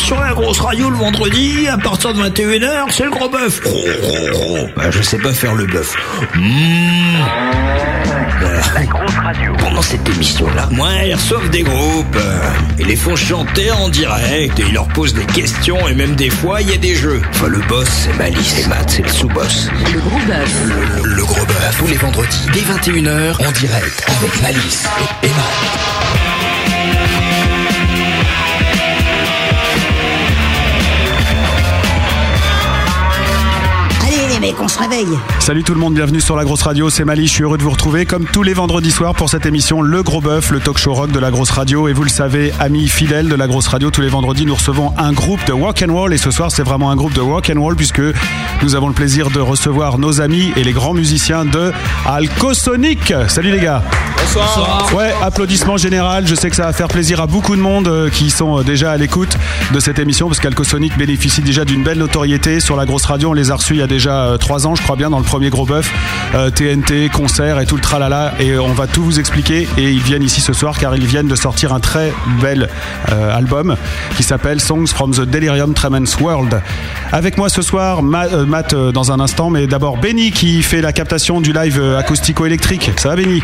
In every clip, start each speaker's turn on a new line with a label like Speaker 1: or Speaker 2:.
Speaker 1: sur la grosse radio le vendredi, à partir de 21h, c'est le gros bœuf. Bah, je sais pas faire le bœuf. Mmh.
Speaker 2: La grosse radio.
Speaker 1: Pendant cette émission-là, moi, ils reçoivent des groupes. euh, Ils les font chanter en direct et ils leur posent des questions et même des fois, il y a des jeux. Enfin, le boss, c'est Malice, c'est Matt, c'est le sous-boss.
Speaker 3: Le gros bœuf.
Speaker 1: Le, le gros bœuf, tous les vendredis, dès 21h, en direct, avec Malice et Matt.
Speaker 4: Allez les mecs, on se réveille.
Speaker 5: Salut tout le monde, bienvenue sur la grosse radio, c'est Mali, je suis heureux de vous retrouver comme tous les vendredis soirs pour cette émission Le Gros Bœuf, le talk show rock de la grosse radio et vous le savez, amis fidèles de la grosse radio, tous les vendredis nous recevons un groupe de rock and roll et ce soir c'est vraiment un groupe de rock and roll puisque nous avons le plaisir de recevoir nos amis et les grands musiciens de Alcosonic. Salut les gars. Bonsoir. Ouais, applaudissements général. Je sais que ça va faire plaisir à beaucoup de monde euh, qui sont euh, déjà à l'écoute de cette émission parce qu'Alcosonic bénéficie déjà d'une belle notoriété sur la grosse radio. On les a reçus il y a déjà euh, trois ans, je crois bien, dans le premier gros bœuf. Euh, TNT, concert et tout le tralala. Et on va tout vous expliquer. Et ils viennent ici ce soir car ils viennent de sortir un très bel euh, album qui s'appelle Songs from the Delirium Tremens World. Avec moi ce soir, Ma- euh, Matt euh, dans un instant, mais d'abord Benny qui fait la captation du live euh, acoustico-électrique. Ça va Benny?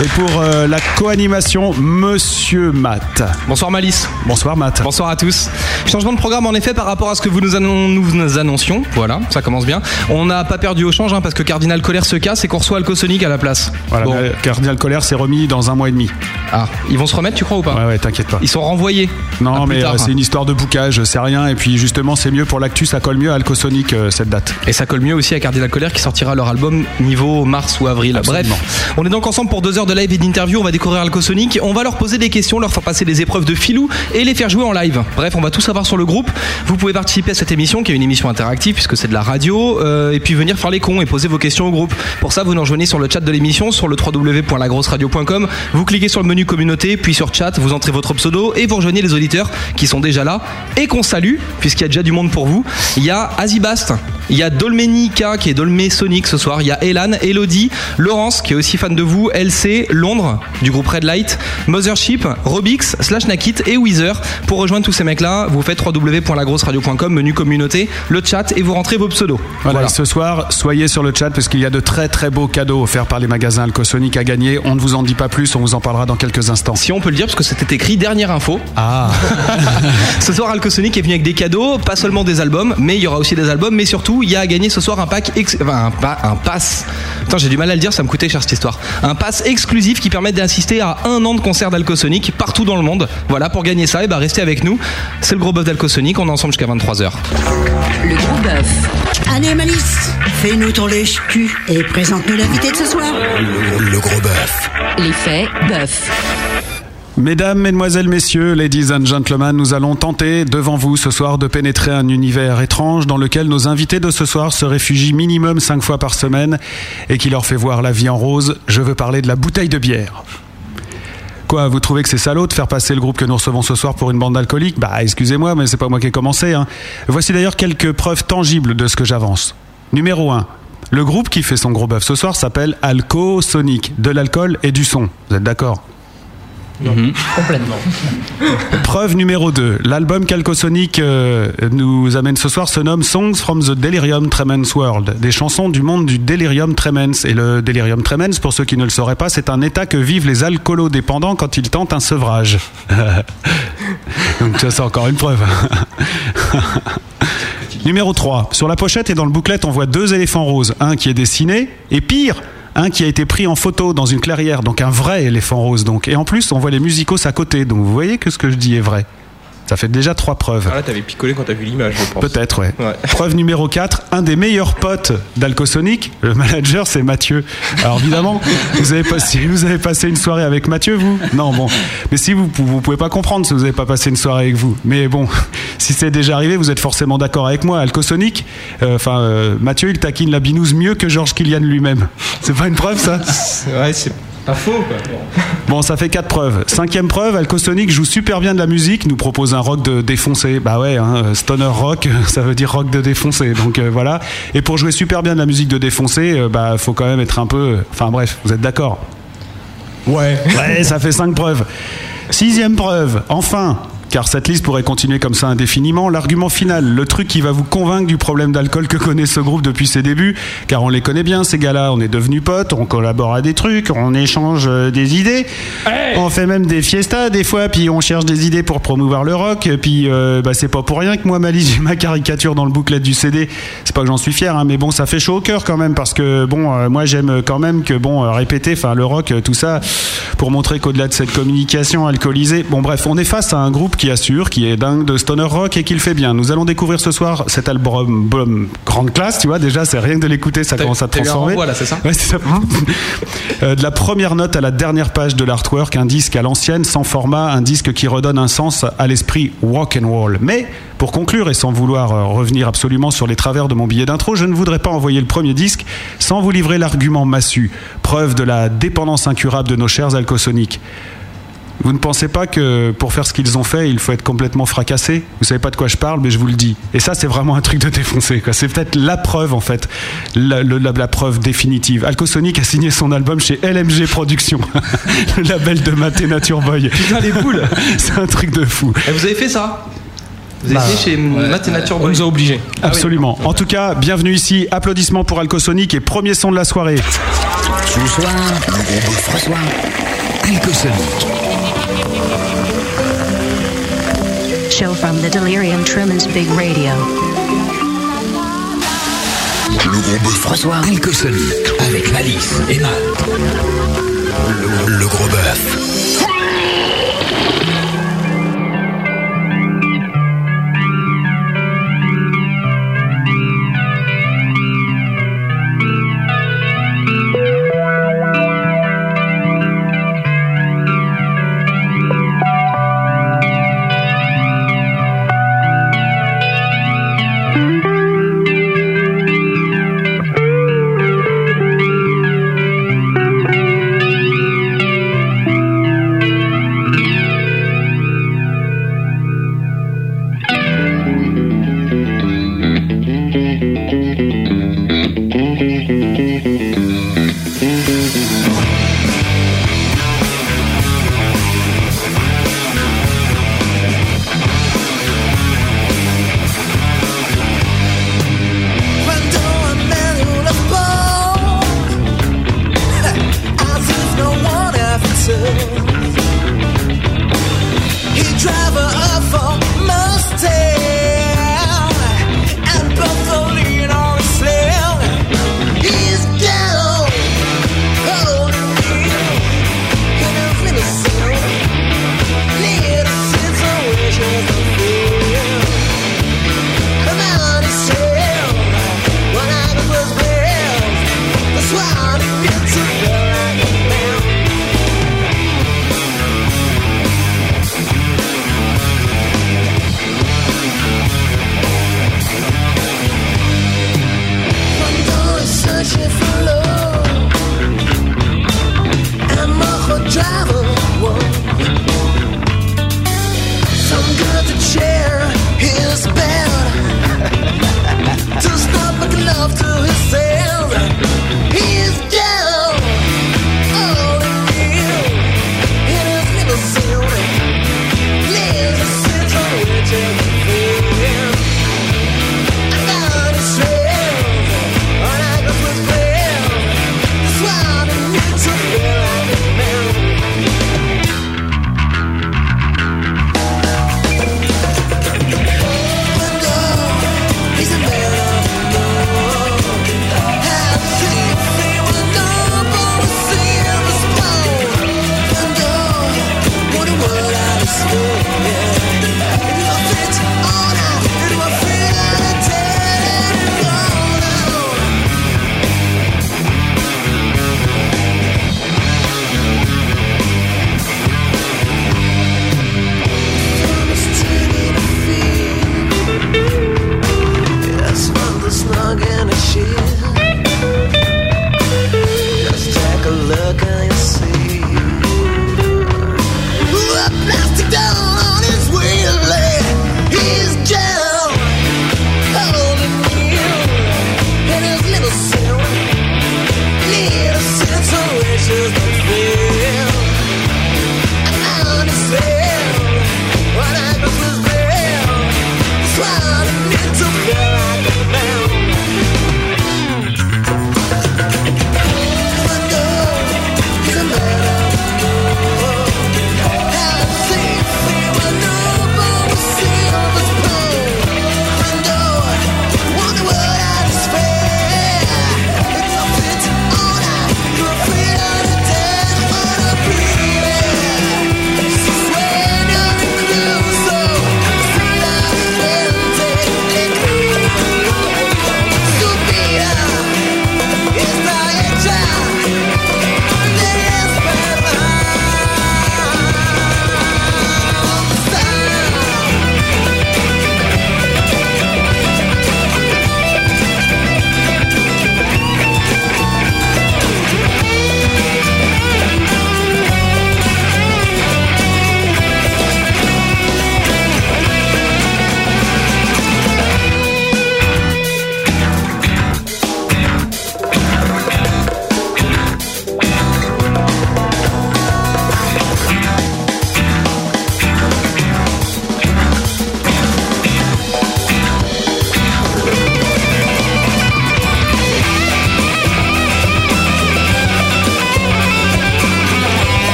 Speaker 5: Et pour euh, la co-animation, Monsieur Matt.
Speaker 6: Bonsoir Malice.
Speaker 5: Bonsoir Matt.
Speaker 6: Bonsoir à tous. Changement de programme en effet par rapport à ce que vous nous, annon- nous annoncions. Voilà, ça commence bien. On n'a pas perdu au change hein, parce que Cardinal Colère se casse et qu'on reçoit Alcosonic à la place.
Speaker 5: Voilà,
Speaker 6: Bon.
Speaker 5: mais Cardinal Colère s'est remis dans un mois et demi.
Speaker 6: Ah, ils vont se remettre, tu crois ou pas?
Speaker 5: Ouais, ouais, t'inquiète pas.
Speaker 6: Ils sont renvoyés.
Speaker 5: Non, mais euh, c'est une histoire de boucage, c'est rien. Et puis justement, c'est mieux pour l'actu, ça colle mieux à Alcosonic euh, cette date.
Speaker 6: Et ça colle mieux aussi à Cardinal Colère qui sortira leur album niveau mars ou avril.
Speaker 5: Absolument.
Speaker 6: Bref, on est donc ensemble pour deux heures de live et d'interview. On va découvrir Alcosonic. On va leur poser des questions, leur faire passer des épreuves de filou et les faire jouer en live. Bref, on va tout savoir sur le groupe. Vous pouvez participer à cette émission qui est une émission interactive puisque c'est de la radio euh, et puis venir faire les cons et poser vos questions au groupe. Pour ça, vous nous rejoignez sur le chat de l'émission sur le www.lagrosseradio.com. Vous cliquez sur le menu communauté puis sur chat, vous entrez votre pseudo et vous rejoignez les auditeurs qui sont déjà là et qu'on salue puisqu'il y a déjà du monde pour vous. Il y a Azibast, il y a Dolmenica qui est Dolmé Sonic ce soir, il y a Elan, Elodie, Laurence qui est aussi fan de vous, LC, Londres du groupe Red Light, Mothership, Robix, Slash Nakit et Weezer. Pour rejoindre tous ces mecs-là, vous faites www.lagrosseradio.com, menu communauté, le chat et vous rentrez vos pseudos.
Speaker 5: Voilà, ce soir, soyez sur le chat parce qu'il y a de très très beaux cadeaux offerts par les magasins Alcosonic à gagner. On ne vous en dit pas plus, on vous en parlera dans quelques instants.
Speaker 6: Si on peut le dire, parce que c'était écrit dernière info.
Speaker 5: Ah,
Speaker 6: Ce soir, Alcosonic est venu avec des cadeaux, pas seulement des albums, mais il y aura aussi des albums, mais surtout, il y a à gagner ce soir un pack, ex- enfin, un, pa- un pass. Putain, j'ai du mal à le dire, ça me coûtait cher cette histoire. Un pass exclusif qui permet d'assister à un an de concert d'Alcosonic partout dans le monde. Voilà, pour gagner ça, et bah restez avec nous. C'est le gros bœuf d'Alcosonic, on est ensemble jusqu'à 23h.
Speaker 3: Le gros bœuf.
Speaker 4: Allez Malice, fais-nous ton lèche-cul et présente-nous l'invité de ce soir.
Speaker 1: Le, le gros bœuf.
Speaker 3: L'effet bœuf.
Speaker 5: Mesdames, Mesdemoiselles, Messieurs, Ladies and Gentlemen, nous allons tenter devant vous ce soir de pénétrer un univers étrange dans lequel nos invités de ce soir se réfugient minimum cinq fois par semaine et qui leur fait voir la vie en rose. Je veux parler de la bouteille de bière. Quoi, vous trouvez que c'est salaud de faire passer le groupe que nous recevons ce soir pour une bande d'alcooliques Bah, excusez-moi, mais c'est pas moi qui ai commencé. Hein. Voici d'ailleurs quelques preuves tangibles de ce que j'avance. Numéro 1. Le groupe qui fait son gros bœuf ce soir s'appelle Alco Sonic, de l'alcool et du son. Vous êtes d'accord?
Speaker 7: Complètement.
Speaker 5: Preuve numéro 2. L'album qu'Alcosonic euh, nous amène ce soir se nomme Songs from the Delirium Tremens World. Des chansons du monde du Delirium Tremens. Et le Delirium Tremens, pour ceux qui ne le sauraient pas, c'est un état que vivent les alcoolodépendants quand ils tentent un sevrage. Donc ça, c'est encore une preuve. Numéro 3. Sur la pochette et dans le booklet, on voit deux éléphants roses. Un qui est dessiné, et pire, un qui a été pris en photo dans une clairière, donc un vrai éléphant rose. Donc. Et en plus, on voit les musicos à côté. Donc vous voyez que ce que je dis est vrai. Ça fait déjà trois preuves.
Speaker 8: Ah là, t'avais picolé quand t'as vu l'image, je pense.
Speaker 5: Peut-être, ouais.
Speaker 8: Ouais.
Speaker 5: Preuve numéro 4, un des meilleurs potes d'Alcosonic, le manager, c'est Mathieu. Alors évidemment, vous avez, passé, vous avez passé une soirée avec Mathieu, vous? Non, bon. Mais si vous vous pouvez pas comprendre si vous n'avez pas passé une soirée avec vous. Mais bon, si c'est déjà arrivé, vous êtes forcément d'accord avec moi. Alcosonic, euh, enfin, euh, Mathieu, il taquine la binouse mieux que Georges Kilian lui-même. C'est pas une preuve, ça?
Speaker 8: Ouais, c'est pas faux, quoi.
Speaker 5: Bon, ça fait quatre preuves. Cinquième preuve, Alcosonic joue super bien de la musique, nous propose un rock de défoncé. Bah ouais, hein, stoner rock, ça veut dire rock de défoncé. Donc euh, voilà. Et pour jouer super bien de la musique de défoncé, euh, bah faut quand même être un peu. Enfin bref, vous êtes d'accord?
Speaker 8: Ouais.
Speaker 5: Ouais, ça fait cinq preuves. Sixième preuve, enfin, car cette liste pourrait continuer comme ça indéfiniment. L'argument final, le truc qui va vous convaincre du problème d'alcool que connaît ce groupe depuis ses débuts, car on les connaît bien, ces gars-là, on est devenus potes, on collabore à des trucs, on échange euh, des idées, on fait même des fiestas des fois, puis on cherche des idées pour promouvoir le rock, puis euh, bah, c'est pas pour rien que moi, Malice, j'ai ma caricature dans le booklet du CD. C'est pas que j'en suis fier, hein, mais bon, ça fait chaud au cœur quand même, parce que bon, euh, moi j'aime quand même que bon, euh, répéter, enfin le rock, euh, tout ça, pour montrer qu'au-delà de cette communication alcoolisée, bon bref, on est face à un groupe qui assure, qui est dingue de stoner rock et qui le fait bien. Nous allons découvrir ce soir cet album grande classe, tu vois, déjà c'est rien que de l'écouter, ça commence à te transformer.
Speaker 6: renvoi, là, c'est ça
Speaker 5: Ouais, ça. Euh, de la première note à la dernière page de l'artwork, un disque à l'ancienne, sans format, un disque qui redonne un sens à l'esprit rock and roll. Mais pour conclure et sans vouloir euh, revenir absolument sur les travers de mon billet d'intro, je ne voudrais pas envoyer le premier disque sans vous livrer l'argument massu, preuve de la dépendance incurable de nos chers alcosoniques. Vous ne pensez pas que pour faire ce qu'ils ont fait, il faut être complètement fracassé? Vous savez pas de quoi je parle, mais je vous le dis. Et ça, c'est vraiment un truc de défoncer. quoi. C'est peut-être la preuve, en fait, la, le- la- la preuve définitive. Alcosonic a signé son album chez LMG Productions, le label de Maté Nature Boy.
Speaker 6: Putain, les boules
Speaker 5: C'est un truc de fou.
Speaker 6: Et vous avez fait ça? Vous
Speaker 5: Bah,
Speaker 6: chez Math et Nature
Speaker 8: On
Speaker 6: Boy
Speaker 8: nous a obligés.
Speaker 5: Absolument. En tout cas, bienvenue ici. Applaudissements pour Alcosonic et premier son de la soirée.
Speaker 9: Ce soir, le Alcosonic.
Speaker 10: Show from the Delirium Tremens Big Radio.
Speaker 9: Le gros bœuf Alcosonic avec Malice et Matt. Le, le gros bœuf.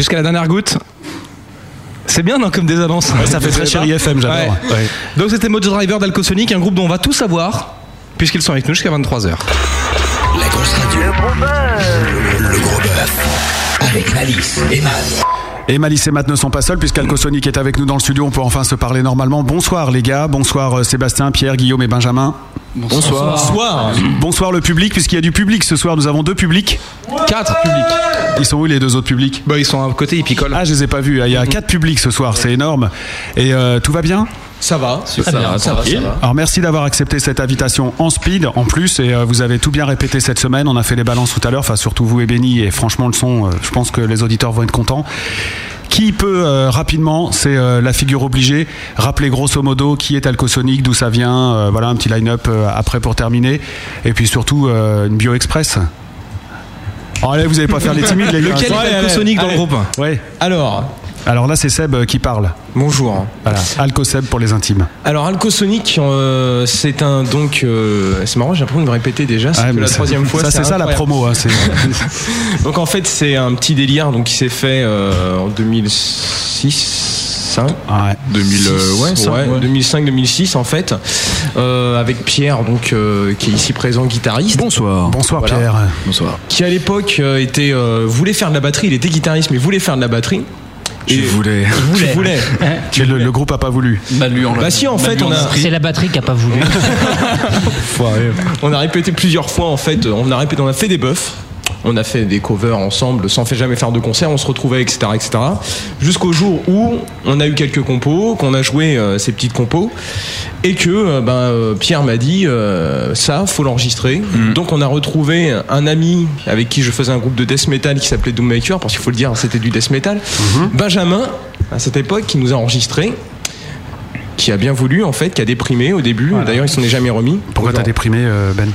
Speaker 6: Jusqu'à la dernière goutte. C'est bien, non, comme des annonces.
Speaker 5: Ouais, ça fait très chéri FM, j'adore.
Speaker 6: Ouais.
Speaker 5: Ouais.
Speaker 6: Donc c'était Mojo Driver d'Alcosonic, un groupe dont on va tout savoir, puisqu'ils sont avec nous jusqu'à 23h.
Speaker 1: La grosse radio. Le gros bœuf. Le gros bœuf. Avec Malice et Matt.
Speaker 5: Et Malice et Matt ne sont pas seuls puisqu'Alcosonic est avec nous dans le studio. On peut enfin se parler normalement. Bonsoir les gars. Bonsoir euh, Sébastien, Pierre, Guillaume et Benjamin.
Speaker 8: Bonsoir. Bonsoir.
Speaker 5: Bonsoir le public puisqu'il y a du public ce soir. Nous avons deux publics.
Speaker 6: Quatre publics.
Speaker 5: Ils sont où les deux autres publics
Speaker 6: Bah ils sont à côté, ils picolent.
Speaker 5: Ah je les ai pas vus. Il y a quatre publics ce soir. C'est énorme. Et euh, tout va bien?
Speaker 8: Ça va. Ça,
Speaker 7: bien,
Speaker 8: ça va, ça va.
Speaker 5: Alors merci d'avoir accepté cette invitation en speed en plus et euh, vous avez tout bien répété cette semaine. On a fait les balances tout à l'heure, enfin surtout vous et Benny et franchement le son, euh, je pense que les auditeurs vont être contents. Qui peut euh, rapidement, c'est euh, la figure obligée, rappeler grosso modo qui est Alcosonic, d'où ça vient, euh, voilà un petit line-up euh, après pour terminer et puis surtout euh, une bio express. Oh, allez, vous allez pas faire les timides les gars.
Speaker 6: Lequel
Speaker 8: Ouais,
Speaker 6: est Alcosonic dans le groupe
Speaker 5: Ouais.
Speaker 8: Alors,
Speaker 5: Alors là c'est Seb euh, qui parle.
Speaker 8: bonjour.
Speaker 5: Voilà, Alco-Seb pour les intimes.
Speaker 8: Alors Alcosonic, euh, c'est un donc euh, c'est marrant, j'ai l'impression de me répéter déjà, c'est la
Speaker 5: ça-
Speaker 8: troisième fois.
Speaker 5: Ça c'est ça la promo. hein,
Speaker 8: Donc en fait c'est un petit délire donc qui s'est fait euh, en 2006, 5,
Speaker 5: ouais.
Speaker 11: 2000, euh, ouais, ça, ouais.
Speaker 8: 2005-2006 en fait, euh, avec Pierre donc euh, qui est ici présent guitariste.
Speaker 11: Bonsoir.
Speaker 5: Bonsoir
Speaker 8: Voilà.
Speaker 5: Pierre.
Speaker 11: Bonsoir.
Speaker 8: Qui à l'époque euh, était euh, voulait faire de la batterie, il était guitariste mais voulait faire de la batterie.
Speaker 11: Je voulais.
Speaker 8: voulait. voulait.
Speaker 5: Mais le, le groupe a pas voulu.
Speaker 7: Mal lu en
Speaker 8: Bah si en fait on a
Speaker 7: C'est la batterie qui a pas voulu.
Speaker 8: On a répété plusieurs fois en fait. On a répété, on a fait des buffs. On a fait des covers ensemble sans fait jamais faire de concert. On se retrouvait, etc., etc. Jusqu'au jour où on a eu quelques compos, qu'on a joué euh, ces petites compos, et que euh, ben, euh, Pierre m'a dit ça, faut l'enregistrer. Donc on a retrouvé un ami avec qui je faisais un groupe de death metal qui s'appelait Doommaker, parce qu'il faut le dire, c'était du death metal. Benjamin, à cette époque, qui nous a enregistré. Qui a bien voulu en fait, qui a déprimé au début. D'ailleurs, il s'en est jamais remis.
Speaker 5: Pourquoi t'as déprimé Ben?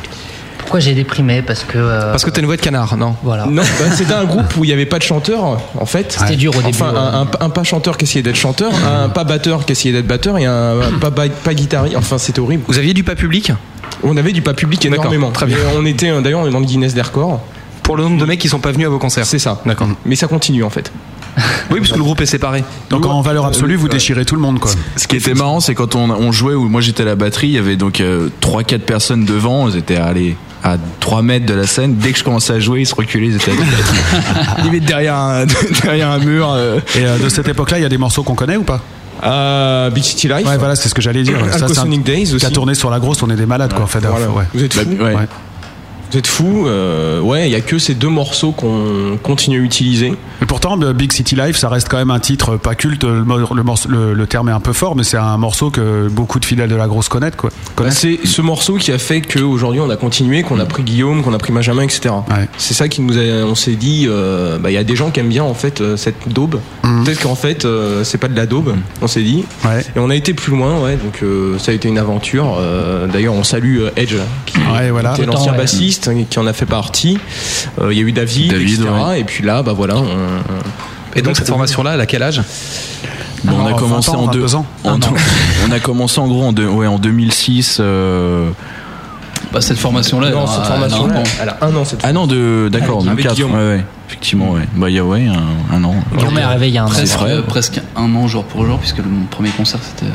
Speaker 7: Pourquoi j'ai déprimé Parce que. euh,
Speaker 6: Parce que t'as une voix de canard, non
Speaker 7: Voilà.
Speaker 8: Non, bah, c'était un groupe où il n'y avait pas de chanteur, en fait.
Speaker 7: C'était dur au début.
Speaker 8: Enfin,
Speaker 7: ouais.
Speaker 8: un, un- un pas chanteur qui essayait d'être chanteur, un pas batteur qui essayait d'être batteur et un, un pas, pas guitariste. Enfin, c'était horrible.
Speaker 6: Vous aviez du pas public
Speaker 8: On avait du pas public énormément.
Speaker 6: très bien.
Speaker 8: Et on était, euh, d'ailleurs, on est dans le Guinness des records.
Speaker 6: Pour le nombre de mecs qui sont pas venus à vos concerts.
Speaker 8: C'est ça.
Speaker 6: D'accord.
Speaker 8: Mais ça continue, en fait.
Speaker 6: Oui, parce que le groupe est séparé.
Speaker 5: Donc en valeur absolue, vous déchirez tout le monde quoi.
Speaker 11: Ce qui était marrant, c'est quand on, on jouait, où moi j'étais à la batterie, il y avait donc 3-4 personnes devant, ils étaient allés à 3 mètres de la scène. Dès que je commençais à jouer, ils se reculaient, ils étaient limite derrière un, derrière un mur. euh.
Speaker 5: Et euh, de cette époque-là, il y a des morceaux qu'on connaît ou pas?
Speaker 8: Euh, Big City Life.
Speaker 5: Ouais, voilà, c'est ce que j'allais dire. Ça,
Speaker 8: Days
Speaker 5: qui a
Speaker 8: aussi.
Speaker 5: tourné sur la grosse, on est des malades quoi en fait.
Speaker 8: Voilà.
Speaker 5: Ouais.
Speaker 8: Vous êtes fous.
Speaker 11: Bah, ouais.
Speaker 8: Vous êtes fous. euh, ouais, il y a que ces deux morceaux qu'on continue à utiliser.
Speaker 5: Et pourtant, euh, Big City Life, ça reste quand même un titre pas culte. Le, mo- le morceau- le- le terme est un peu fort, mais c'est un morceau que beaucoup de fidèles de la grosse connaissent quoi.
Speaker 8: Bah, c'est ce morceau qui a fait qu'aujourd'hui on a continué, qu'on a pris Guillaume, qu'on a pris Benjamin, etc.
Speaker 5: Ouais.
Speaker 8: C'est ça qui nous a, on s'est dit, euh, bah, il y a des gens qui aiment bien en fait euh, cette daube. Peut-être qu'en fait euh, c'est pas de la daube, on s'est dit.
Speaker 5: Ouais.
Speaker 8: Et on a été plus loin, ouais. Donc euh, ça a été une aventure. Euh, D'ailleurs on salue euh, Edge, qui
Speaker 5: Ouais, voilà.
Speaker 8: était l'ancien bassiste, hein, qui en a fait partie. Euh, Il y a eu David,
Speaker 11: David,
Speaker 8: etc.
Speaker 11: ouais.
Speaker 8: Et puis là, bah voilà. On,
Speaker 6: Et donc cette formation-là, elle a quel âge?
Speaker 11: Bon, on a commencé
Speaker 5: 20 ans,
Speaker 11: en deux
Speaker 5: 22 ans.
Speaker 11: en- on a commencé en gros en, deux- ouais, en 2006. euh,
Speaker 7: Bah, cette formation-là.
Speaker 8: non,
Speaker 7: elle
Speaker 8: cette
Speaker 7: a-
Speaker 8: formation,
Speaker 7: elle a un an.
Speaker 8: elle a un an cette
Speaker 11: Ah non, de d'accord,
Speaker 8: Avec
Speaker 11: 2004.
Speaker 8: Guillaume.
Speaker 11: Ouais, ouais, effectivement, ouais. Bah, il y a ouais, un, un an.
Speaker 7: Guillaume est arrivé il y a un an.
Speaker 11: Presque.
Speaker 12: Euh, presque un an jour pour jour, puisque mon premier concert c'était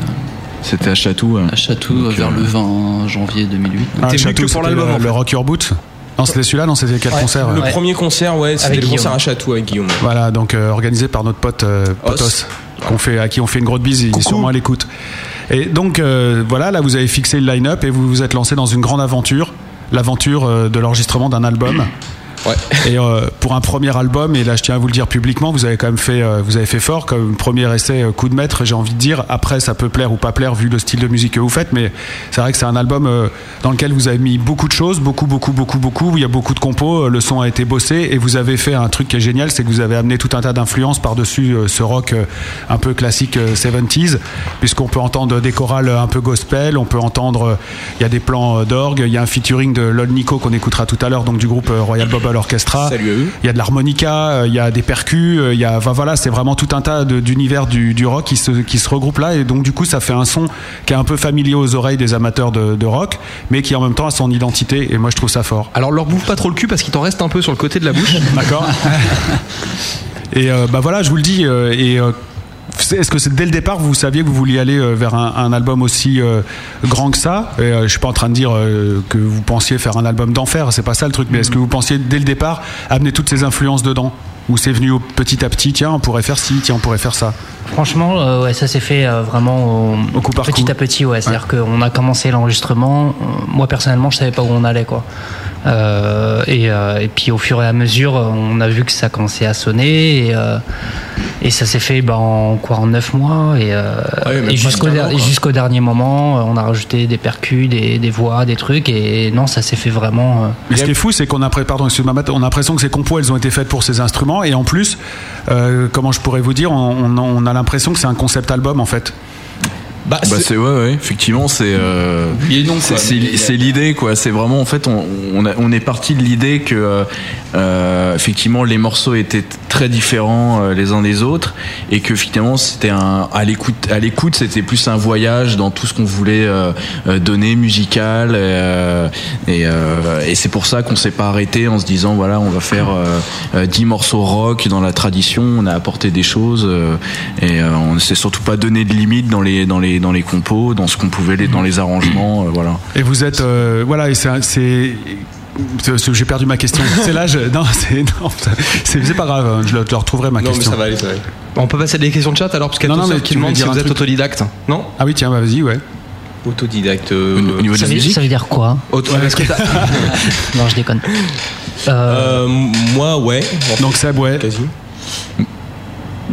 Speaker 11: C'était à Chatou. euh.
Speaker 12: à Château
Speaker 11: Donc,
Speaker 12: vers
Speaker 11: euh,
Speaker 12: le 20 janvier 2008.
Speaker 5: Ah,
Speaker 6: T'es venu
Speaker 5: Château,
Speaker 6: que pour l'album,
Speaker 5: le,
Speaker 6: en fait.
Speaker 5: le Rock Your Boots. Non, c'était celui-là, non, c'était quel
Speaker 7: Ouais.
Speaker 5: concert
Speaker 8: Le
Speaker 7: Ouais.
Speaker 8: premier concert, ouais, c'était
Speaker 7: Avec
Speaker 8: le concert
Speaker 7: Guillaume.
Speaker 8: à Château avec Guillaume.
Speaker 5: Voilà, donc euh, organisé par notre pote euh, Potos,
Speaker 8: Os.
Speaker 5: qu'on fait, à qui on fait une grosse bise, il est sûrement à l'écoute. Et donc euh, voilà, là vous avez fixé le line-up et vous vous êtes lancé dans une grande aventure, l'aventure euh, de l'enregistrement d'un album. Et euh, pour un premier album, et là je tiens à vous le dire publiquement, vous avez quand même fait, euh, vous avez fait fort comme premier essai euh, coup de maître, j'ai envie de dire. Après, ça peut plaire ou pas plaire vu le style de musique que vous faites, mais c'est vrai que c'est un album dans lequel vous avez mis beaucoup de choses, beaucoup, beaucoup, beaucoup, beaucoup. Il y a beaucoup de compos, le son a été bossé et vous avez fait un truc qui est génial, c'est que vous avez amené tout un tas d'influences par-dessus ce rock un peu classique euh, 70s, puisqu'on peut entendre des chorales un peu gospel, on peut entendre, il y a des plans d'orgue, il y a un featuring de Lol Nico qu'on écoutera tout à l'heure, donc du groupe Royal.
Speaker 8: Salut à eux.
Speaker 5: Il y a de l'harmonica, euh, il y a des percus, euh, il y a, enfin, voilà, c'est vraiment tout un tas d'univers du, du rock qui se, qui se regroupent là, et donc du coup ça fait un son qui est un peu familier aux oreilles des amateurs de, de rock, mais qui en même temps a son identité, et moi je trouve ça fort.
Speaker 6: Alors leur bouffe pas trop le cul parce qu'il t'en reste un peu sur le côté de la bouche.
Speaker 5: D'accord Et euh, bah voilà, je vous le dis. euh, et euh, est-ce que c'est dès le départ vous saviez que vous vouliez aller euh, vers un, un album aussi euh, grand que ça? Et, euh, Je suis pas en train de dire euh, que vous pensiez faire un album d'enfer, c'est pas ça le truc. Mais est-ce que vous pensiez dès le départ amener toutes ces influences dedans? Ou c'est venu au petit à petit Tiens, on pourrait faire ci, tiens, on pourrait faire ça?
Speaker 7: Franchement, ouais, ça s'est fait vraiment au, petit à petit. Ouais, c'est-à-dire qu'on a commencé l'enregistrement. Moi personnellement, je savais pas où on allait, quoi. Euh, et, euh, et puis au fur et à mesure, on a vu que ça commençait à sonner et, euh, et ça s'est fait ben, en quoi en neuf mois et, euh,
Speaker 8: Ouais, même
Speaker 7: et jusqu'au der- dernier moment, euh, on a rajouté des percus, des, des voix, des trucs et non, ça s'est fait vraiment. euh,
Speaker 5: Mais ce qui est fou, c'est qu'on a, pardon, on a l'impression que ces compos, elles ont été faites pour ces instruments. Et en plus, euh, comment je pourrais vous dire, on, on- on a l'impression que c'est un concept album en fait.
Speaker 8: Bah,
Speaker 11: c'est ouais, ouais, effectivement, c'est euh, c'est- l'idée quoi. C'est vraiment en fait, on, on, a- on est parti de l'idée que euh, euh, effectivement les morceaux étaient très différents euh, les uns des autres et que finalement c'était un à l'écoute à l'écoute c'était plus un voyage dans tout ce qu'on voulait euh, euh, donner musical euh, et, euh, et c'est pour ça qu'on s'est pas arrêté en se disant voilà on va faire euh, euh, 10 morceaux rock dans la tradition on a apporté des choses euh, et euh, on ne s'est surtout pas donné de limite dans les dans les dans les compos dans ce qu'on pouvait les dans les arrangements euh, voilà
Speaker 5: Et vous êtes, euh, voilà, et c'est, j'ai perdu ma question. C'est l'âge. Non, c'est, non, c'est, c'est pas grave. hein, Je le, retrouverai ma
Speaker 6: Non, mais
Speaker 5: question.
Speaker 6: ça va aller, ça va aller. On peut passer à des questions de chat alors, parce qu'il y a
Speaker 5: Non, mais
Speaker 6: qui demandent si vous
Speaker 5: un
Speaker 6: êt
Speaker 5: truc
Speaker 6: autodidacte. Non
Speaker 5: Ah oui, tiens, bah, vas-y, ouais.
Speaker 6: Autodidacte.
Speaker 11: au niveau
Speaker 7: ça, veut, ça veut dire quoi
Speaker 6: Auto- que
Speaker 7: Non, je déconne.
Speaker 8: Euh, moi, ouais.
Speaker 5: Donc Seb, ouais.
Speaker 8: Quasi.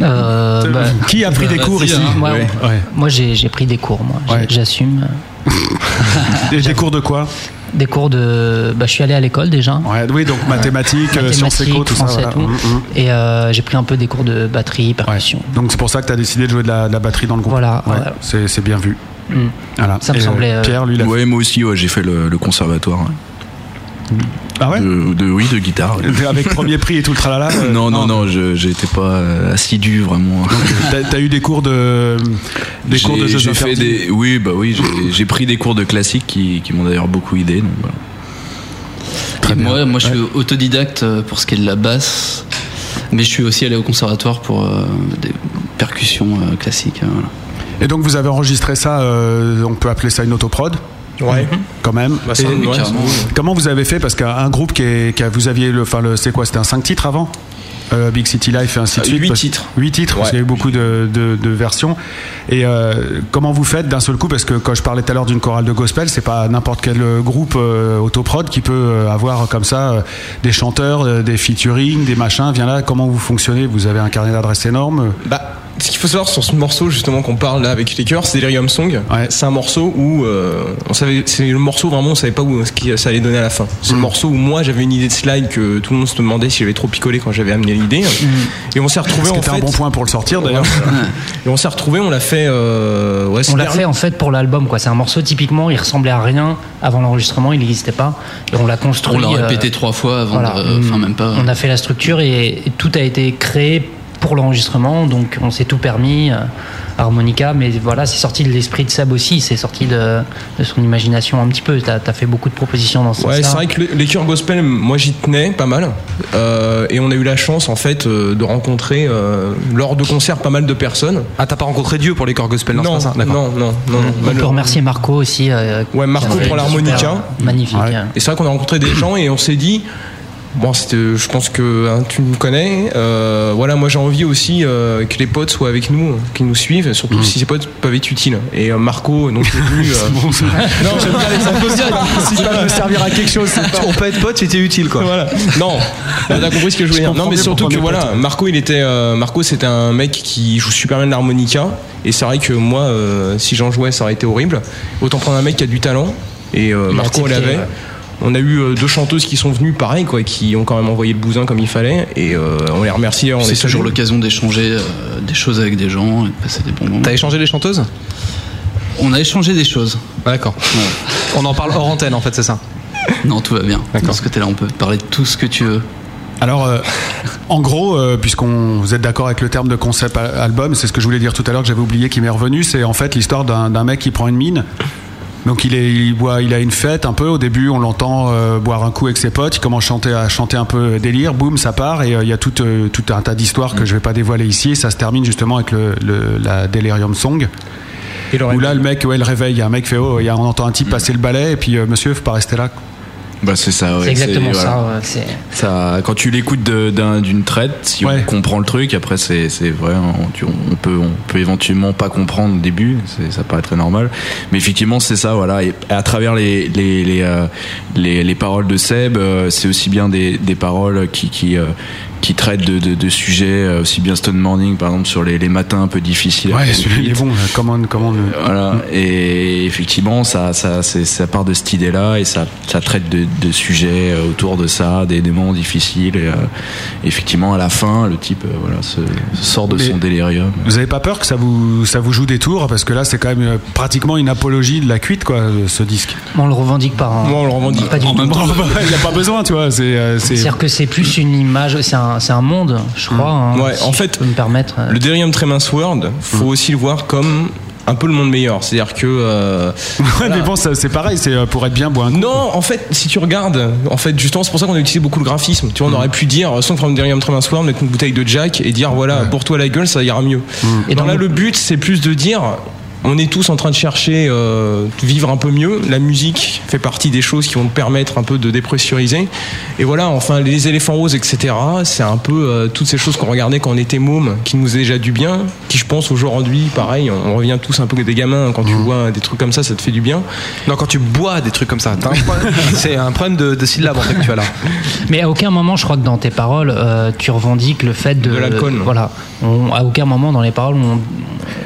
Speaker 7: Euh, bah,
Speaker 5: Qui a pris des cours
Speaker 7: vas-y,
Speaker 5: ici
Speaker 7: hein. Moi,
Speaker 5: Ouais.
Speaker 7: moi, j'ai pris des cours, moi.
Speaker 5: Ouais.
Speaker 7: J'assume.
Speaker 5: Des, des cours de quoi
Speaker 7: Des cours de. Bah, je suis allé à l'école déjà.
Speaker 5: Ouais, Oui, donc mathématiques, euh, sciences éco, tout ça.
Speaker 7: français,
Speaker 5: voilà.
Speaker 7: tout.
Speaker 5: Mm, mm.
Speaker 7: Et euh, j'ai pris un peu des cours de batterie, percussion.
Speaker 5: Donc c'est pour ça que tu as décidé de jouer de la, de la batterie dans le groupe.
Speaker 7: Voilà,
Speaker 5: Ouais,
Speaker 7: ouais.
Speaker 5: C'est, bien vu.
Speaker 7: Mm.
Speaker 5: Voilà.
Speaker 7: Ça me
Speaker 5: Et, euh,
Speaker 7: semblait, euh,
Speaker 5: Pierre, lui, il a
Speaker 11: ouais moi aussi ouais, j'ai fait le, le conservatoire ouais.
Speaker 5: Ah ouais
Speaker 11: de, de- oui de guitare.
Speaker 5: Avec premier prix et tout le tralala. euh,
Speaker 11: non non non je j'étais pas euh, assidu vraiment
Speaker 5: T'as, t'as eu des cours de des cours de jeux
Speaker 11: fait des oui bah oui j'ai- pris des cours de classique qui, qui m'ont d'ailleurs beaucoup aidé donc voilà.
Speaker 12: Et moi, moi, je suis autodidacte euh, pour ce qui est de la basse, mais je suis aussi allé au conservatoire pour euh, des percussions euh, classiques. euh, voilà.
Speaker 5: Et donc vous avez enregistré ça, euh, on peut appeler ça une autoprod?
Speaker 8: Ouais.
Speaker 5: quand même.
Speaker 8: Bah,
Speaker 5: Et-
Speaker 8: ouais.
Speaker 5: Comment vous avez fait Parce qu'un groupe qui, est, qui a, vous aviez le, enfin le, c'est quoi C'était un 5 titres avant? Euh, Big City Life et ainsi de
Speaker 8: Euh,
Speaker 5: suite.
Speaker 8: huit
Speaker 5: parce-
Speaker 8: titres.
Speaker 5: Huit titres, parce
Speaker 8: Ouais.
Speaker 5: qu'il y a eu beaucoup de, de- de versions. Et euh, comment vous faites d'un seul coup? Parce que quand je parlais tout à l'heure d'une chorale de gospel, c'est pas n'importe quel euh, groupe euh, autoprod qui peut avoir comme ça des chanteurs, des featuring, des machins. Viens là, comment vous fonctionnez? Vous avez un carnet d'adresses énorme
Speaker 8: Bah, ce qu'il faut savoir sur ce morceau justement qu'on parle là avec les cœurs, c'est Delirium Song. C'est un morceau où euh, on savait, c'est le morceau vraiment on savait pas où ce qui ça allait donner à la fin. C'est le morceau où moi j'avais une idée de slide que tout le monde se demandait si j'avais trop picolé quand j'avais amené l'idée. Et on s'est retrouvé
Speaker 5: Ce qui
Speaker 8: en
Speaker 5: était
Speaker 8: fait.
Speaker 5: un bon point pour le sortir d'ailleurs.
Speaker 8: Et on s'est retrouvé, on l'a fait. Euh, ouais,
Speaker 7: On l'a fait en fait pour l'album, quoi. C'est un morceau typiquement, il ressemblait à rien avant l'enregistrement, il n'existait pas, et on l'a construit.
Speaker 12: On l'a
Speaker 7: euh,
Speaker 12: répété trois fois avant,
Speaker 7: voilà.
Speaker 12: enfin même pas.
Speaker 7: On a fait la structure et, et tout a été créé pour l'enregistrement, donc on s'est tout permis. euh, harmonica, mais voilà, c'est sorti de l'esprit de Seb aussi, c'est sorti de, de son imagination un petit peu. T'as as fait beaucoup de propositions dans ce
Speaker 8: Ouais,
Speaker 7: sens-là.
Speaker 8: c'est vrai que le- les chœurs gospel, moi j'y tenais pas mal. Euh, et on a eu la chance en fait euh, de rencontrer euh, lors de concerts pas mal de personnes.
Speaker 6: Ah, t'as pas rencontré Dieu pour les chœurs gospel, non,
Speaker 8: Non,
Speaker 6: ça
Speaker 8: non, non, non.
Speaker 7: On peut remercier Marco aussi. euh,
Speaker 8: Ouais, Marco pour l'harmonica.
Speaker 7: Magnifique.
Speaker 8: Ouais. Et c'est vrai qu'on a rencontré des gens et on s'est dit. Bon, c'était- je pense que hein, tu me connais. euh, voilà, moi j'ai envie aussi euh, que les potes soient avec nous, qu'ils nous suivent, surtout si ces potes peuvent être utiles. Et euh, Marco, donc est venu. euh, non, j'aime bien les
Speaker 5: Si ça peut servir à quelque chose, c'est pas.
Speaker 6: On peut être pote, c'était utile quoi.
Speaker 8: voilà. Non, Bah, t'as compris ce que je voulais dire. Non, mais surtout que
Speaker 5: on
Speaker 8: voilà,
Speaker 5: potes.
Speaker 8: Marco, il était, euh, Marco, c'était un mec qui joue super bien de l'harmonica. Et c'est vrai que moi, euh, si j'en jouais, ça aurait été horrible. Autant prendre un mec qui a du talent. Et euh,
Speaker 7: Il a
Speaker 8: Marco l'avait. On a eu euh, deux chanteuses qui sont venues, pareil, quoi, qui ont quand même envoyé le bousin comme il fallait. Et euh, on les remercie. On
Speaker 12: C'est toujours l'occasion d'échanger euh, des choses avec des gens et de passer des bons moments.
Speaker 6: T'as échangé les chanteuses?
Speaker 12: On a échangé des choses.
Speaker 6: Ah, D'accord. On en parle hors antenne en fait, c'est ça?
Speaker 12: Non, tout va bien.
Speaker 6: D'accord.
Speaker 12: De ce côté-là, on peut parler de tout ce que tu veux.
Speaker 5: Alors, euh, en gros, euh, puisqu'on vous êtes d'accord avec le terme de concept al- album, c'est ce que je voulais dire tout à l'heure que j'avais oublié qui m'est revenu, c'est en fait l'histoire d'un d'un mec qui prend une mine. Donc il, est, il, boit, il a une fête un peu. Au début, on l'entend euh, boire un coup avec ses potes. Il commence à chanter, à chanter un peu délire. Boum, ça part. Et euh, il y a tout, euh, tout un tas d'histoires que je vais pas dévoiler ici. Et ça se termine justement avec le, le- la Delirium Song. Où là, le mec, ouais, le réveil, il y a un mec qui fait, oh, il y a, on entend un type passer le balai, et puis euh, monsieur, faut pas rester là.
Speaker 11: Bah c'est ça. Ouais,
Speaker 7: c'est exactement
Speaker 11: voilà.
Speaker 7: ça. ouais, c'est-
Speaker 11: Ça, quand tu l'écoutes d'une traite, si on comprend le truc, après c'est c'est vrai, on, tu- on peut on peut éventuellement pas comprendre au début, c'est- ça paraît très normal, mais effectivement c'est ça, voilà. Et à travers les les les, euh, les, les paroles de Seb, euh, c'est aussi bien des, des paroles qui qui euh, qui traitent de, de, de sujets euh, aussi bien Stone Morning par exemple sur les, les matins un peu difficiles.
Speaker 5: Ouais, celui-là, est bon. là. Comment, comment
Speaker 11: Voilà. Et effectivement, ça, ça, c'est- ça part de cette idée-là et ça, ça traite de, de sujets euh, autour de ça, des, des moments difficiles. Et, euh, effectivement, à la fin, le type, voilà, se, se sort de
Speaker 5: Mais-
Speaker 11: son délirium.
Speaker 5: Vous avez pas peur que ça vous, ça vous joue des tours? Parce que là, c'est quand même pratiquement une apologie de la cuite, quoi, ce disque.
Speaker 7: On le revandique pas. hein.
Speaker 8: On le revendique.
Speaker 7: Pas du tout.
Speaker 5: il n'y a pas besoin, tu vois. C'est, euh, c'est-
Speaker 7: C'est-à-dire que c'est plus une image, c'est un, c'est un monde, je crois. hein,
Speaker 8: Ouais,
Speaker 7: si
Speaker 8: en fait,
Speaker 7: me permettre. euh.
Speaker 8: Le Delirium Tremens World, faut aussi le voir comme un peu le monde meilleur. C'est-à-dire que. euh,
Speaker 5: Ouais, mais bon, c'est pareil, c'est euh, pour être bien boire un coup.
Speaker 8: Non, en fait, si tu regardes, en fait, justement, c'est pour ça qu'on a utilisé beaucoup le graphisme. Tu vois, on
Speaker 5: Mm.
Speaker 8: aurait pu dire, Song from Delirium Tremens World, mettre une bouteille de Jack et dire, voilà, pour toi la gueule, ça ira mieux.
Speaker 5: Mm.
Speaker 8: Et dans là, le but, c'est plus de dire, on est tous en train de chercher euh, vivre un peu mieux. La musique fait partie des choses qui vont te permettre un peu de dépressuriser. Et voilà, enfin, les éléphants roses, etc. C'est un peu euh, toutes ces choses qu'on regardait quand on était môme, qui nous a déjà du bien, qui je pense aujourd'hui, pareil, on, on revient tous un peu des gamins. Quand tu vois des trucs comme ça, ça te fait du bien.
Speaker 6: Non, quand tu bois des trucs comme ça, c'est un problème de, de syllabes en fait que tu as là.
Speaker 7: Mais à aucun moment, je crois que dans tes paroles, euh, tu revendiques le fait de.
Speaker 8: De l'alcool.
Speaker 7: Voilà. On- à aucun moment dans les paroles, on,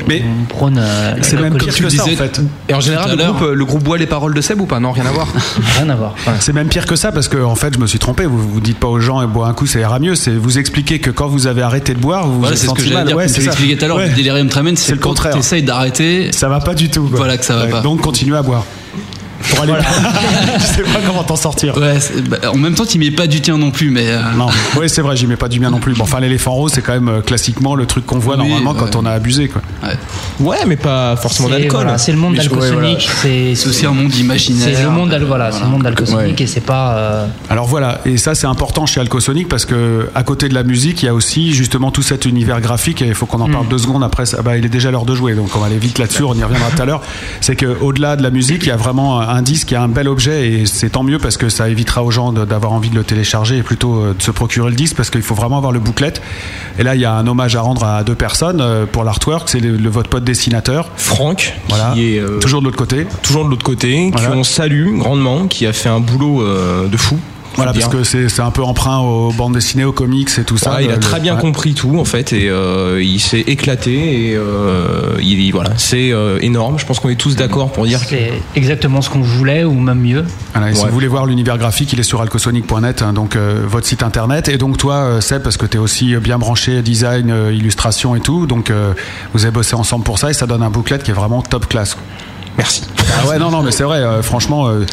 Speaker 5: Mais
Speaker 7: on prône. euh,
Speaker 5: c'est même pire que ça, en fait.
Speaker 6: Et en général, le groupe, le groupe boit les paroles de Seb ou pas? Non, rien à voir.
Speaker 7: Rien à voir.
Speaker 5: C'est même pire que ça parce que en fait, je me suis trompé. Vous vous dites pas aux gens et boire un coup, ça ira mieux. C'est vous expliquer que quand vous avez arrêté de boire, vous vous
Speaker 12: Voilà, c'est ce que j'allais
Speaker 5: mal.
Speaker 12: dire.
Speaker 5: Ouais,
Speaker 12: comme
Speaker 5: c'est
Speaker 12: tu
Speaker 5: ça.
Speaker 12: l'expliquais tout à l'heure,
Speaker 5: Ouais.
Speaker 12: le delirium tremens,
Speaker 5: C'est
Speaker 12: c'est
Speaker 5: le
Speaker 12: quand
Speaker 5: contraire.
Speaker 12: t'essayes d'arrêter.
Speaker 5: Ça va pas du tout. quoi.
Speaker 12: Voilà que ça va
Speaker 5: Ouais,
Speaker 12: pas.
Speaker 5: Donc continuez à boire. Pour aller. je sais pas comment t'en sortir.
Speaker 12: Ouais, bah, en même temps, tu mets pas du tien non plus, mais. euh,
Speaker 5: Non, oui c'est vrai, j'y mets pas du bien non plus. Bon, enfin, l'éléphant rose, c'est quand même euh, classiquement le truc qu'on voit
Speaker 12: Oui,
Speaker 5: normalement quand
Speaker 12: ouais.
Speaker 5: on a abusé, quoi.
Speaker 8: Ouais, mais pas forcément d'alcool.
Speaker 7: voilà, c'est le monde
Speaker 12: ouais,
Speaker 7: d'Alcosonic. C'est
Speaker 12: aussi un monde imaginaire.
Speaker 7: C'est le monde d'Al- voilà, c'est le monde et c'est pas. euh,
Speaker 5: Alors voilà, et ça c'est important chez Alcosonic parce que à côté de la musique, il y a aussi justement tout cet univers graphique et il faut qu'on en parle deux secondes après. ça- bah, il est déjà l'heure de jouer, donc on va aller vite là-dessus. On y reviendra tout à l'heure. C'est que au-delà de la musique, il y a vraiment un disque, il y a un bel objet et c'est tant mieux parce que ça évitera aux gens d'avoir envie de le télécharger et plutôt euh, de se procurer le disque parce qu'il faut vraiment avoir le booklet. Et là, il y a un hommage à rendre à deux personnes euh, pour l'artwork. C'est le, le- votre pote dessinateur,
Speaker 8: Franck,
Speaker 5: voilà,
Speaker 8: qui est euh,
Speaker 5: toujours de l'autre côté.
Speaker 8: toujours de l'autre côté,
Speaker 5: Voilà.
Speaker 8: qu'on salue grandement, qui a fait un boulot euh, de fou.
Speaker 5: Voilà, parce que c'est un peu emprunt aux bandes dessinées, aux comics et tout ça.
Speaker 8: Il a
Speaker 5: Le-
Speaker 8: très bien
Speaker 5: ouais.
Speaker 8: compris tout en fait et euh, il s'est éclaté et euh, il voilà c'est euh, énorme. Je pense qu'on est tous d'accord pour dire que
Speaker 7: c'est exactement ce qu'on voulait ou même mieux.
Speaker 5: Voilà, et si vous voulez voir l'univers graphique, il est sur alcosonic.net, hein, donc euh, votre site internet. Et donc toi, Seb, parce que tu es aussi bien branché design, euh, illustration et tout, donc euh, vous avez bossé ensemble pour ça et ça donne un booklet qui est vraiment top classe.
Speaker 8: Merci.
Speaker 5: Ah ouais, non, non, mais c'est vrai, euh, franchement, euh,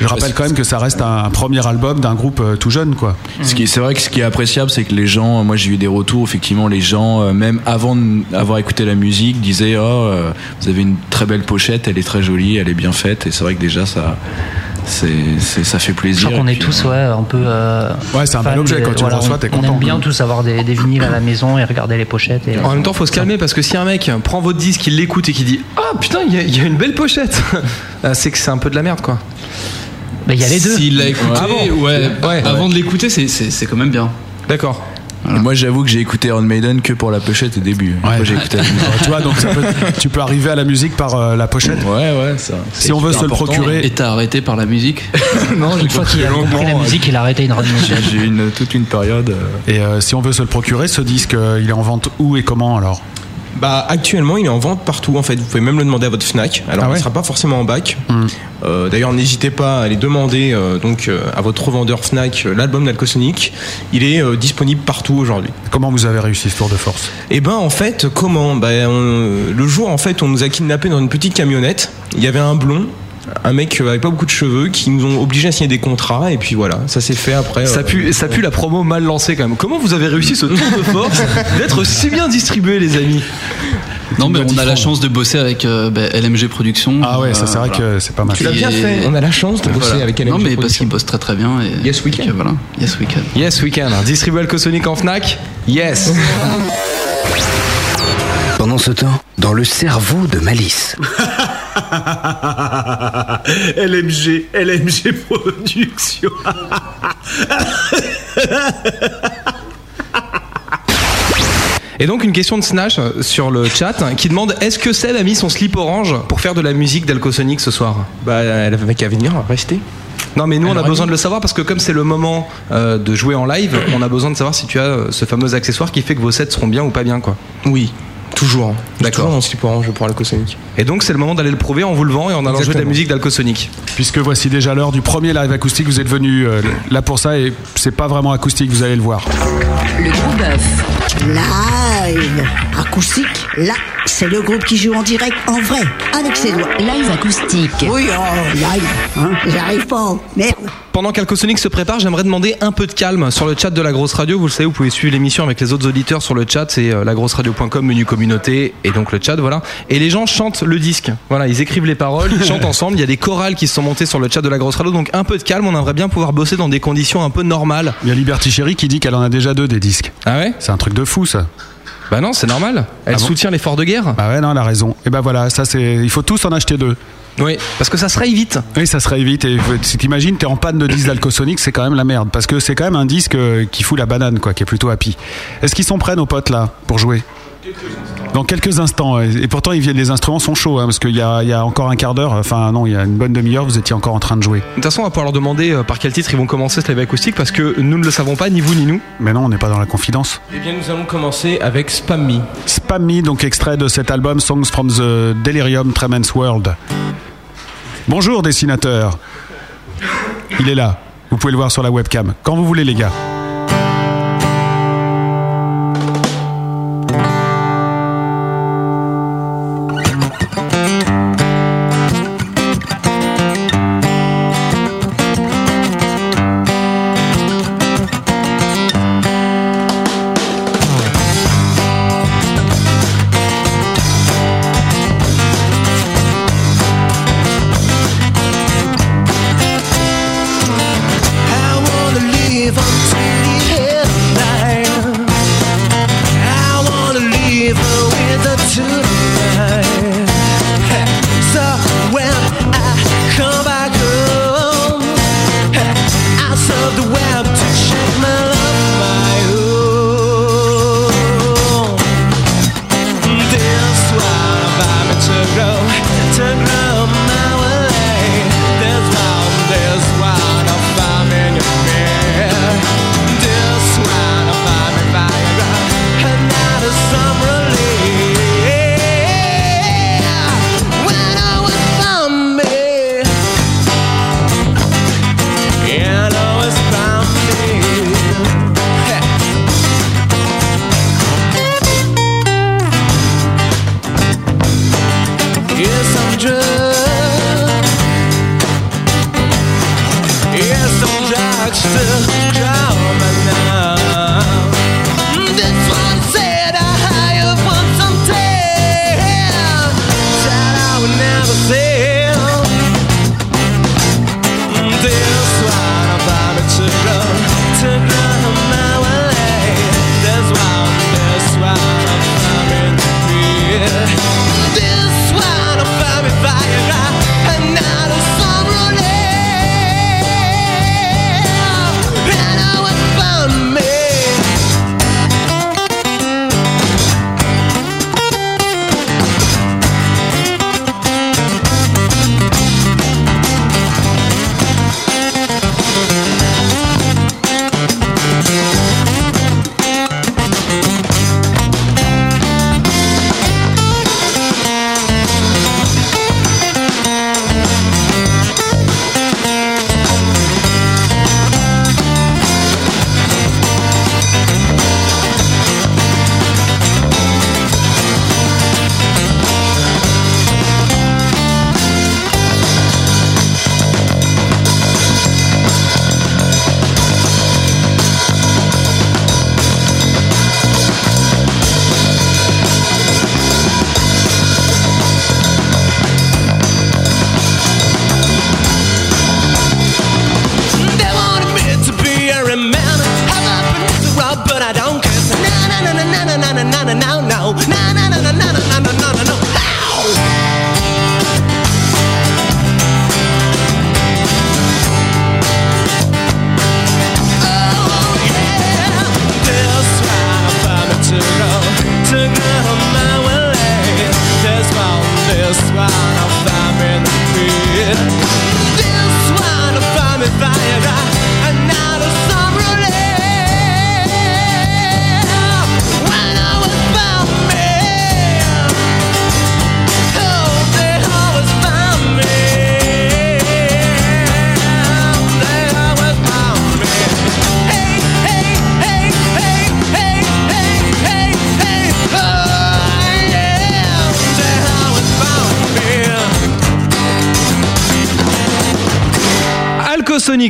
Speaker 5: je rappelle quand même que ça reste un, un premier album d'un groupe euh, tout jeune, quoi.
Speaker 11: Ce qui est- c'est vrai que ce qui est appréciable, c'est que les gens, moi j'ai eu des retours, effectivement, les gens, même avant d'avoir écouté la musique, disaient Oh, vous avez une très belle pochette, elle est très jolie, elle est bien faite, et c'est vrai que déjà ça, c'est, c'est- ça fait
Speaker 7: Je
Speaker 11: plaisir.
Speaker 7: crois qu'on est
Speaker 11: puis,
Speaker 7: tous
Speaker 11: euh,
Speaker 7: ouais, un peu. euh,
Speaker 5: Ouais, c'est un bel objet, quand tu le reçois,
Speaker 7: on-
Speaker 5: t'es
Speaker 7: On
Speaker 5: content.
Speaker 7: aime bien tous avoir des, des vinyles à la maison et regarder les pochettes. Et,
Speaker 6: En même temps, faut se calmer parce que si un mec prend votre disque, il l'écoute et qui dit Ah putain, il y, a- il y a une belle pochette, Ah, c'est que c'est un peu de la merde quoi.
Speaker 7: Bah, il y a les deux.
Speaker 12: S'il l'a écouté,
Speaker 6: Ah bon
Speaker 12: ouais,
Speaker 6: Ouais.
Speaker 12: avant de l'écouter, c'est- c'est c'est quand même bien.
Speaker 6: D'accord.
Speaker 11: Et Moi j'avoue que j'ai écouté Iron Maiden que pour la pochette au début. J'ai écouté la musique.
Speaker 5: tu vois, donc ça peut- tu peux arriver à la musique par euh, la pochette.
Speaker 11: Ouais, ouais, ça.
Speaker 5: Si on veut se le procurer.
Speaker 12: Et t'as arrêté par la musique
Speaker 6: Non,
Speaker 7: Une fois qu'il a compris la musique, il a arrêté une radio.
Speaker 11: J'ai j'ai eu une, toute une période. euh,
Speaker 5: Et euh, si on veut se le procurer, ce disque, euh, il est en vente où et comment alors?
Speaker 8: Bah actuellement il est en vente partout en fait. Vous pouvez même le demander à votre Fnac. Alors
Speaker 5: Ah ouais
Speaker 8: il sera pas forcément en bac.
Speaker 5: Hmm.
Speaker 8: Euh, D'ailleurs n'hésitez pas à aller demander euh, donc euh, à votre revendeur Fnac l'album d'Alcosonic. Il est disponible partout aujourd'hui.
Speaker 5: Comment vous avez réussi ce tour de force?
Speaker 8: Et ben en fait comment? Ben, on- Le jour en fait on nous a kidnappés dans une petite camionnette. Il y avait un blond. Un mec avec pas beaucoup de cheveux qui nous ont obligés à signer des contrats et puis voilà ça s'est fait après.
Speaker 6: Ça
Speaker 8: euh,
Speaker 6: pue, ça pue la promo mal lancée quand même. Comment vous avez réussi ce tour de force d'être si bien distribué, les amis
Speaker 12: Non, mais on a la chance de bosser avec euh, bah, LMG Productions.
Speaker 9: Ah ouais, ça c'est vrai que c'est pas mal.
Speaker 8: Tu l'as bien fait. On a la chance de bosser
Speaker 12: Voilà.
Speaker 8: avec LMG
Speaker 12: Non, mais parce qu'ils bossent très très bien. Et,
Speaker 8: Yes Weekend.
Speaker 12: et que voilà. Yes Weekend.
Speaker 6: Yes Weekend. Distribué Alcosonic en Fnac? Yes.
Speaker 5: Pendant ce temps, dans le cerveau de Malice.
Speaker 9: LMG, LMG Production.
Speaker 6: Et donc une question de Snatch euh, sur le chat qui demande est-ce que Seb a mis son slip orange pour faire de la musique d'Alcosonic ce soir?
Speaker 8: Bah, elle avait qu'à venir, rester.
Speaker 6: Non mais nous on a besoin de le savoir parce que comme c'est le moment euh, de jouer en live, on a besoin de savoir si tu as ce fameux accessoire qui fait que vos sets seront bien ou pas bien quoi.
Speaker 8: Oui, toujours.
Speaker 6: D'accord.
Speaker 8: Toujours mon slip orange pour Alcosonic.
Speaker 6: Et donc c'est le moment d'aller le prouver en vous levant et en allant jouer de la musique d'Alcosonic.
Speaker 9: Puisque voici déjà l'heure du premier live acoustique, vous êtes venu euh, là pour ça et c'est pas vraiment acoustique, vous allez le voir.
Speaker 3: Le gros bœuf.
Speaker 4: Live acoustique, là, c'est le groupe qui joue en direct, en vrai, avec ses doigts.
Speaker 3: Live acoustique.
Speaker 4: Oui, oh, live, hein, j'arrive pas, merde.
Speaker 6: Pendant qu'Alcosonic se prépare, j'aimerais demander un peu de calme sur le chat de la grosse radio. Vous le savez, vous pouvez suivre l'émission avec les autres auditeurs sur le chat, c'est euh, lagrosseradio.com, menu communauté et donc le chat, voilà. Et les gens chantent le disque. Voilà, ils écrivent les paroles, ils chantent ensemble. Il y a des chorales qui se sont montées sur le chat de la grosse radio, donc un peu de calme. On aimerait bien pouvoir bosser dans des conditions un peu normales.
Speaker 9: Il y a Liberty Chérie qui dit qu'elle en a déjà deux des disques.
Speaker 6: Ah ouais?
Speaker 9: C'est un truc de fou ça.
Speaker 6: Bah non, c'est normal. Elle
Speaker 9: Ah bon
Speaker 6: soutient l'effort de guerre.
Speaker 9: Bah ouais, non, elle a raison. Et bah voilà, ça c'est. Il faut tous en acheter deux.
Speaker 6: Oui, parce que ça se raye vite.
Speaker 9: Oui, ça serait vite. Et si t'imagines, t'es en panne de disque d'Alcosonic, c'est quand même la merde. Parce que c'est quand même un disque euh, qui fout la banane, quoi, qui est plutôt happy. Est-ce qu'ils sont prêts, nos potes, là, pour jouer? Dans quelques instants. Et pourtant, les instruments sont chauds, hein, parce qu'il y y a encore un quart d'heure, enfin non, il y a une bonne demi-heure, vous étiez encore en train de jouer.
Speaker 6: De toute façon, on va pouvoir leur demander euh, par quel titre ils vont commencer ce live acoustique parce que nous ne le savons pas, ni vous ni nous.
Speaker 9: Mais non, on n'est pas dans la confidence.
Speaker 8: Eh bien, nous allons commencer avec Spam Me.
Speaker 9: Spam Me, donc extrait de cet album Songs from the Delirium Tremens World. Bonjour, dessinateur. Il est là. Vous pouvez le voir sur la webcam. Quand vous voulez, les gars.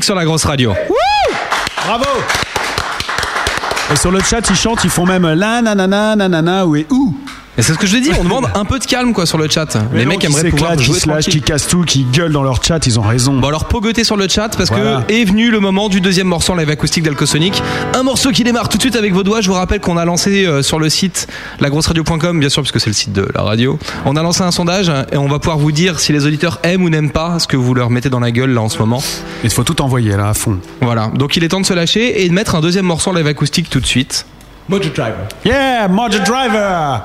Speaker 6: Sur la grosse radio.
Speaker 9: Bravo Et sur le chat, ils chantent, ils font même la nanana nanana ou et où.
Speaker 6: Et c'est ce que je dis, on demande un peu de calme quoi sur le chat.
Speaker 9: Mais
Speaker 6: Les
Speaker 9: non,
Speaker 6: mecs
Speaker 9: qui
Speaker 6: aimeraient pouvoir
Speaker 9: qui
Speaker 6: jouer
Speaker 9: se lâchent,
Speaker 6: tranquille.
Speaker 9: qui cassent tout, qui gueulent dans leur chat, ils ont raison.
Speaker 6: Bon alors pogoter sur le chat parce
Speaker 9: Voilà.
Speaker 6: que est venu le moment du deuxième morceau en live acoustique d'Alcosonic. Un morceau qui démarre tout de suite avec vos doigts. Je vous rappelle qu'on a lancé euh, sur le site lagrosseradio.com, bien sûr puisque c'est le site de la radio. On a lancé un sondage et on va pouvoir vous dire si les auditeurs aiment ou n'aiment pas ce que vous leur mettez dans la gueule là en ce moment.
Speaker 9: Il faut tout envoyer là à fond.
Speaker 6: Voilà. Donc il est temps de se lâcher et de mettre un deuxième morceau en live acoustique tout de suite.
Speaker 8: Mojo Driver.
Speaker 9: Yeah, Mojo Driver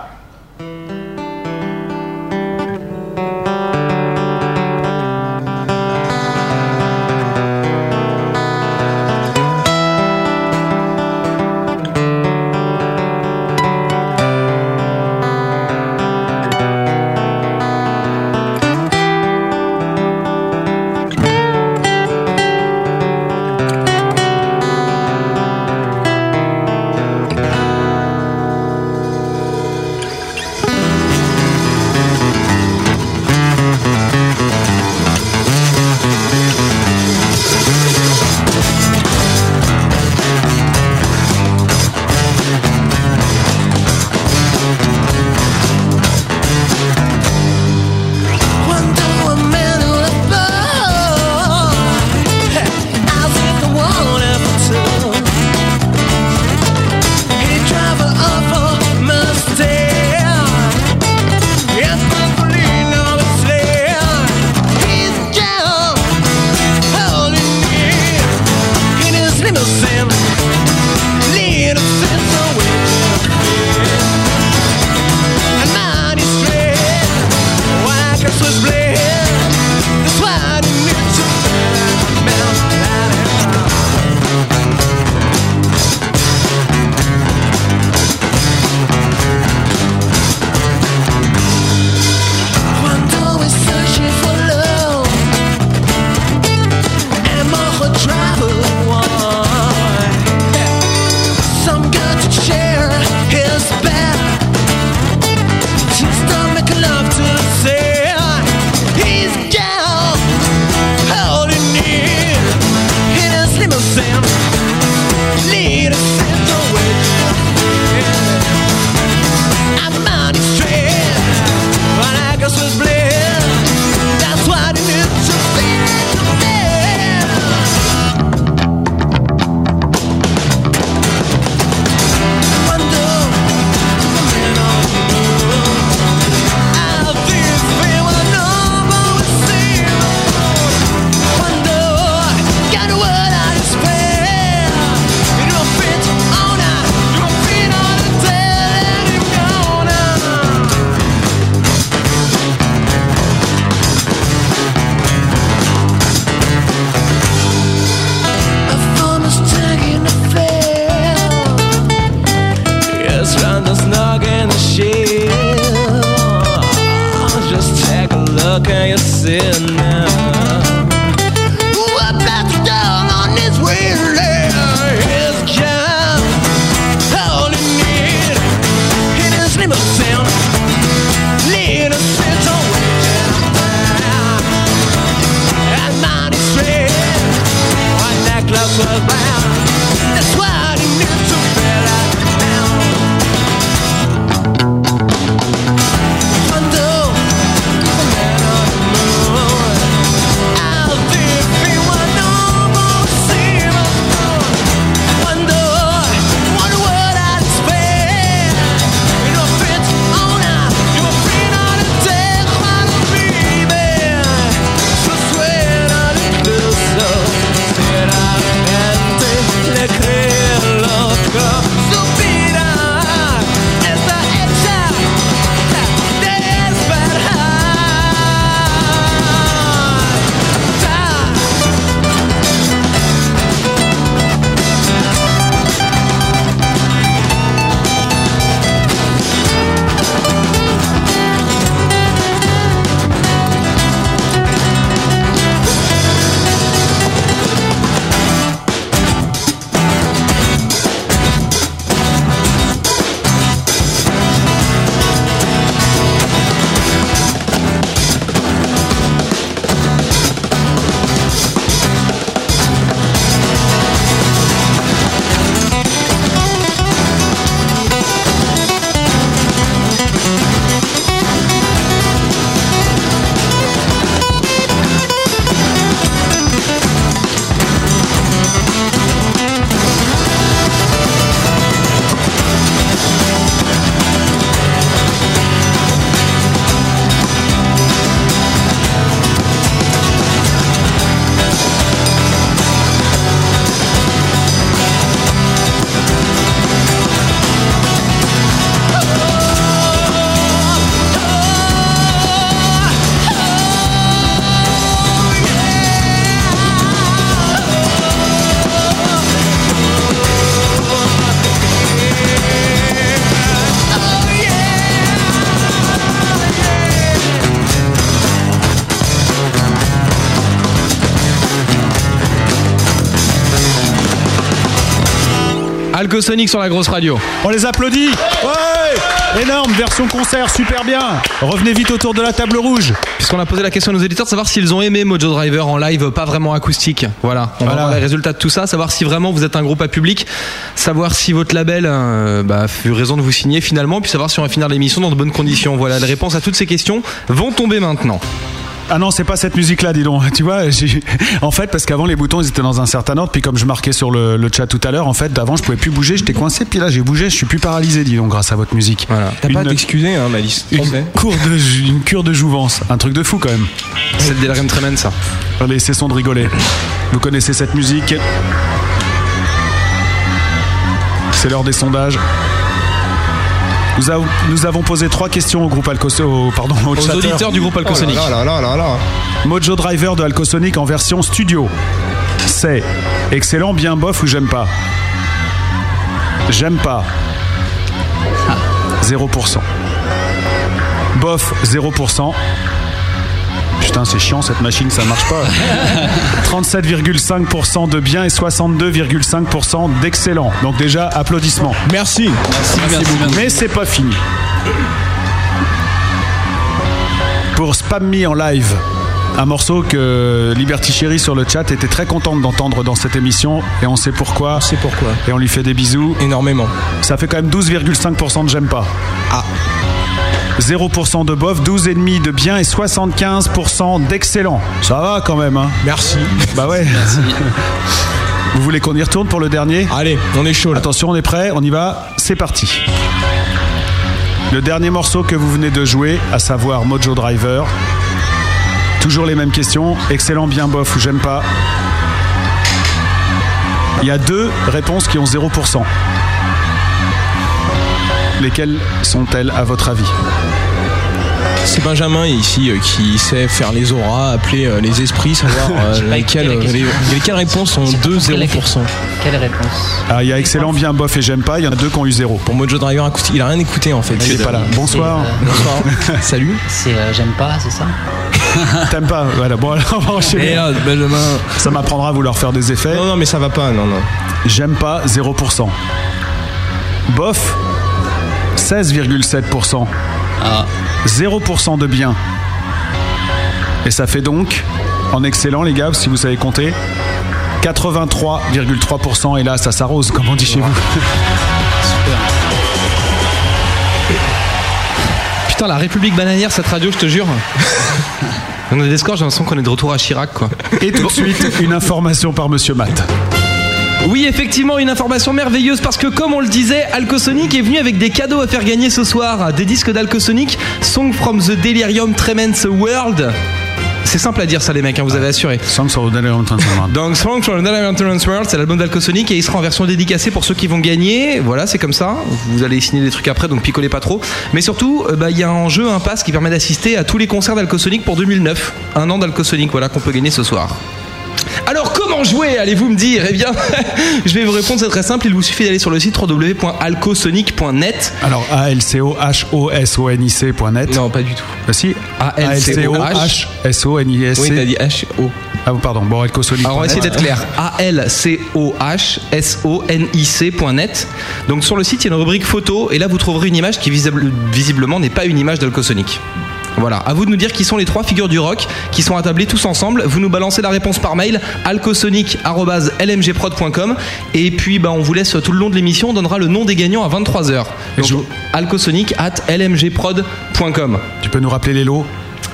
Speaker 6: Alcosonic sur la grosse radio.
Speaker 5: On les applaudit Ouais Énorme, version concert, super bien Revenez vite autour de la table rouge
Speaker 6: Puisqu'on a posé la question à nos éditeurs de savoir s'ils ont aimé Mojo Driver en live, pas vraiment acoustique. Voilà, on va
Speaker 5: Voilà.
Speaker 6: voir les résultats de tout ça, savoir si vraiment vous êtes un groupe à public, savoir si votre label euh, bah, a eu raison de vous signer finalement, puis savoir si on va finir l'émission dans de bonnes conditions. Voilà, les réponses à toutes ces questions vont tomber maintenant.
Speaker 5: Ah non, c'est pas cette musique-là, dis donc. Tu vois, j'ai- en fait, parce qu'avant les boutons ils étaient dans un certain ordre, puis comme je marquais sur le, le chat tout à l'heure, en fait, d'avant je pouvais plus bouger, j'étais coincé, puis là j'ai bougé, je suis plus paralysé, dis donc, grâce à votre musique. Voilà.
Speaker 8: T'as pas à t'excuser, hein, Malice.
Speaker 5: Une, cour de, une cure de jouvence, un truc de fou quand même.
Speaker 6: C'est le Delirium Tremens, ça.
Speaker 5: Allez, cessons de rigoler. Vous connaissez cette musique C'est l'heure des sondages. Nous, avons- nous avons posé trois questions au groupe Alcoso, au- pardon, au
Speaker 6: Aux
Speaker 5: chatter.
Speaker 6: auditeurs du groupe Alcosonic.
Speaker 8: Oh là là là là là.
Speaker 5: Mojo Driver de Alcosonic en version studio. C'est excellent, bien bof ou j'aime pas? J'aime pas. 0%. Bof, 0%. Putain, c'est chiant cette machine, ça marche pas. 37,5% de bien et 62,5% d'excellent. Donc déjà, applaudissements.
Speaker 8: Merci.
Speaker 12: Merci, merci.
Speaker 5: Mais c'est pas fini. Pour Spam Me en live, un morceau que Liberty Chérie sur le chat était très contente d'entendre dans cette émission et on sait pourquoi.
Speaker 8: C'est pourquoi.
Speaker 5: Et on lui fait des bisous.
Speaker 8: Énormément.
Speaker 5: Ça fait quand même 12,5% de j'aime pas.
Speaker 8: Ah.
Speaker 5: 0% de bof, 12,5% de bien et 75% d'excellent. Ça va quand même, hein
Speaker 8: Merci.
Speaker 5: Bah ouais. Vous voulez qu'on y retourne pour le dernier?
Speaker 8: Allez, on est chaud là.
Speaker 5: Attention, on est prêt, on y va, c'est parti. Le dernier morceau que vous venez de jouer, à savoir Mojo Driver. Toujours les mêmes questions, excellent, bien bof ou j'aime pas. Il y a deux réponses qui ont 0%. Lesquelles sont-elles à votre avis?
Speaker 8: C'est Benjamin ici euh, qui sait faire les auras, appeler euh, les esprits, savoir euh, lesquelles, les- lesquelles réponses sont 2 0%.
Speaker 7: Quelle réponse?
Speaker 5: Ah, Il y a excellent, bien bof et j'aime pas, il y en a deux qui ont eu zéro.
Speaker 8: Pour Mojo Driver acoustique, il a rien écouté en fait.
Speaker 5: Il est pas là. Bonsoir.
Speaker 8: Bonsoir. Salut.
Speaker 7: C'est euh, j'aime pas, c'est ça?
Speaker 5: T'aimes pas? Voilà, bon, alors on va enchaîner.
Speaker 8: Et là, Benjamin.
Speaker 5: Ça m'apprendra à vouloir faire des effets.
Speaker 8: Non, non, mais ça va pas, non, non.
Speaker 5: J'aime pas 0%. Bof? 16,7%.
Speaker 12: Ah,
Speaker 5: 0% de bien. Et ça fait donc, en excellent les gars, si vous savez compter, 83,3%. Et là, ça s'arrose, comme on dit chez vous.
Speaker 6: Putain, la République bananière, cette radio, je te jure. On a des scores, j'ai l'impression qu'on est de retour à Chirac, quoi.
Speaker 5: Et tout de suite, une information par Monsieur Matt.
Speaker 6: Oui, effectivement, une information merveilleuse parce que, comme on le disait, Alcosonic est venu avec des cadeaux à faire gagner ce soir. Des disques d'Alcosonic, Song from the Delirium Tremens World. C'est simple à dire ça, les mecs, hein, vous avez assuré.
Speaker 5: Songs for the Delirium Tremens World.
Speaker 6: Donc, Song from the Delirium Tremens World, c'est l'album d'Alcosonic et il sera en version dédicacée pour ceux qui vont gagner. Voilà, c'est comme ça. Vous allez signer des trucs après, donc picolez pas trop. Mais surtout, euh, bah, il y a en jeu un pass qui permet d'assister à tous les concerts d'Alcosonic pour 2009. Un an d'Alcosonic, voilà, qu'on peut gagner ce soir. Alors comment jouer Allez-vous me dire? Eh bien, je vais vous répondre, c'est très simple. Il vous suffit d'aller sur le site www.alcosonic.net.
Speaker 5: Alors, A-L-C-O-H-O-S-O-N-I-C.net.
Speaker 8: Non, pas du tout.
Speaker 5: Bah si, A-L-C-O-H-S-O-N-I-S-C.
Speaker 8: Oui, t'as dit H-O.
Speaker 5: Ah pardon, bon, Alcosonic.
Speaker 6: Alors on va essayer d'être clair. A-L-C-O-H-S-O-N-I-C.net. Donc sur le site, il y a une rubrique photo et là vous trouverez une image qui visible- visiblement n'est pas une image d'Alcosonic. Voilà, à vous de nous dire qui sont les trois figures du rock qui sont attablées tous ensemble. Vous nous balancez la réponse par mail alcosonic@lmgprod.com et puis bah, on vous laisse tout le long de l'émission, on donnera le nom des gagnants à 23h. Donc alcosonic at lmgprod.com.
Speaker 5: Tu peux nous rappeler les lots?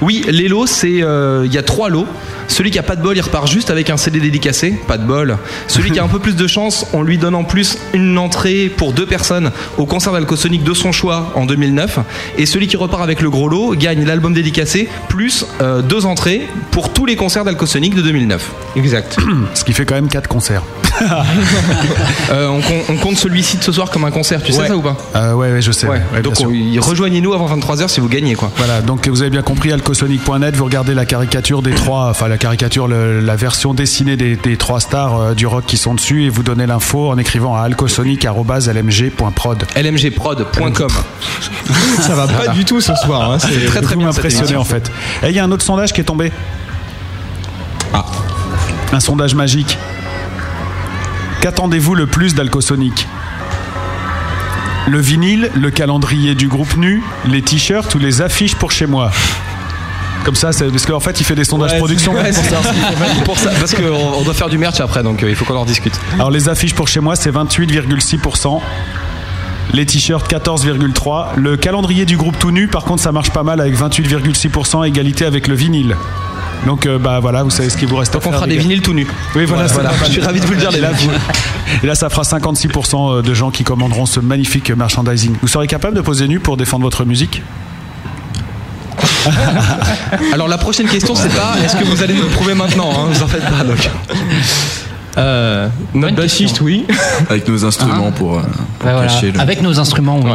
Speaker 6: Oui, les lots, c'est euh, il y a trois lots. Celui qui a pas de bol, il repart juste avec un CD dédicacé, pas de bol. Celui qui a un peu plus de chance, on lui donne en plus une entrée pour deux personnes au concert d'Alcosonic de son choix en 2009. Et celui qui repart avec le gros lot gagne l'album dédicacé plus euh, deux entrées pour tous les concerts d'Alcosonic de 2009.
Speaker 8: Exact.
Speaker 5: Ce qui fait quand même 4 concerts.
Speaker 6: Euh, on, com- on compte celui-ci de ce soir comme un concert, tu sais
Speaker 5: Ouais.
Speaker 6: ça ou pas?
Speaker 5: Euh, ouais, ouais, je sais.
Speaker 6: Ouais.
Speaker 5: ouais, bien
Speaker 6: Donc on- rejoignez-nous avant 23h si vous gagnez quoi.
Speaker 5: Voilà, donc vous avez bien compris, alcosonic.net, vous regardez la caricature des trois, enfin la caricature, le- la version dessinée des, des trois stars euh, du rock qui sont dessus et vous donnez l'info en écrivant à alcosonic.lmg.prod.
Speaker 6: lmgprod.com.
Speaker 8: Ça va pas du tout ce soir. hein, C'est
Speaker 6: très très bien émission.
Speaker 5: en fait. Et il y a un autre sondage qui est tombé.
Speaker 8: Ah.
Speaker 5: Un sondage magique. Qu'attendez-vous le plus d'Alcosonic? Le vinyle, le calendrier du groupe nu, les t-shirts ou les affiches pour chez moi? Comme ça, c'est parce qu'en fait, il fait des sondages
Speaker 6: Ouais,
Speaker 5: production
Speaker 6: ouais,
Speaker 5: pour fait.
Speaker 6: pour ça, parce qu'on on doit faire du merch après, donc euh, il faut qu'on en discute.
Speaker 5: Alors les affiches pour chez moi, c'est 28,6%. Les t-shirts 14,3%. Le calendrier du groupe tout nu, par contre, ça marche pas mal avec 28,6%, égalité avec le vinyle. Donc euh, bah voilà, vous savez ce qu'il vous reste à
Speaker 6: Donc on
Speaker 5: faire.
Speaker 6: fera
Speaker 5: les
Speaker 6: des vinyles tout nus.
Speaker 5: Oui, voilà.
Speaker 6: Je suis ravi de vous le dire, les
Speaker 5: Et là,
Speaker 6: mecs.
Speaker 5: vous- Et là, ça fera 56% de gens qui commanderont ce magnifique merchandising. Vous serez capable de poser nu pour défendre votre musique?
Speaker 6: Alors la prochaine question, c'est pas est-ce que vous allez nous le prouver maintenant hein, Vous en faites pas donc.
Speaker 8: Euh, notre bassiste, oui.
Speaker 11: Avec nos instruments pour, euh, pour
Speaker 7: Ouais, voilà.
Speaker 11: cacher le-
Speaker 7: Avec nos instruments, oui.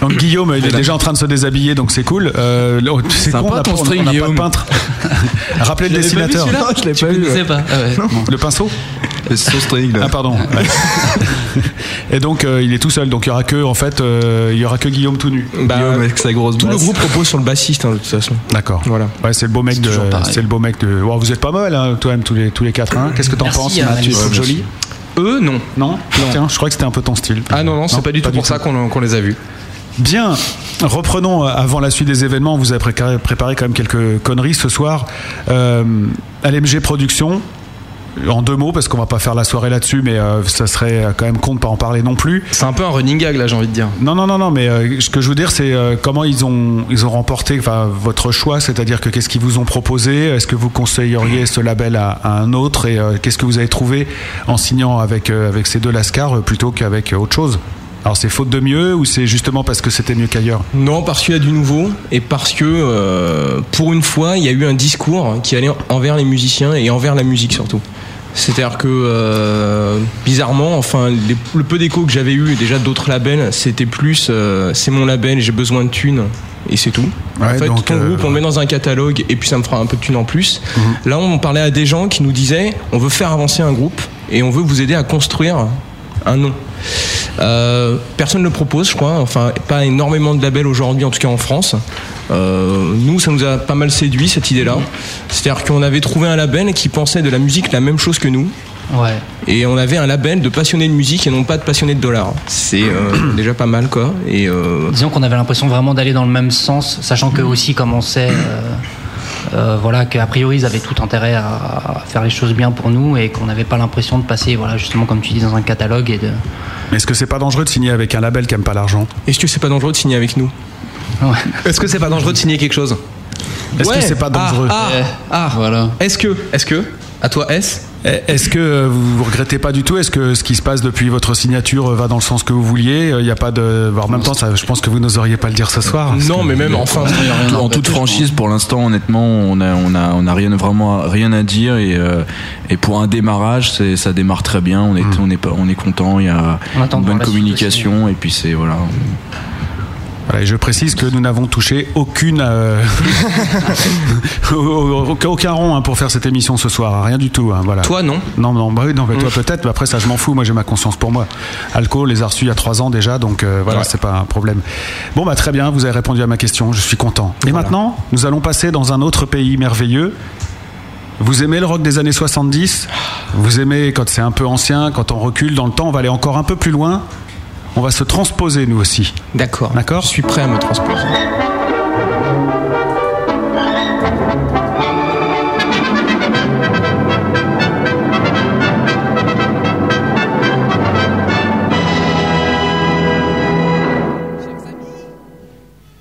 Speaker 5: Donc Guillaume, il est déjà en train de se déshabiller, donc c'est cool. Euh, oh, c'est
Speaker 11: Sympa
Speaker 5: con, on a
Speaker 11: ton
Speaker 5: pas- on-
Speaker 11: string,
Speaker 5: on n'a pas de peintre. Rappelez le
Speaker 11: Je l'avais pas vu,
Speaker 5: dessinateur.
Speaker 11: Je l'ai pas vu.
Speaker 7: pas. Ah ouais.
Speaker 5: Le pinceau
Speaker 11: Le son string. là.
Speaker 5: Ah pardon. Ouais. Et donc euh, il est tout seul, donc il y aura que en fait euh, il y aura que Guillaume tout nu.
Speaker 8: Bah,
Speaker 11: Guillaume avec sa grosse
Speaker 8: tout le groupe repose sur le bassiste, hein, de toute façon.
Speaker 5: D'accord.
Speaker 8: Voilà.
Speaker 5: Ouais, c'est le beau mec de c'est le beau mec de. Oh, vous êtes pas mal hein, toi même tous les tous les quatre. hein. Qu'est-ce que t'en penses
Speaker 7: hein,
Speaker 5: Mathieu joli.
Speaker 6: Eux, non.
Speaker 5: Non, Tiens, je crois que c'était un peu ton style.
Speaker 6: Ah non, non, c'est pas du tout pour ça qu'on les a vus.
Speaker 5: Bien, reprenons euh, avant la suite des événements. On vous a préparé, préparé quand même quelques conneries ce soir. Euh, LMG Productions, en deux mots, parce qu'on va pas faire la soirée là-dessus, mais euh, ça serait euh, quand même con de pas en parler non plus.
Speaker 6: C'est un peu un running gag là, j'ai envie de dire.
Speaker 5: Non, non, non, non, mais euh, ce que je veux dire, c'est euh, comment ils ont, ils ont remporté votre choix, c'est-à-dire que qu'est-ce qu'ils vous ont proposé, est-ce que vous conseilleriez ce label à, à un autre, et euh, qu'est-ce que vous avez trouvé en signant avec, euh, avec ces deux Lascars euh, plutôt qu'avec euh, autre chose? Alors c'est faute de mieux ou c'est justement parce que c'était mieux qu'ailleurs
Speaker 8: Non, parce qu'il y a du nouveau et parce que euh, pour une fois, il y a eu un discours qui allait envers les musiciens et envers la musique surtout. C'est-à-dire que euh, bizarrement, enfin, les- le peu d'écho que j'avais eu déjà d'autres labels, c'était plus euh, c'est mon label, j'ai besoin de thunes et c'est tout.
Speaker 5: Ouais,
Speaker 8: en fait,
Speaker 5: donc,
Speaker 8: ton groupe, on le met dans un catalogue et puis ça me fera un peu de thunes en plus.
Speaker 5: Mhm.
Speaker 8: Là, on parlait à des gens qui nous disaient on veut faire avancer un groupe et on veut vous aider à construire un nom. Euh, personne ne le propose, je crois. Enfin, pas énormément de labels aujourd'hui, en tout cas en France. Euh, nous, ça nous a pas mal séduit cette idée-là. C'est-à-dire qu'on avait trouvé un label qui pensait de la musique la même chose que nous.
Speaker 7: Ouais.
Speaker 8: Et on avait un label de passionnés de musique et non pas de passionnés de dollars. C'est euh, déjà pas mal, quoi. Et
Speaker 7: Disons qu'on avait l'impression vraiment d'aller dans le même sens, sachant qu'eux aussi commençaient. Euh, voilà, qu'a priori ils avaient tout intérêt à, à faire les choses bien pour nous et qu'on n'avait pas l'impression de passer, voilà, justement comme tu dis, dans un catalogue et de.
Speaker 5: Mais est-ce que c'est pas dangereux de signer avec un label qui aime pas l'argent?
Speaker 8: Est-ce que c'est pas dangereux de signer avec nous?
Speaker 7: Ouais.
Speaker 6: Est-ce que c'est pas dangereux de signer quelque chose?
Speaker 5: Est-ce
Speaker 6: Ouais.
Speaker 5: que c'est pas dangereux?
Speaker 6: Ah, ah, ah.
Speaker 12: Voilà.
Speaker 6: Est-ce que, est-ce que, à toi S?
Speaker 5: Est-ce que euh, vous regrettez pas du tout? Est-ce que ce qui se passe depuis votre signature euh, va dans le sens que vous vouliez? Il n'y a pas de. En même temps, ça, je pense que vous n'oseriez pas le dire ce soir.
Speaker 8: Non, mais même enfin.
Speaker 11: Tout- en toute franchise, pour l'instant, honnêtement, on a, on a, on a rien vraiment rien à dire et, euh, et pour un démarrage, c'est, ça démarre très bien. On est, on est pas, on est content. Il y a une bonne communication et puis c'est voilà.
Speaker 5: Voilà, et je précise que nous n'avons touché aucune, euh, aucun rond hein, pour faire cette émission ce soir, hein, rien du tout. hein, voilà.
Speaker 6: Toi, non
Speaker 5: Non, non, bah non, mais toi peut-être, mais après ça je m'en fous, moi j'ai ma conscience pour moi. Alco les a reçus il y a trois ans déjà, donc euh, voilà,
Speaker 8: Ouais.
Speaker 5: c'est pas un problème. Bon bah très bien, vous avez répondu à ma question, je suis content. Et maintenant, nous allons passer dans un autre pays merveilleux. Vous aimez le rock des années 70 Vous aimez quand c'est un peu ancien, quand on recule dans le temps, on va aller encore un peu plus loin. On va se transposer nous aussi.
Speaker 8: D'accord.
Speaker 5: D'accord
Speaker 8: Je suis prêt à me transposer.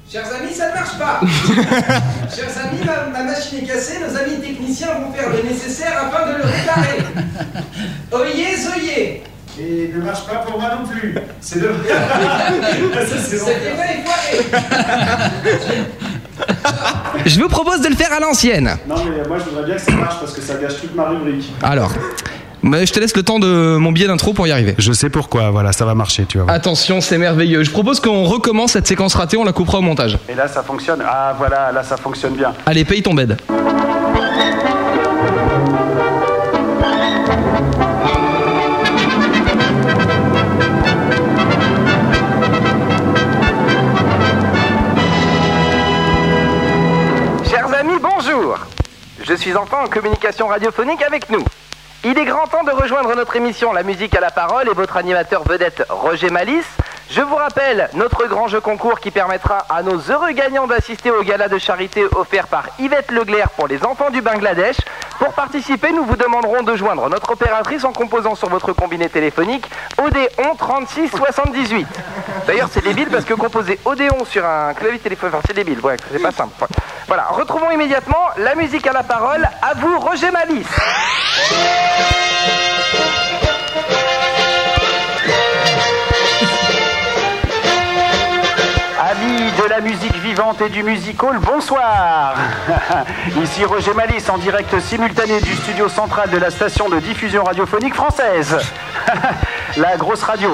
Speaker 13: Chers amis, ça ne marche pas. Chers amis, ma, ma machine est cassée. Nos amis techniciens vont faire le nécessaire afin de le réparer. Et ne marche pas pour moi non plus. C'est de. Cet effet est foiré.
Speaker 6: Je vous propose de le faire à l'ancienne.
Speaker 5: Non mais moi je voudrais bien que ça marche parce que ça gâche toute ma rubrique.
Speaker 6: Alors, mais je te laisse le temps de mon billet d'intro pour y arriver.
Speaker 5: Je sais pourquoi, voilà, ça va marcher, tu vas voir.
Speaker 6: Attention, c'est merveilleux. Je propose qu'on recommence cette séquence ratée, on la coupera au montage.
Speaker 5: Et là ça fonctionne. Ah voilà, là ça fonctionne bien.
Speaker 6: Allez, paye ton bed.
Speaker 13: En communication radiophonique avec nous. Il est grand temps de rejoindre notre émission La musique à la parole et votre animateur vedette Roger Malice
Speaker 5: Je vous rappelle notre grand jeu concours qui permettra à nos heureux gagnants d'assister au gala de charité offert par Yvette Leglaire pour les enfants du Bangladesh. Pour participer, nous vous demanderons de joindre notre opératrice en composant sur votre combiné téléphonique Odéon 36 78. D'ailleurs, c'est débile parce que composer Odéon sur un clavier téléphonique, c'est débile, ouais, c'est pas simple. Voilà, retrouvons immédiatement la musique à la parole. À vous, Roger Malice. Musique vivante et du music hall, bonsoir Ici Roger Malice en direct simultané du studio central de la station de diffusion radiophonique française. la grosse radio.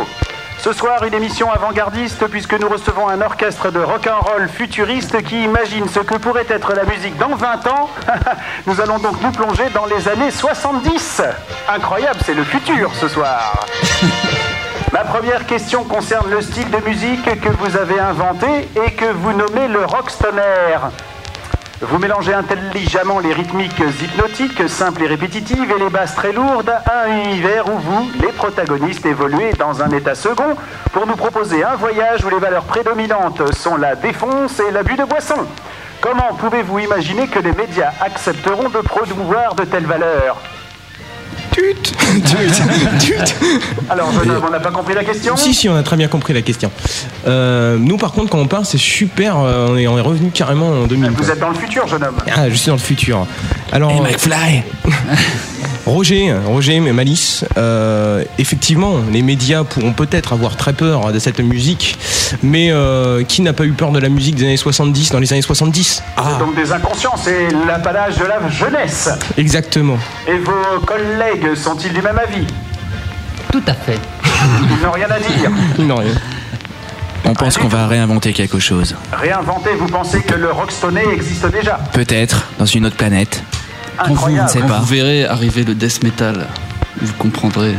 Speaker 5: Ce soir, une émission avant-gardiste puisque nous recevons un orchestre de rock'n'roll futuriste qui imagine ce que pourrait être la musique dans 20 ans. nous allons donc nous plonger dans les années 70. Incroyable, c'est le futur ce soir. Ma première question concerne le style de musique que vous avez inventé et que vous nommez le rockstoner. Vous mélangez intelligemment les rythmiques hypnotiques, simples et répétitives, et les basses très lourdes à un univers où vous, les protagonistes, évoluez dans un état second pour nous proposer un voyage où les valeurs prédominantes sont la défonce et l'abus de boisson. Comment pouvez-vous imaginer que les médias accepteront de promouvoir de telles valeurs? Tut Tut Alors, jeune homme, on n'a pas compris la question
Speaker 8: Si, si, on a très bien compris la question. Euh, nous, par contre, quand on parle, c'est super. euh, on, est, on est revenu carrément en 2000.
Speaker 5: Vous êtes dans le futur, jeune homme.
Speaker 8: Ah, je suis dans le futur. Alors,
Speaker 11: McFly
Speaker 8: Roger, Roger, mais Malice, euh, effectivement, les médias pourront peut-être avoir très peur de cette musique, mais euh, qui n'a pas eu peur de la musique des années 70 dans les années 70
Speaker 5: C'est donc des inconscients, c'est l'apanage de la jeunesse.
Speaker 8: Exactement.
Speaker 5: Et vos collègues sont-ils du même avis?
Speaker 7: Tout à fait.
Speaker 5: Ils n'ont rien à dire.
Speaker 8: Non, rien.
Speaker 11: On pense qu'on va réinventer quelque chose.
Speaker 5: Réinventer, vous pensez que le rockstoner existe déjà?
Speaker 11: Peut-être dans une autre planète.
Speaker 12: Quand vous,
Speaker 5: Incroyable.
Speaker 11: sait
Speaker 12: quand
Speaker 11: pas.
Speaker 12: vous verrez arriver le death metal, vous comprendrez.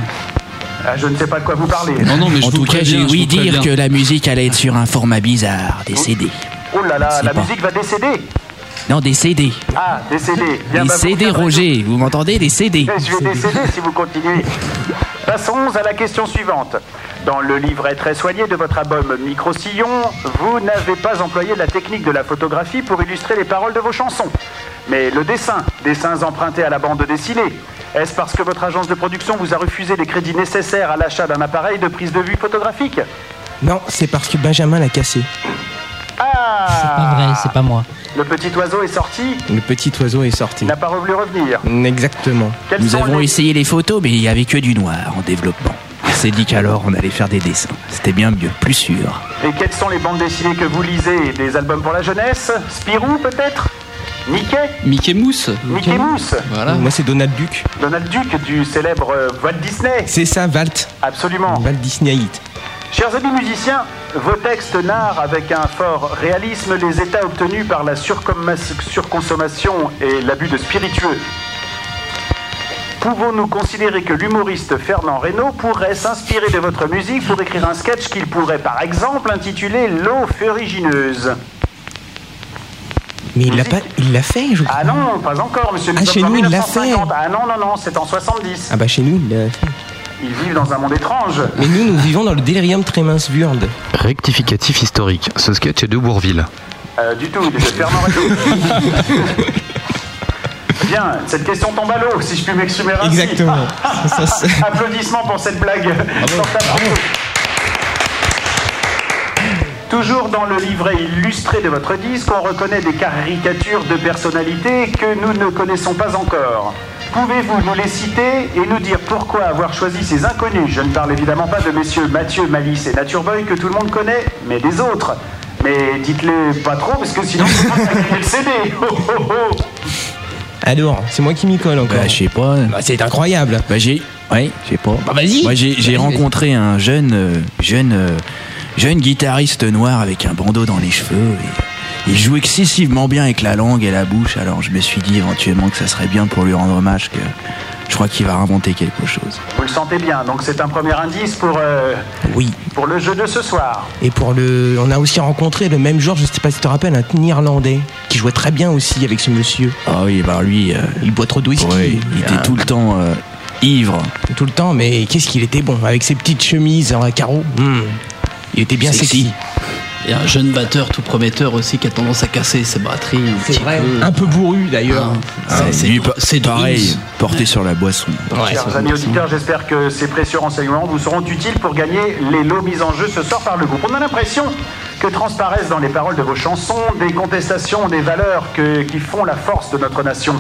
Speaker 5: Ah, Je ne sais pas de quoi vous parlez.
Speaker 12: Non, non, mais je
Speaker 11: en
Speaker 12: vous
Speaker 11: tout cas, j'ai
Speaker 12: vous
Speaker 11: dire que la musique allait être sur un format bizarre, des CD.
Speaker 5: Oh là là, la
Speaker 11: pas.
Speaker 5: musique va décéder.
Speaker 11: Non, des CD.
Speaker 5: Ah, décéder. Bien,
Speaker 11: Des
Speaker 5: bah, vous
Speaker 11: CD. Roger, vous m'entendez Des CD.
Speaker 5: Je vais décéder si vous continuez. Passons à la question suivante. Dans le livret très soigné de votre album Micro-Sillon, vous n'avez pas employé la technique de la photographie pour illustrer les paroles de vos chansons. Mais le dessin, dessins empruntés à la bande dessinée. Est-ce parce que votre agence de production vous a refusé les crédits nécessaires à l'achat d'un appareil de prise de vue photographique?
Speaker 8: Non, c'est parce que Benjamin l'a cassé.
Speaker 5: Ah
Speaker 7: Pas vrai, c'est pas moi.
Speaker 5: Le petit oiseau est sorti,
Speaker 8: Le petit oiseau est sorti.
Speaker 5: il n'a pas voulu revenir?
Speaker 8: Exactement.
Speaker 5: Quels
Speaker 11: Nous
Speaker 5: sont
Speaker 11: avons
Speaker 5: les-
Speaker 11: essayé les photos, mais il n'y avait que du noir en développement. On s'est dit qu'alors on allait faire des dessins. C'était bien mieux, plus sûr.
Speaker 5: Et quelles sont les bandes dessinées que vous lisez? Des albums pour la jeunesse? Spirou peut-être? Mickey?
Speaker 12: Mickey Mouse
Speaker 5: Mickey Mouse
Speaker 12: Voilà.
Speaker 8: Moi, c'est Donald Duck.
Speaker 5: Donald Duck du célèbre euh, Walt Disney
Speaker 8: C'est ça, Walt.
Speaker 5: Absolument.
Speaker 8: Walt Disneyite.
Speaker 5: Chers amis musiciens, vos textes narrent avec un fort réalisme les états obtenus par la surconsommation et l'abus de spiritueux. Pouvons-nous considérer que l'humoriste Fernand Reynaud pourrait s'inspirer de votre musique pour écrire un sketch qu'il pourrait par exemple intituler L'eau furigineuse
Speaker 8: Mais il l'a pas, il l'a fait, je crois.
Speaker 5: Ah non, pas encore, monsieur.
Speaker 8: Ah, chez nous, il l'a
Speaker 5: 1950.
Speaker 8: fait.
Speaker 5: Ah non, non, non, c'est en 70.
Speaker 8: Ah bah chez nous, il l'a fait.
Speaker 5: Ils vivent dans un monde étrange.
Speaker 8: Mais nous, nous vivons dans le délirium Tremenswürde.
Speaker 6: Rectificatif historique. Ce sketch est de Bourville.
Speaker 5: Euh, du tout, il est de Fernand Reynaud. Bien, cette question tombe à l'eau, si je puis m'exprimer ainsi.
Speaker 8: Exactement. Ça,
Speaker 5: Applaudissements pour cette blague. Porte-à-porte. Toujours dans le livret illustré de votre disque, on reconnaît des caricatures de personnalités que nous ne connaissons pas encore. Pouvez-vous nous les citer et nous dire pourquoi avoir choisi ces inconnus? Je ne parle évidemment pas de messieurs Mathieu, Malice et Nature Boy que tout le monde connaît, mais des autres. Mais dites-les pas trop parce que sinon griller le CD. Oh, oh, oh.
Speaker 8: Alors, c'est moi qui m'y colle encore.
Speaker 11: Bah, je sais pas.
Speaker 8: Bah, c'est incroyable.
Speaker 11: Bah, j'ai. Ouais, je sais pas.
Speaker 8: Bah, vas-y.
Speaker 11: Moi, j'ai rencontré un jeune, euh, jeune, euh, jeune guitariste noir avec un bandeau dans les cheveux. Et il joue excessivement bien avec la langue et la bouche. Alors, je me suis dit éventuellement que ça serait bien pour lui rendre hommage que je crois qu'il va inventer quelque chose.
Speaker 5: Vous le sentez bien, donc c'est un premier indice pour, euh,
Speaker 8: Oui.
Speaker 5: pour le jeu de ce soir.
Speaker 8: Et pour le, on a aussi rencontré le même jour, je sais pas si tu te rappelles, un Irlandais qui jouait très bien aussi avec ce monsieur.
Speaker 11: Ah oui, bah lui, euh,
Speaker 8: Il boit trop de whisky.
Speaker 11: ouais, il était tout le temps euh, ivre.
Speaker 8: tout le temps, mais qu'est-ce qu'il était bon avec ses petites chemises en carreaux. Hmm. Il était bien sexy.
Speaker 12: Et un jeune batteur tout prometteur aussi qui a tendance à casser ses batteries un petit peu.
Speaker 8: Un peu bourru d'ailleurs.
Speaker 12: Ah, c'est- c'est- c'est
Speaker 11: pareil, porté sur la boisson.
Speaker 14: Chers amis auditeurs, j'espère que ces précieux renseignements vous seront utiles pour gagner les lots mis en jeu ce soir par le groupe. On a l'impression que transparaissent dans les paroles de vos chansons des contestations des valeurs que- qui font la force de notre nation.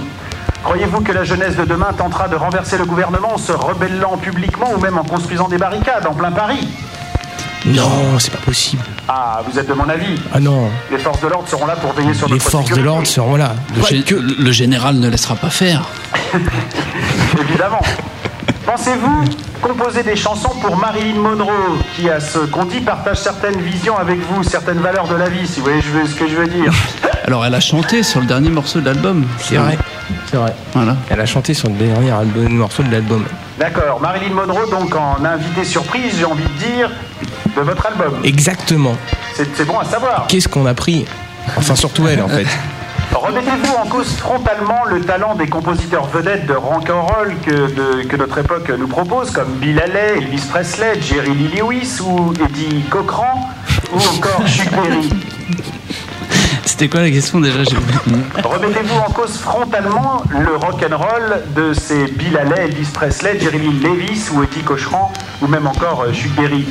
Speaker 14: Croyez-vous que la jeunesse de demain tentera de renverser le gouvernement en se rebellant publiquement ou même en construisant des barricades en plein Paris?
Speaker 8: Non, c'est pas possible.
Speaker 14: Ah, vous êtes de mon avis
Speaker 8: Ah non.
Speaker 14: Les forces de l'ordre seront là pour veiller sur
Speaker 8: Les
Speaker 14: notre
Speaker 8: forces de l'ordre seront là.
Speaker 12: Le, gé- le général ne laissera pas faire.
Speaker 14: Évidemment. Pensez-vous composer des chansons pour Marilyn Monroe, qui, à ce qu'on dit, partage certaines visions avec vous, certaines valeurs de la vie, si vous voyez ce que je veux dire
Speaker 12: Alors elle a chanté sur le dernier morceau de l'album.
Speaker 8: C'est vrai. C'est vrai.
Speaker 12: Voilà.
Speaker 8: Elle a chanté sur le dernier album, morceau de l'album.
Speaker 14: D'accord, Marilyn Monroe, donc en invité surprise, j'ai envie de dire, de votre album.
Speaker 8: Exactement.
Speaker 14: C'est bon à savoir.
Speaker 8: Qu'est-ce qu'on a pris? Enfin, surtout elle en fait.
Speaker 14: Remettez-vous en cause frontalement le talent des compositeurs vedettes de rock'n'roll que, que notre époque nous propose, comme Bill Haley, Elvis Presley, Jerry Lee Lewis ou Eddie Cochran, ou encore Chuck Berry.
Speaker 12: C'était quoi la question déjà?
Speaker 14: Remettez-vous en cause frontalement le rock'n'roll de ces Bill Haley, Elvis Presley, Jerry Lee Lewis ou Eddie Cochran, ou même encore euh, Chuck Berry.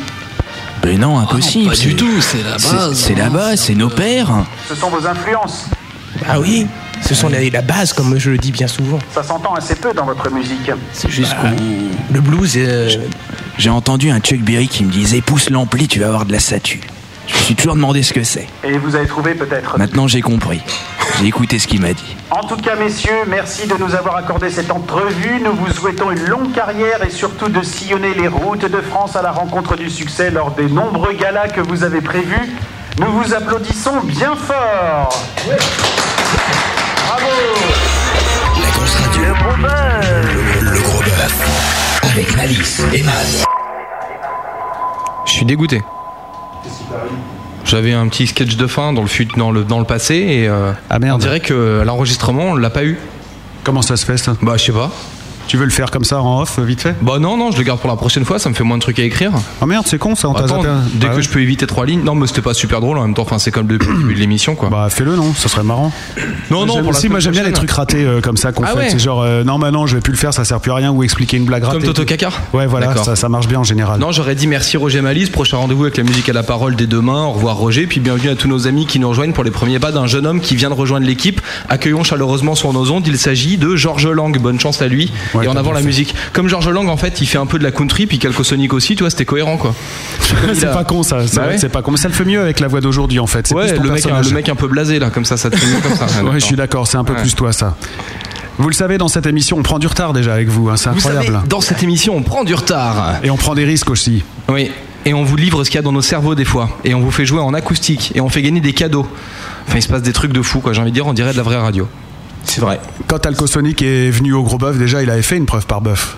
Speaker 11: Mais non, impossible.
Speaker 12: pas du tout, c'est la base.
Speaker 11: C'est la base, c'est nos pères.
Speaker 14: Ce sont vos influences.
Speaker 8: Ah oui, ce sont la, la base, comme je le dis bien souvent.
Speaker 14: Ça s'entend assez peu dans votre musique.
Speaker 12: C'est juste
Speaker 8: Bah, Le blues, euh,
Speaker 11: J'ai entendu un Chuck Berry qui me disait pousse l'ampli, tu vas avoir de la statue. Je me suis toujours demandé ce que c'est.
Speaker 14: Et vous avez trouvé peut-être.
Speaker 11: Maintenant j'ai compris. J'ai écouté ce qu'il m'a dit.
Speaker 14: En tout cas, messieurs, merci de nous avoir accordé cette entrevue. Nous vous souhaitons une longue carrière et surtout de sillonner les routes de France à la rencontre du succès lors des nombreux galas que vous avez prévus. Nous vous applaudissons bien fort. Bravo
Speaker 1: La grosse radio. Le gros bœuf. Le, le gros bœuf. Avec Malice et Matt.
Speaker 6: Je suis dégoûté. J'avais un petit sketch de fin dans le, fut- dans le, dans le passé et euh, on dirait que l'enregistrement on l'a pas eu.
Speaker 5: Comment ça se fait ça?
Speaker 6: Bah je sais pas.
Speaker 5: Tu veux le faire comme ça en off, vite fait
Speaker 6: Bah non, non, je le garde pour la prochaine fois, ça me fait moins de trucs à écrire.
Speaker 5: Oh merde, c'est con ça, on t'a
Speaker 6: Attends,
Speaker 5: zappé un-
Speaker 6: dès
Speaker 5: Bah
Speaker 6: que
Speaker 5: ouais.
Speaker 6: je peux éviter trois lignes. Non, mais c'était pas super drôle en même temps, enfin c'est comme depuis le début de l'émission quoi.
Speaker 5: Bah fais-le non, ça serait marrant.
Speaker 6: Non, non,
Speaker 5: J'aime-
Speaker 6: pour la
Speaker 5: si moi
Speaker 6: semaine
Speaker 5: j'aime bien les
Speaker 6: prochaine.
Speaker 5: trucs ratés euh, comme ça qu'on
Speaker 6: Ah
Speaker 5: fait.
Speaker 6: ouais.
Speaker 5: C'est genre euh, non maintenant je vais plus le faire, ça sert plus à rien ou expliquer une blague ratée.
Speaker 6: Comme Toto Caca
Speaker 5: Ouais voilà,
Speaker 6: D'accord.
Speaker 5: ça, ça marche bien en général.
Speaker 6: Non, j'aurais dit merci Roger Malise, prochain rendez-vous avec la musique à la parole dès demain. Au revoir Roger, puis bienvenue à tous nos amis qui nous rejoignent pour les premiers pas d'un jeune homme qui vient de rejoindre l'équipe. Accueillons chaleureusement sur nos ondes, il s'agit de Georges Lang. Bonne chance à lui.
Speaker 5: Ouais,
Speaker 6: et en avant la
Speaker 5: fait.
Speaker 6: musique. Comme Georges Lang, en fait, il fait un peu de la country, puis Calcosonic aussi, tu vois, c'était cohérent quoi.
Speaker 5: C'est
Speaker 6: a-
Speaker 5: pas con ça, c'est
Speaker 6: Bah ouais.
Speaker 5: c'est pas con. Mais ça le fait mieux avec la voix d'aujourd'hui en fait. C'est
Speaker 6: Ouais, le mec,
Speaker 5: personnage.
Speaker 6: le mec un peu blasé là, comme ça, ça te fait mieux comme ça.
Speaker 5: Ouais, je suis d'accord, c'est un peu
Speaker 6: Ouais.
Speaker 5: plus toi ça. Vous le savez, dans cette émission, on prend du retard déjà avec vous, hein, c'est
Speaker 6: Vous
Speaker 5: incroyable.
Speaker 6: savez, dans cette émission, on prend du retard.
Speaker 5: Et on prend des risques aussi.
Speaker 6: Oui. Et on vous livre ce qu'il y a dans nos cerveaux des fois. Et on vous fait jouer en acoustique. Et on fait gagner des cadeaux. Enfin, il se passe des trucs de fou, quoi. J'ai envie de dire, on dirait de la vraie radio.
Speaker 8: C'est vrai.
Speaker 5: Quand Alcosonic est venu au gros bœuf, déjà il avait fait une preuve par bœuf.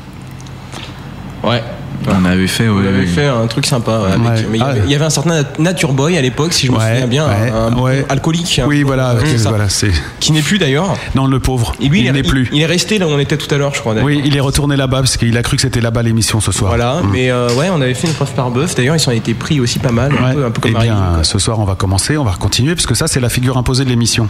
Speaker 8: Ouais.
Speaker 11: On avait fait,
Speaker 8: On avait fait un truc sympa. ouais, avec-
Speaker 5: Ouais.
Speaker 8: mais
Speaker 5: Ah
Speaker 8: il y avait un certain Nat- Nature Boy à l'époque, si je me souviens bien,
Speaker 5: ouais,
Speaker 8: un, un
Speaker 5: ouais.
Speaker 8: alcoolique. un
Speaker 5: Oui, voilà,
Speaker 8: ça.
Speaker 5: c'est.
Speaker 8: Qui n'est plus d'ailleurs.
Speaker 5: Non, le pauvre.
Speaker 8: Et lui,
Speaker 5: il
Speaker 8: il,
Speaker 5: n'est plus.
Speaker 8: Il, il est resté là où on était tout à l'heure, je crois.
Speaker 5: Oui, il est retourné là-bas parce qu'il a cru que c'était là-bas l'émission ce soir.
Speaker 8: Voilà,
Speaker 5: Mm.
Speaker 8: mais euh, ouais, on avait fait une preuve par bœuf. D'ailleurs, ils s'en étaient pris aussi pas mal, un, peu, un peu comme
Speaker 5: eh bien, ce soir, on va commencer, on va continuer, parce que ça, c'est la figure imposée de l'émission.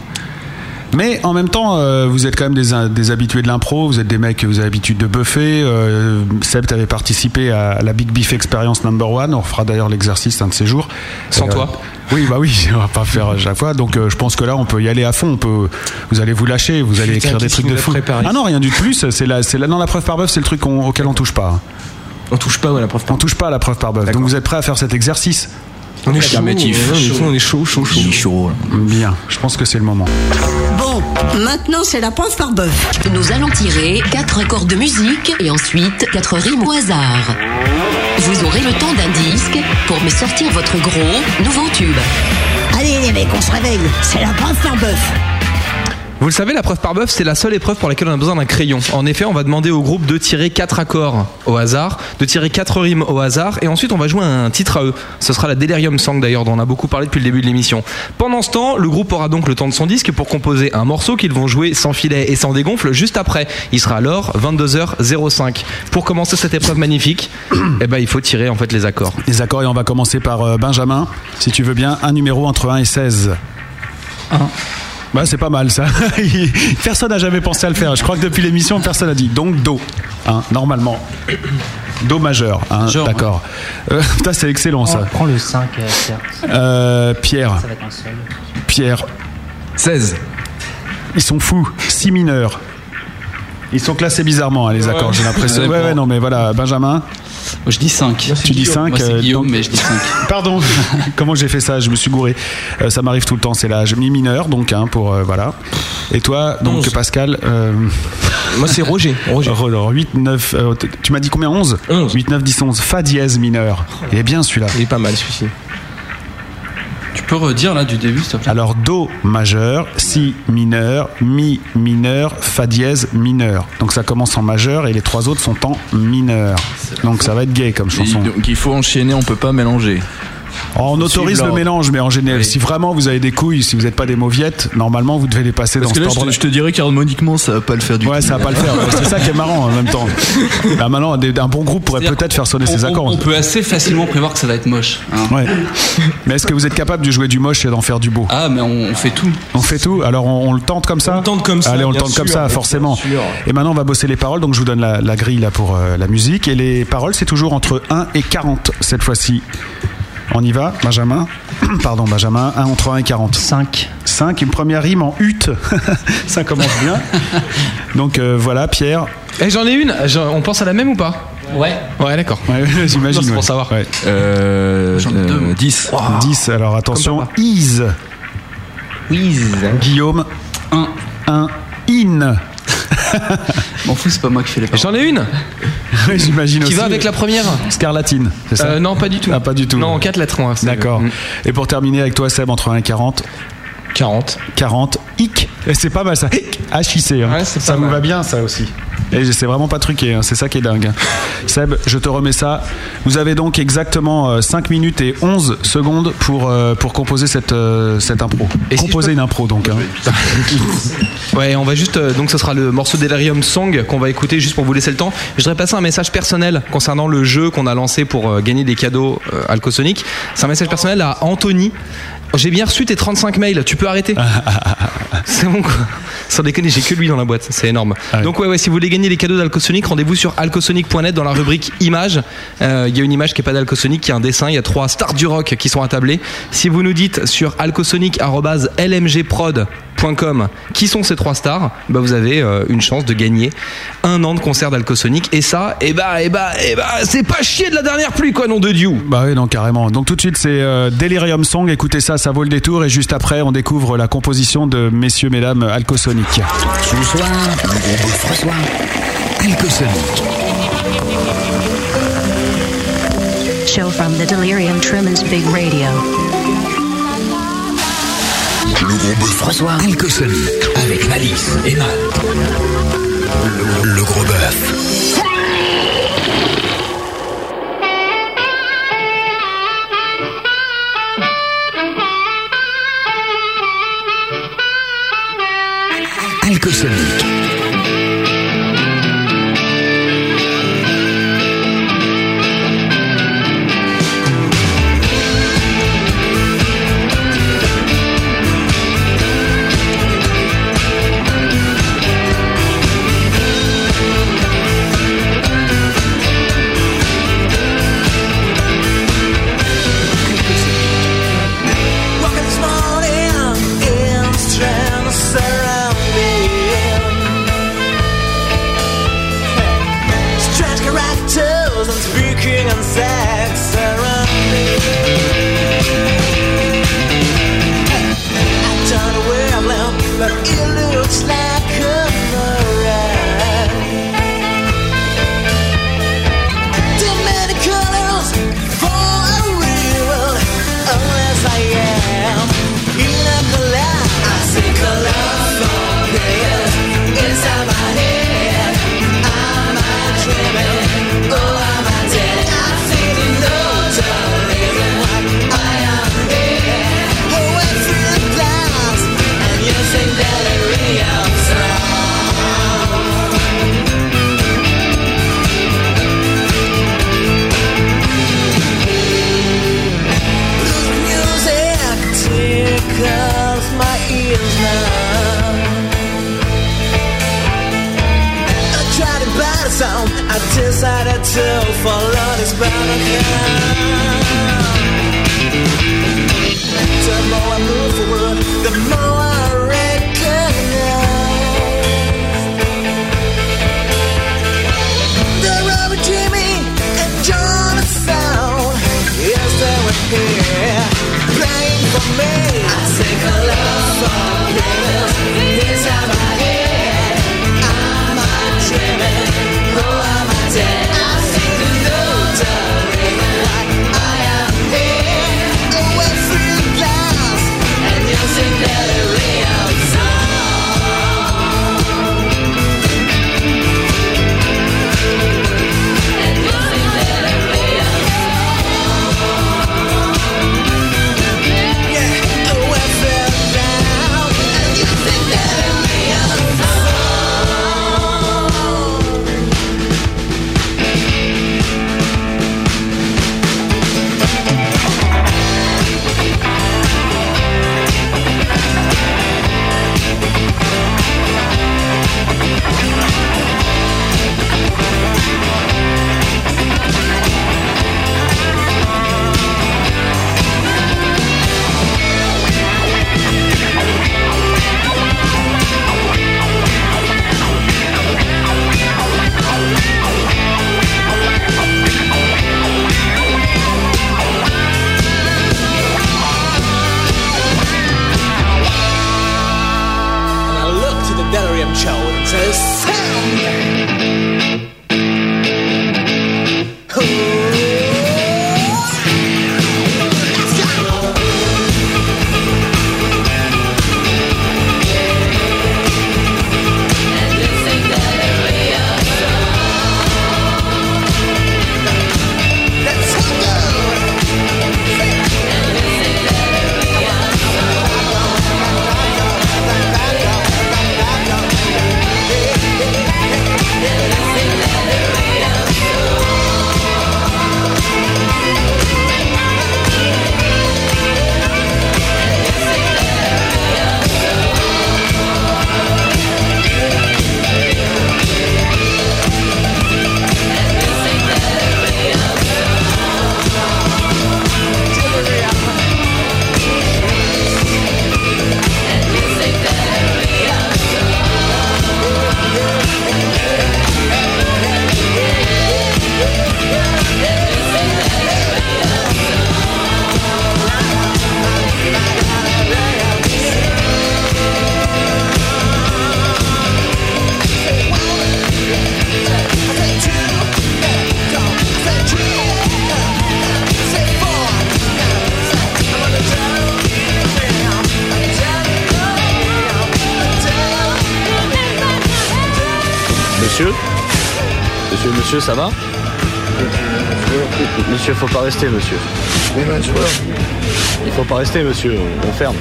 Speaker 5: Mais en même temps, euh, vous êtes quand même des, des habitués de l'impro, vous êtes des mecs, vous avez l'habitude de buffer. Euh, Seb, t'avais participé à la Big Beef Experience Number One, on fera d'ailleurs l'exercice un de ces jours.
Speaker 6: Sans
Speaker 5: Euh,
Speaker 6: toi.
Speaker 5: Oui, bah oui, on va pas faire à chaque fois. Donc euh, je pense que là, on peut y aller à fond. On peut, vous allez vous lâcher, vous allez
Speaker 8: Putain,
Speaker 5: écrire des trucs de fou. Ah non, rien du plus. C'est la, c'est la, non, la preuve par bœuf, c'est le truc auquel on touche pas.
Speaker 8: On touche pas à la preuve par
Speaker 5: On touche pas à la preuve par bœuf. Donc vous êtes prêts à faire cet exercice
Speaker 8: On est chaud,
Speaker 11: Affirmatif.
Speaker 8: on est chaud, on est chaud, chaud, chaud.
Speaker 11: Là.
Speaker 5: Bien, je pense que c'est le moment.
Speaker 4: Bon, maintenant c'est la preuve par bœuf.
Speaker 3: Nous allons tirer quatre accords de musique et ensuite quatre rimes au hasard. Vous aurez le temps d'un disque pour me sortir votre gros nouveau tube.
Speaker 4: Allez les mecs, on se réveille. C'est la preuve par bœuf.
Speaker 6: Vous le savez, la preuve par bœuf, c'est la seule épreuve pour laquelle on a besoin d'un crayon. En effet, on va demander au groupe de tirer quatre accords au hasard, de tirer quatre rimes au hasard, et ensuite on va jouer un titre à eux. Ce sera la Delirium Song d'ailleurs, dont on a beaucoup parlé depuis le début de l'émission. Pendant ce temps, le groupe aura donc le temps de son disque pour composer un morceau qu'ils vont jouer sans filet et sans dégonfle juste après. Il sera alors 22h05. Pour commencer cette épreuve magnifique, eh ben, il faut tirer en fait les accords.
Speaker 5: Les accords, et on va commencer par euh, Benjamin. Si tu veux bien, un numéro entre 1 et 16. 1. Bah, c'est pas mal ça. personne n'a jamais pensé à le faire. Je crois que depuis l'émission, personne n'a dit. Donc, Do. hein, normalement. Do majeur. hein,
Speaker 7: Majeur,
Speaker 5: D'accord. Euh, putain, c'est excellent ça.
Speaker 7: Prends le 5, euh, Pierre.
Speaker 5: Euh, Pierre.
Speaker 7: Ça va être un seul.
Speaker 5: Pierre. 16. Ils sont fous. 6 mineurs. Ils sont classés bizarrement, hein, les accords, j'ai l'impression.
Speaker 12: Ouais,
Speaker 5: ouais, non, mais voilà, Benjamin.
Speaker 12: Je dis 5.
Speaker 5: Tu dis 5
Speaker 12: Moi, c'est Guillaume, mais je dis 5.
Speaker 5: Pardon, comment j'ai fait ça? Je me suis gouré. Euh, ça m'arrive tout le temps, c'est l'âge mi mineur, donc, hein, pour. euh, voilà. Et toi, donc,
Speaker 8: Onze.
Speaker 5: Pascal euh,
Speaker 8: Moi, c'est Roger. Roger.
Speaker 5: 8, 9. euh, tu m'as dit combien 11
Speaker 8: 11.
Speaker 5: 8, 9, 10, 11. Fa dièse mineur. Il est bien celui-là.
Speaker 8: Il est pas mal celui-ci.
Speaker 12: Tu peux redire là du début, s'il te plaît?
Speaker 5: Alors, Do majeur, Si mineur, Mi mineur, Fa dièse mineur. Donc ça commence en majeur et les trois autres sont en mineur. Donc ça va être gay comme chanson.
Speaker 11: Donc il faut enchaîner, on peut pas mélanger.
Speaker 5: On autorise le
Speaker 11: l'ordre.
Speaker 5: mélange, mais en général, si vraiment vous avez des couilles, si vous n'êtes pas des mauviettes, normalement vous devez les passer
Speaker 11: Parce
Speaker 5: dans
Speaker 11: que
Speaker 5: cet
Speaker 11: je je te dirais qu'harmoniquement, ça va pas le faire du
Speaker 5: Ouais,
Speaker 11: tout.
Speaker 5: ça va pas le faire. ouais. C'est ça qui est marrant en même temps. Là, maintenant, un bon groupe pourrait peut-être faire sonner
Speaker 12: on-
Speaker 5: ses accords.
Speaker 12: On, peut assez facilement prévoir que ça va être moche. hein.
Speaker 5: Ouais. Mais est-ce que vous êtes capable de jouer du moche et d'en faire du beau?
Speaker 12: Ah, mais on, fait tout.
Speaker 5: On fait tout? Alors on, on le tente comme ça?
Speaker 8: On le tente comme ça,
Speaker 5: Allez, on le tente comme ça, forcément. Et maintenant, on va bosser les paroles. Donc je vous donne la, la grille là pour euh, la musique et les paroles, c'est toujours entre 1 et 40 cette fois-ci. On y va, Benjamin Pardon, Benjamin. 1 entre 1 et 40.
Speaker 7: 5.
Speaker 5: 5, une première rime en hutte. ça commence bien. Donc euh, voilà, Pierre.
Speaker 6: Et j'en ai une. J'en- On pense à la même ou pas?
Speaker 7: Ouais.
Speaker 6: Ouais, d'accord.
Speaker 5: Ouais, J'imagine.
Speaker 6: Non, c'est pour
Speaker 5: ouais.
Speaker 6: savoir.
Speaker 5: Ouais.
Speaker 11: Euh, euh, 10.
Speaker 5: 10, alors attention. Is. Guillaume.
Speaker 12: 1.
Speaker 5: 1. In.
Speaker 12: M'en fous, c'est pas moi qui fais les paroles.
Speaker 6: J'en ai une.
Speaker 5: Oui, J'imagine
Speaker 6: Qui
Speaker 5: aussi.
Speaker 6: va avec la première
Speaker 5: Scarlatine, c'est ça
Speaker 6: Euh, Non, pas du tout.
Speaker 5: Ah, pas du tout.
Speaker 6: Non, en 4 lettres. moi,
Speaker 5: D'accord. Et pour terminer avec toi, Seb, entre 1 et 40.
Speaker 8: 40.
Speaker 5: 40. Hic. Et c'est pas mal ça. Hic. H-I-C. hein.
Speaker 8: Ouais,
Speaker 5: ça
Speaker 8: mal.
Speaker 5: va bien, ça aussi. Et c'est vraiment pas truqué, hein. c'est ça qui est dingue. Seb, je te remets ça. Vous avez donc exactement euh, 5 minutes et 11 secondes pour, euh, pour composer cette, euh, cette impro.
Speaker 6: Et si
Speaker 5: composer
Speaker 6: peux-
Speaker 5: une impro donc. hein.
Speaker 6: Ouais, on va juste. euh, donc, ce sera le morceau Delirium Song qu'on va écouter juste pour vous laisser le temps. Je voudrais passer un message personnel concernant le jeu qu'on a lancé pour euh, gagner des cadeaux euh, Alcosonic. C'est un message personnel à Anthony. J'ai bien reçu tes 35 mails, tu peux arrêter. c'est bon quoi. Sans déconner, j'ai que lui dans la boîte, c'est énorme. Donc ouais, ouais, si vous voulez gagner les cadeaux d'Alcosonic, rendez-vous sur alcosonic.net dans la rubrique images. Euh, Il y a une image qui est pas d'Alcosonic, qui est un dessin. Il y a trois stars du rock qui sont attablées. Si vous nous dites sur alcosonic@lmgprod.com qui sont ces trois stars, bah vous avez euh, une chance de gagner un an de concert d'Alcosonic. Et ça, et bah, et bah, et bah, c'est pas chier de la dernière pluie quoi, nom de Dieu.
Speaker 5: Bah oui, non, carrément. Donc tout de suite, c'est euh, Delirium Song. Écoutez ça, ça vaut le détour. Et juste après, on découvre la composition de messieurs, mesdames Alcosonic.
Speaker 1: Ce soir, le gros bœuf reçoit Alcosonic.
Speaker 10: Show from the Delirium Tremens Big Radio.
Speaker 1: Le gros bœuf reçoit Alcosonic avec Malice et Matt. Le, le gros bœuf.
Speaker 15: Monsieur Monsieur, monsieur, ça va Monsieur, faut pas rester, monsieur. Il faut pas rester, monsieur, on ferme.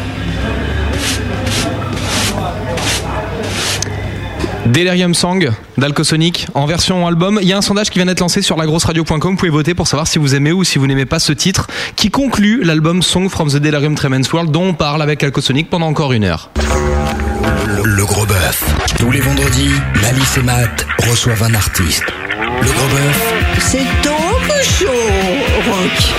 Speaker 6: Delirium Song d'Alcosonic en version album. Il y a un sondage qui vient d'être lancé sur lagrosseradio.com. Vous pouvez voter pour savoir si vous aimez ou si vous n'aimez pas ce titre qui conclut l'album Song from the Delirium Tremens World dont on parle avec Alcosonic pendant encore une heure.
Speaker 1: Le gros bœuf. Tous les vendredis, Malice et Matt reçoivent un artiste. Le gros bœuf,
Speaker 4: C'est donc chaud, rock.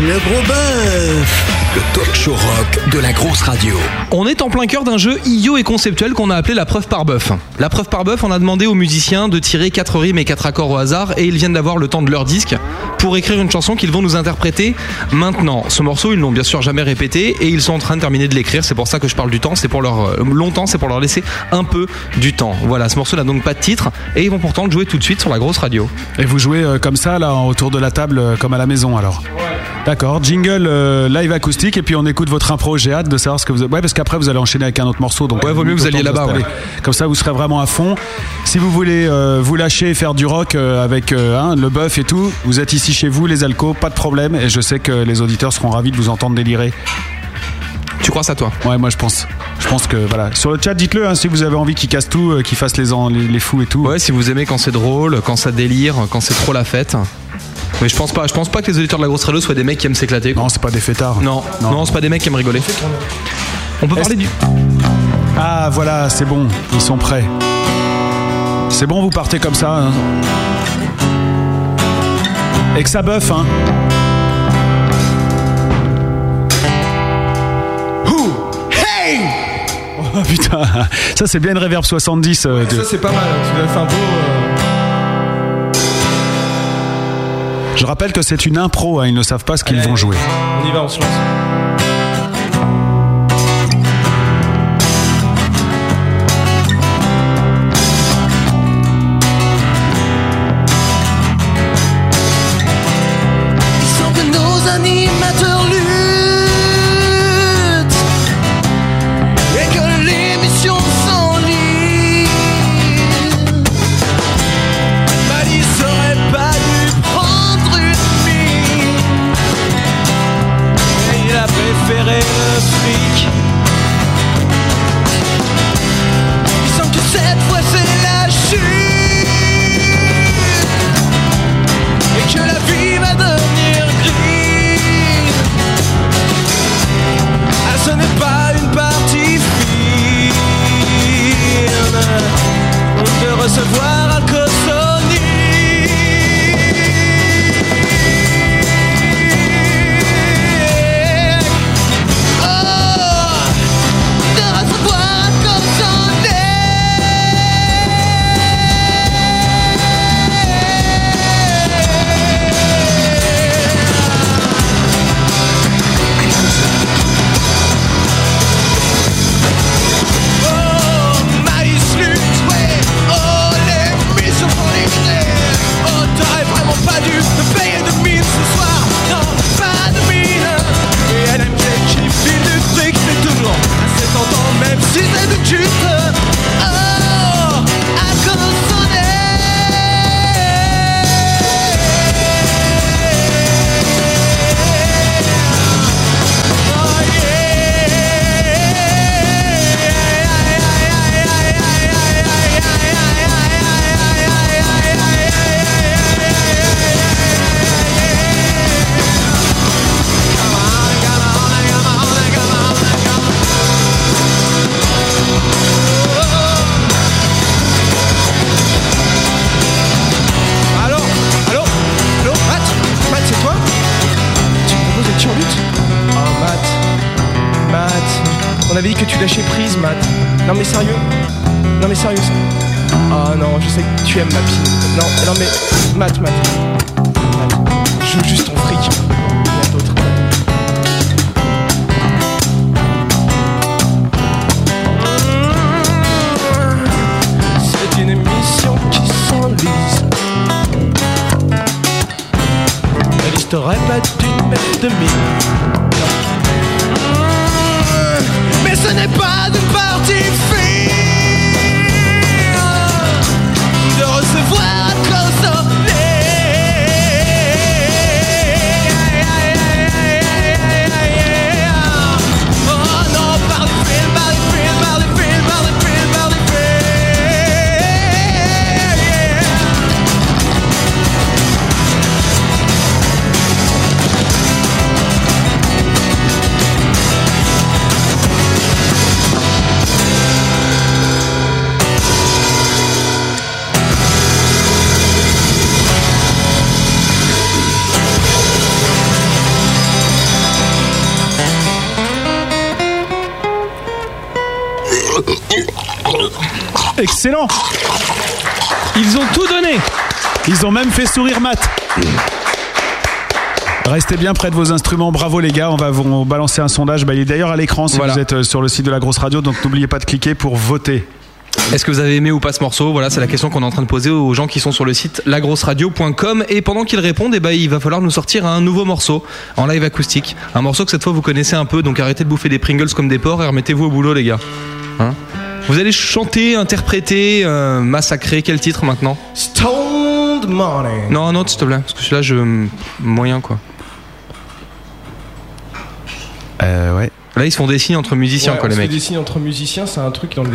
Speaker 4: Le gros bœuf.
Speaker 1: Le talk show rock de la grosse radio.
Speaker 6: On est en plein cœur d'un jeu idiot et conceptuel qu'on a appelé la preuve par bœuf. La preuve par bœuf, on a demandé aux musiciens de tirer 4 rimes et 4 accords au hasard et ils viennent d'avoir le temps de leur disque pour écrire une chanson qu'ils vont nous interpréter maintenant. Ce morceau, ils l'ont bien sûr jamais répété et ils sont en train de terminer de l'écrire. C'est pour ça que je parle du temps, c'est pour leur euh, longtemps, c'est pour leur laisser un peu du temps. Voilà, ce morceau n'a donc pas de titre et ils vont pourtant le jouer tout de suite sur la grosse radio.
Speaker 5: Et vous jouez euh, comme ça, là, autour de la table, euh, comme à la maison, alors D'accord, jingle euh, live acoustique, et puis on écoute votre impro. J'ai hâte de savoir ce que vous. Ouais, parce qu'après vous allez enchaîner avec un autre morceau. Donc
Speaker 6: Ouais, vaut mieux que vous alliez là-bas, ouais.
Speaker 5: Comme ça, vous serez vraiment à fond. Si vous voulez euh, vous lâcher et faire du rock euh, avec euh, hein, le bœuf et tout, vous êtes ici chez vous, les alcos, pas de problème. Et je sais que les auditeurs seront ravis de vous entendre délirer.
Speaker 6: Tu crois ça, toi?
Speaker 5: Ouais, moi je pense. Je pense que voilà. Sur le chat, dites-le hein, si vous avez envie qu'ils cassent tout, qu'ils fassent les, en- les, les fous et tout.
Speaker 6: Ouais, si vous aimez quand c'est drôle, quand ça délire, quand c'est trop la fête. Mais je pense pas, je pense pas que les auditeurs de la grosse radio soient des mecs qui aiment s'éclater.
Speaker 5: Non, c'est pas des fêtards.
Speaker 6: Non, non, c'est pas des mecs qui aiment rigoler. On peut parler du.
Speaker 5: Ah voilà, c'est bon, ils sont prêts. C'est bon, vous partez comme ça. hein. Et que ça buff, hein.
Speaker 9: Hey
Speaker 5: Oh putain, ça c'est bien une reverb 70. euh, de-
Speaker 9: Ça c'est pas mal, tu as fait un beau. euh,
Speaker 5: Je rappelle que c'est une impro, hein, ils ne savent pas ce qu'ils vont jouer.
Speaker 9: On y va, on se lance.
Speaker 16: Alice t'aurait pas dû te mettre de mine. Mais ce n'est pas une partie
Speaker 5: Excellent
Speaker 6: Ils ont tout donné
Speaker 5: Ils ont même fait sourire Matt Restez bien près de vos instruments, bravo les gars, on va vous balancer un sondage, bah, il est d'ailleurs à l'écran si
Speaker 6: Voilà.
Speaker 5: vous êtes euh, sur le site de la grosse radio, donc n'oubliez pas de cliquer pour voter.
Speaker 6: Est-ce que vous avez aimé ou pas ce morceau? Voilà, c'est la question qu'on est en train de poser aux gens qui sont sur le site lagrosseradio.com. Et pendant qu'ils répondent, eh ben, il va falloir nous sortir un nouveau morceau en live acoustique. Un morceau que cette fois vous connaissez un peu, donc arrêtez de bouffer des Pringles comme des porcs et remettez-vous au boulot, les gars. Hein? Vous allez chanter, interpréter, euh, massacrer. Quel titre maintenant
Speaker 9: Stoned Money.
Speaker 6: Non, un autre, s'il te plaît. Parce que celui-là, je. Moyen, quoi.
Speaker 5: Euh, ouais.
Speaker 6: Là, ils se font des signes entre musiciens,
Speaker 9: Ouais,
Speaker 6: quoi,
Speaker 9: on
Speaker 6: les
Speaker 9: se fait
Speaker 6: mecs.
Speaker 9: des signes entre musiciens, c'est un truc dans le.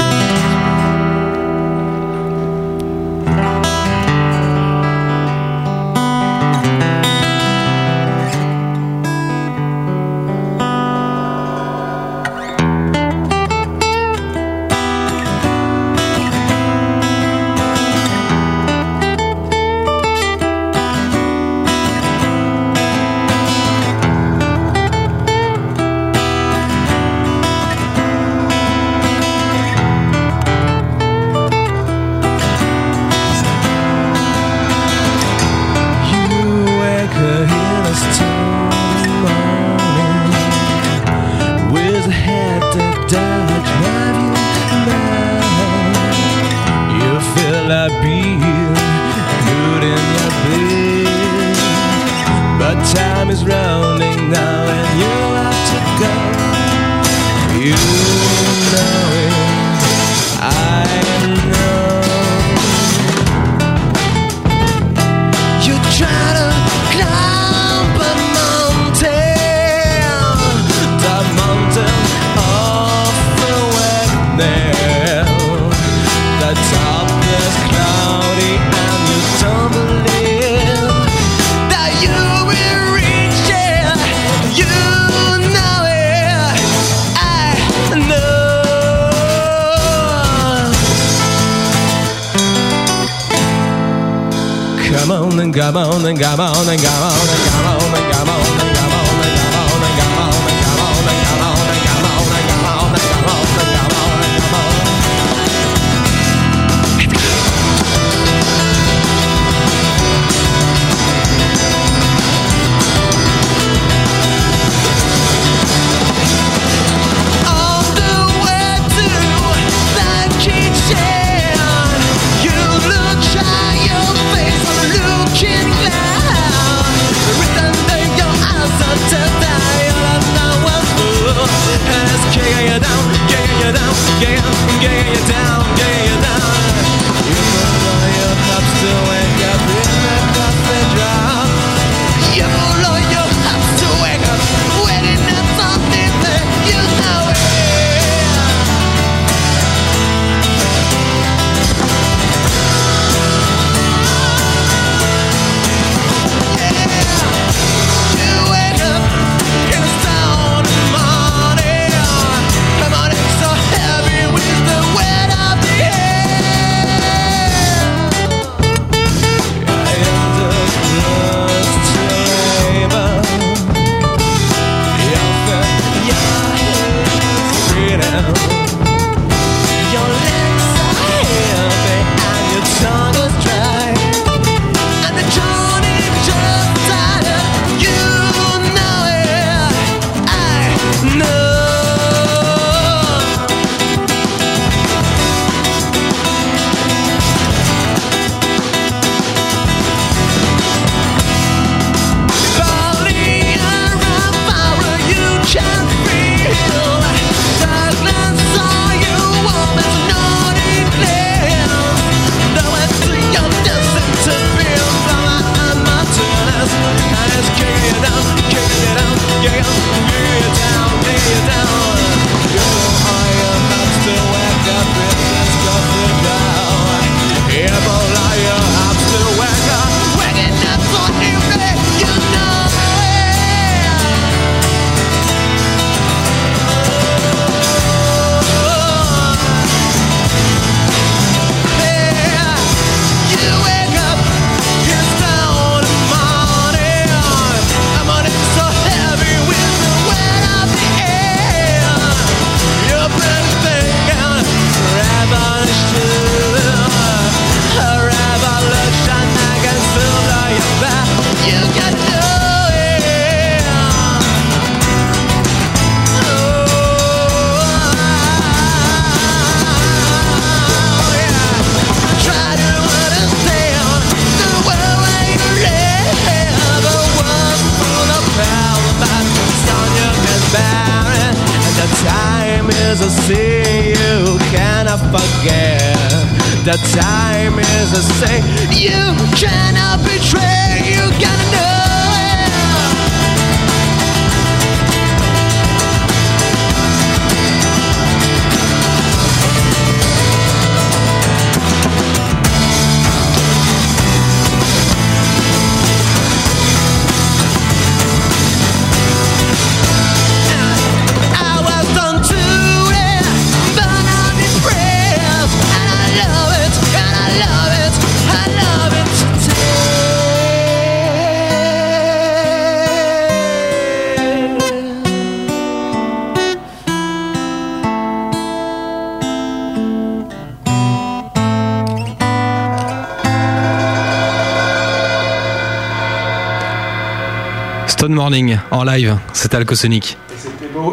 Speaker 17: Morning
Speaker 6: en live, c'était Alcosonic.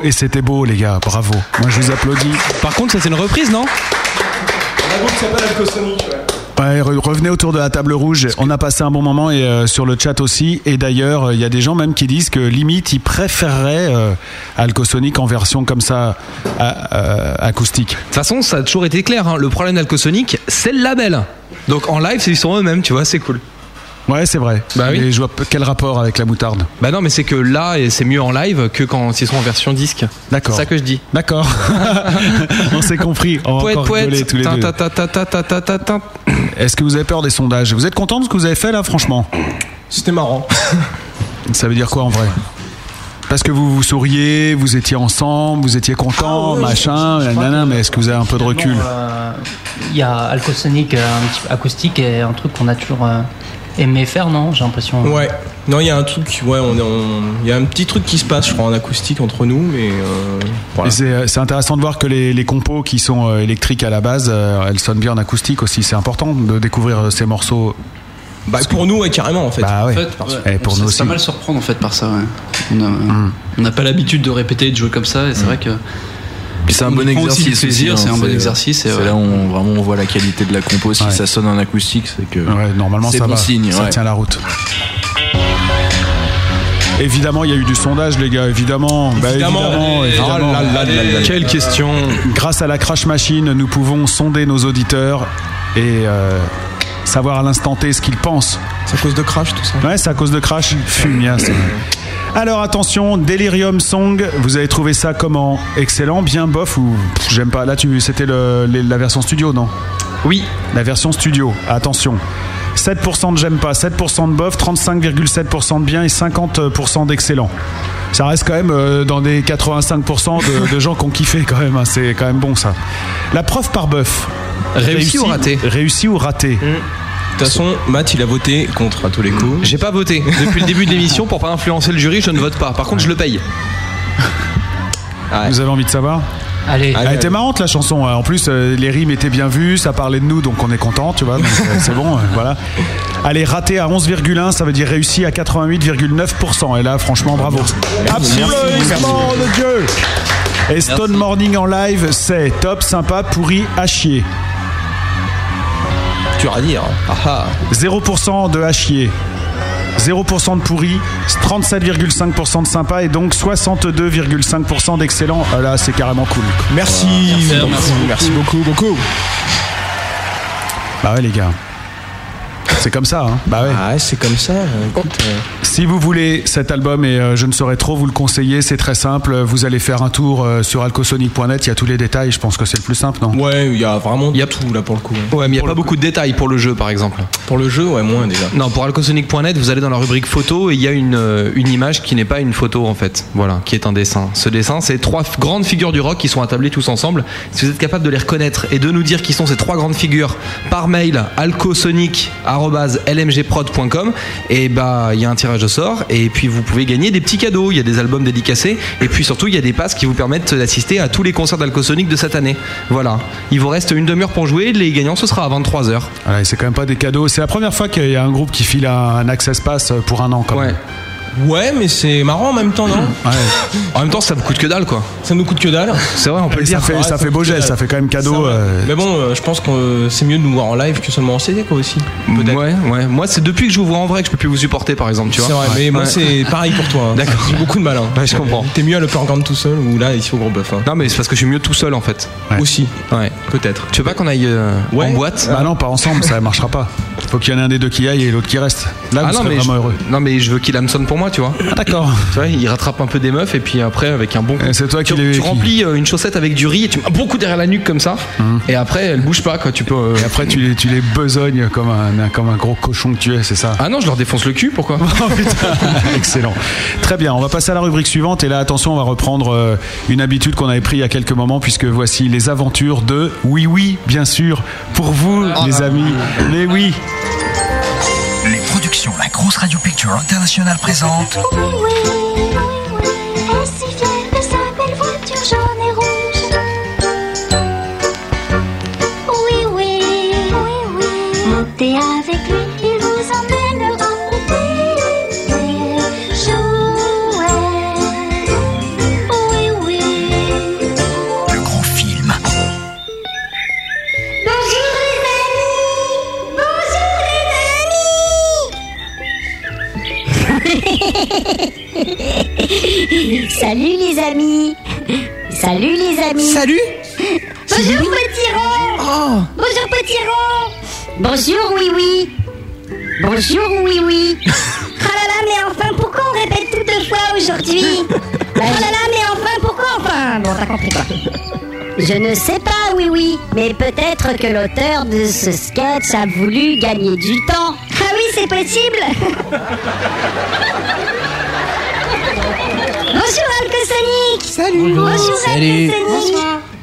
Speaker 5: Et c'était beau, les gars. Bravo. Moi, je vous applaudis.
Speaker 6: Par contre, ça c'est une reprise, non?
Speaker 8: Ouais.
Speaker 5: Ouais, re- revenez autour de la table rouge. On a passé un bon moment et euh, sur le chat aussi. Et d'ailleurs, euh, il y a des gens même qui disent que limite, ils préféreraient euh, Alcosonic en version comme ça à- euh, acoustique.
Speaker 6: De toute façon, ça a toujours été clair. hein. Le problème d'Alcosonic, c'est le label. Donc en live, c'est- ils sont eux-mêmes, tu vois, c'est cool.
Speaker 5: Ouais, c'est vrai.
Speaker 6: Bah oui.
Speaker 5: Et je vois quel rapport avec la moutarde?
Speaker 6: Bah non, mais c'est que là, et c'est mieux en live que quand ils sont en version disque.
Speaker 5: D'accord.
Speaker 6: C'est ça que je dis.
Speaker 5: D'accord. On s'est compris. On va encore rigoler tous les deux. Est-ce que vous avez peur des sondages? Vous êtes content de ce que vous avez fait là, franchement?
Speaker 8: C'était marrant.
Speaker 5: Ça veut dire quoi en vrai? Parce que vous vous souriez, vous étiez ensemble, vous étiez content, machin, nanana, mais est-ce que vous avez un peu de recul?
Speaker 7: Euh, Il y a Alcosonic, euh, un petit peu acoustique, et un truc qu'on a toujours euh, aimé faire, non J'ai l'impression.
Speaker 8: Ouais. Non, il y a un truc, ouais, on il y a un petit truc qui se passe, je crois, en acoustique entre nous, mais euh, voilà.
Speaker 5: C'est c'est intéressant de voir que les, les compos qui sont euh, électriques à la base, euh, elles sonnent bien en acoustique aussi. C'est important de découvrir ces morceaux.
Speaker 8: Bah, pour nous, ouais, carrément, en fait.
Speaker 5: Bah ouais.
Speaker 12: En fait, ouais,
Speaker 5: Et pour
Speaker 12: on
Speaker 5: nous aussi.
Speaker 12: pas mal surprendre en fait par ça. ouais. On a-
Speaker 5: Mm.
Speaker 12: on n'a pas l'habitude de répéter, de jouer comme ça, et c'est vrai que.
Speaker 11: Puis c'est un
Speaker 12: On
Speaker 11: bon
Speaker 12: aussi
Speaker 11: exercice.
Speaker 12: c'est
Speaker 11: hein.
Speaker 12: un bon exercice.
Speaker 11: C'est là où on, vraiment on voit la qualité de la compo. Si
Speaker 5: Ouais.
Speaker 11: ça sonne en acoustique, c'est que.
Speaker 5: Ouais, normalement
Speaker 11: c'est
Speaker 5: ça
Speaker 11: bon
Speaker 5: va.
Speaker 11: signe.
Speaker 5: ça
Speaker 11: ouais.
Speaker 5: tient la route. Évidemment, il y a eu du sondage, les gars. Évidemment, Bah,
Speaker 8: Évidemment.
Speaker 5: évidemment, évidemment.
Speaker 8: Oh là là là là là.
Speaker 6: Quelle question
Speaker 5: Grâce à la Crash Machine, nous pouvons sonder nos auditeurs et euh, savoir à l'instant T ce qu'ils pensent.
Speaker 8: C'est à cause de Crash, tout ça.
Speaker 5: Ouais, c'est à cause de Crash. Fumias. Alors attention, Delirium Song, vous avez trouvé ça comment? Excellent, bien bof ou j'aime pas? Là, tu, c'était la version studio, non?
Speaker 6: Oui.
Speaker 5: La version studio, attention. 7% de j'aime pas, 7% de bof, 35,7% de bien et 50% d'excellent. Ça reste quand même euh, dans des 85% de, de gens qui ont kiffé quand même, hein, c'est quand même bon ça. La preuve par bœuf.
Speaker 6: Réussi ou raté?
Speaker 5: Réussi ou raté?
Speaker 8: De toute façon, Matt, il a voté contre à tous les coups.
Speaker 6: J'ai pas voté. Depuis le début de l'émission, pour pas influencer le jury, je ne vote pas. Par contre, je le paye.
Speaker 5: Vous avez envie de savoir
Speaker 7: Allez.
Speaker 5: Elle était marrante la chanson. hein. En plus, euh, les rimes étaient bien vues, ça parlait de nous, donc on est content, tu vois. donc, euh, c'est bon, euh, voilà. Allez, raté à 11,1, ça veut dire réussi à 88,9%. Et là, franchement, bravo. Applaudissements de Dieu. Et Stone Morning en live, c'est top, sympa, pourri, à chier.
Speaker 8: Dur à dire. Ah ah.
Speaker 5: 0% de à chier. 0% de pourri, 37,5% de sympa et donc 62,5% d'excellent. Ah Là, c'est carrément cool.
Speaker 8: Merci.
Speaker 12: Merci. merci
Speaker 8: beaucoup, beaucoup.
Speaker 5: Bah ouais, les gars. C'est comme ça, hein. Bah ouais.
Speaker 8: Ah, c'est comme ça. Écoute, euh,
Speaker 5: Si vous voulez cet album, et euh, je ne saurais trop vous le conseiller, c'est très simple. Vous allez faire un tour euh, sur alcosonic.net, il y a tous les détails. Je pense que c'est le plus simple, non?
Speaker 8: Ouais, il y a vraiment tout là pour le coup.
Speaker 6: Ouais, mais il n'y a pas beaucoup de détails pour le jeu, par exemple.
Speaker 8: Pour le jeu, ouais, moins déjà.
Speaker 6: Non, pour alcosonic.net, vous allez dans la rubrique photo et il y a une, euh, une image qui n'est pas une photo en fait, voilà, qui est un dessin. Ce dessin, c'est trois grandes figures du rock qui sont attablées tous ensemble. Si vous êtes capable de les reconnaître et de nous dire qui sont ces trois grandes figures par mail alcosonic@lmgprod.com, et bah il y a un tirage au sort et puis vous pouvez gagner des petits cadeaux. Il y a des albums dédicacés et puis surtout il y a des passes qui vous permettent d'assister à tous les concerts d'Alcosonic de cette année. Voilà. Il vous reste une demi-heure pour jouer. Les gagnants ce sera à 23h.
Speaker 5: Voilà, et c'est quand même pas des cadeaux. C'est la première fois qu'il y a un groupe qui file un, un access pass pour un an, quand même.
Speaker 8: Ouais, mais c'est marrant en même temps, non
Speaker 6: En même temps, ça me coûte que dalle, quoi.
Speaker 8: Ça nous coûte que dalle.
Speaker 6: C'est vrai, on peut le
Speaker 5: ça
Speaker 6: dire.
Speaker 5: fait,
Speaker 8: Ouais,
Speaker 5: ça
Speaker 8: ça
Speaker 5: fait beau geste, ça fait quand même cadeau. Euh,
Speaker 8: Mais bon, euh, je pense que euh, c'est mieux de nous voir en live que seulement en CD, quoi, aussi.
Speaker 6: Ouais, ouais. Moi, c'est depuis que je vous vois en vrai que je peux plus vous supporter, par exemple, tu vois.
Speaker 8: C'est vrai, mais moi
Speaker 6: Ouais.
Speaker 8: c'est pareil pour toi. hein.
Speaker 6: D'accord.
Speaker 8: J'ai beaucoup de mal. hein.
Speaker 6: Ouais, je comprends.
Speaker 8: T'es mieux à l'Upper Ground tout seul ou là, ici au Gros Bœuf. hein.
Speaker 6: Non, mais c'est parce que je suis mieux tout seul, en fait.
Speaker 8: Aussi,
Speaker 6: Ouais.
Speaker 8: peut-être.
Speaker 6: Tu veux pas qu'on aille euh,
Speaker 8: Ouais.
Speaker 6: en boîte?
Speaker 5: Bah non, pas ensemble, ça marchera pas. Faut qu'il y en ait un des deux qui aille et l'autre qui reste. Là, vous
Speaker 6: Ah non mais,
Speaker 5: vraiment
Speaker 6: je,
Speaker 5: heureux.
Speaker 6: non mais je veux qu'il Amson pour moi tu vois.
Speaker 5: Ah, d'accord.
Speaker 6: Tu vois il rattrape un peu des meufs et puis après avec un bon coup.
Speaker 5: Et c'est toi qui
Speaker 6: tu,
Speaker 5: les-
Speaker 6: tu remplis euh, une chaussette avec du riz et tu mets un bon coup derrière la nuque comme ça et après elle bouge pas quoi tu peux. euh,
Speaker 5: Et après, tu les, tu les besognes comme un, comme un gros cochon que tu es, c'est ça?
Speaker 6: Ah non je leur défonce le cul pourquoi?
Speaker 5: Oh excellent. Très bien, on va passer à la rubrique suivante et là attention, on va reprendre euh, une habitude qu'on avait pris il y a quelques moments puisque voici les aventures de Oui Oui, bien sûr, pour vous les amis. Les oui.
Speaker 9: Les productions La Grosse Radio Picture International présente
Speaker 18: Oui, oui, oui, oui, est si fière de sa belle voiture jaune et rouge. Oui, oui, oui, oui, montez avec lui,
Speaker 19: Salut les amis. Salut les amis.
Speaker 8: Salut.
Speaker 19: Bonjour petit rond. Bonjour petit rond. Bonjour oui oui. Bonjour oui oui. Ah là là mais enfin pourquoi on répète tout deux fois aujourd'hui? Ah là là mais enfin pourquoi? Enfin Bon t'as compris quoi. Je ne sais pas, oui, oui, mais peut-être que l'auteur de ce sketch a voulu gagner du temps. Ah oui, c'est possible Bonjour Alcosonic
Speaker 8: Salut
Speaker 19: Bonjour
Speaker 12: Salut.
Speaker 19: Alcosonic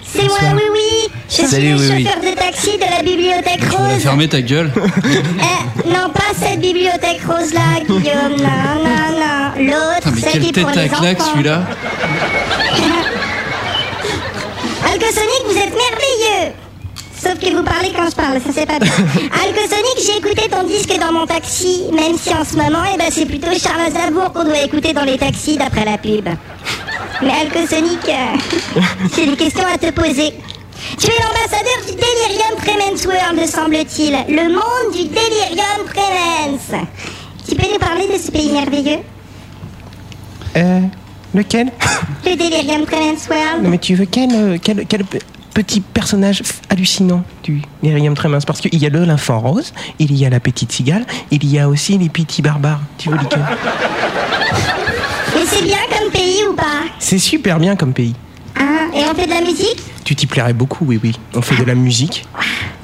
Speaker 19: C'est moi, oui, oui Je suis
Speaker 12: Salut,
Speaker 19: le
Speaker 12: oui, oui.
Speaker 19: chauffeur de taxi de la bibliothèque
Speaker 12: Tu vas
Speaker 19: rose.
Speaker 12: fermer ta gueule.
Speaker 19: Eh, non, pas cette bibliothèque rose-là, Guillaume, non, non, non. L'autre,
Speaker 12: mais
Speaker 19: celle
Speaker 12: quelle
Speaker 19: qui est
Speaker 12: tête
Speaker 19: pour
Speaker 12: à
Speaker 19: les
Speaker 12: claque
Speaker 19: enfants.
Speaker 12: celui-là.
Speaker 19: Alcosonic, vous êtes merveilleux Sauf que vous parlez quand je parle, ça c'est pas bien. Alcosonic, j'ai écouté ton disque dans mon taxi, même si en ce moment, eh ben, c'est plutôt Charles Aznavour qu'on doit écouter dans les taxis d'après la pub. Mais Alcosonic, euh, j'ai des questions à te poser. Tu es l'ambassadeur du Delirium Tremens World, semble-t-il. Le monde du Delirium Tremens. Tu peux nous parler de ce pays merveilleux?
Speaker 8: Euh, lequel?
Speaker 19: Le Delirium Tremens World
Speaker 8: Non mais tu veux quel, euh, quel, quel petit personnage hallucinant du Myriam Tremens Parce qu'il y a le l'enfant rose, il y a la petite cigale, il y a aussi les petits barbares. Tu veux
Speaker 19: Et c'est bien comme pays ou pas?
Speaker 8: C'est super bien comme pays.
Speaker 19: Hein Et on fait de la musique?
Speaker 8: Tu t'y plairais beaucoup, oui, oui. On fait de la musique.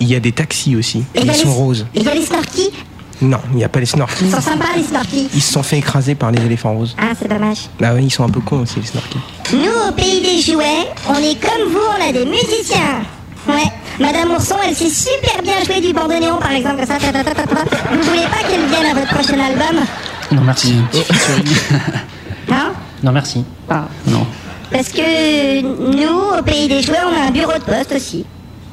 Speaker 8: Il y a des taxis aussi.
Speaker 19: Et
Speaker 8: ils
Speaker 19: les-
Speaker 8: sont roses.
Speaker 19: Et il y a les snorkies
Speaker 8: Non, il n'y a pas les snorkies.
Speaker 19: Ils sont sympas les snorkies.
Speaker 8: Ils se sont fait écraser par les éléphants roses.
Speaker 19: Ah, c'est dommage.
Speaker 8: Ah oui, ils sont un peu cons aussi, les snorkies.
Speaker 19: Nous, au pays des jouets, on est comme vous, on a des musiciens. Ouais. Madame Ourson, elle sait super bien jouer du bandoneon, par exemple, ça. ta, ta, ta, ta, ta. Vous voulez pas qu'elle vienne à votre prochain album
Speaker 7: Non, merci.
Speaker 19: Non
Speaker 7: Non, merci.
Speaker 12: Non.
Speaker 19: Parce que nous, au pays des jouets, on a un bureau de poste aussi.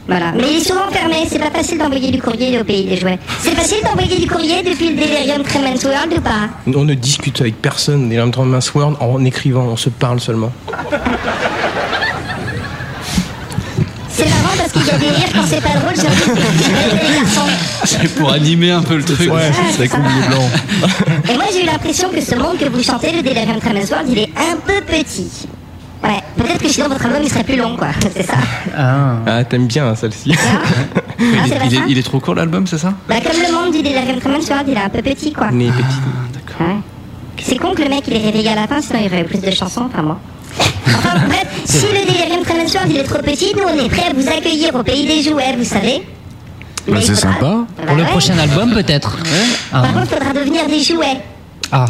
Speaker 19: Voilà. Mais il est souvent fermé, c'est pas facile d'envoyer du courrier au pays des jouets. C'est facile d'envoyer du courrier depuis le Delirium Tremens World ou pas?
Speaker 8: On ne discute avec personne des Tremens World en écrivant, on se parle seulement.
Speaker 19: C'est marrant parce qu'il y a des rires quand c'est pas drôle, j'ai.
Speaker 12: C'est pour animer un peu le truc.
Speaker 8: Ouais,
Speaker 12: le blanc.
Speaker 19: Et moi j'ai eu l'impression que ce monde que vous chantez, le Delirium Tremens World, il est un peu petit. Ouais, peut-être que sinon votre album il serait plus long quoi, c'est ça.
Speaker 8: Ah, t'aimes bien celle-ci.
Speaker 19: Ah,
Speaker 12: Il est, il trop court l'album, c'est ça?
Speaker 19: Bah comme le monde du Delirium Tremens World, il est un peu petit quoi.
Speaker 8: Il est petit.
Speaker 19: Ouais. C'est con que le mec il est réveillé à la fin, sinon il y aurait eu plus de chansons, pas moi. Enfin bref, si le Delirium Tremens il est trop petit, nous on est prêts à vous accueillir au pays des jouets, vous savez.
Speaker 7: Bah,
Speaker 19: Mais il
Speaker 7: c'est
Speaker 19: faudra-
Speaker 7: sympa.
Speaker 19: Bah
Speaker 7: Pour le
Speaker 19: ouais.
Speaker 7: prochain album, peut-être. Ah.
Speaker 19: Par contre, faudra devenir des jouets.
Speaker 7: Ah.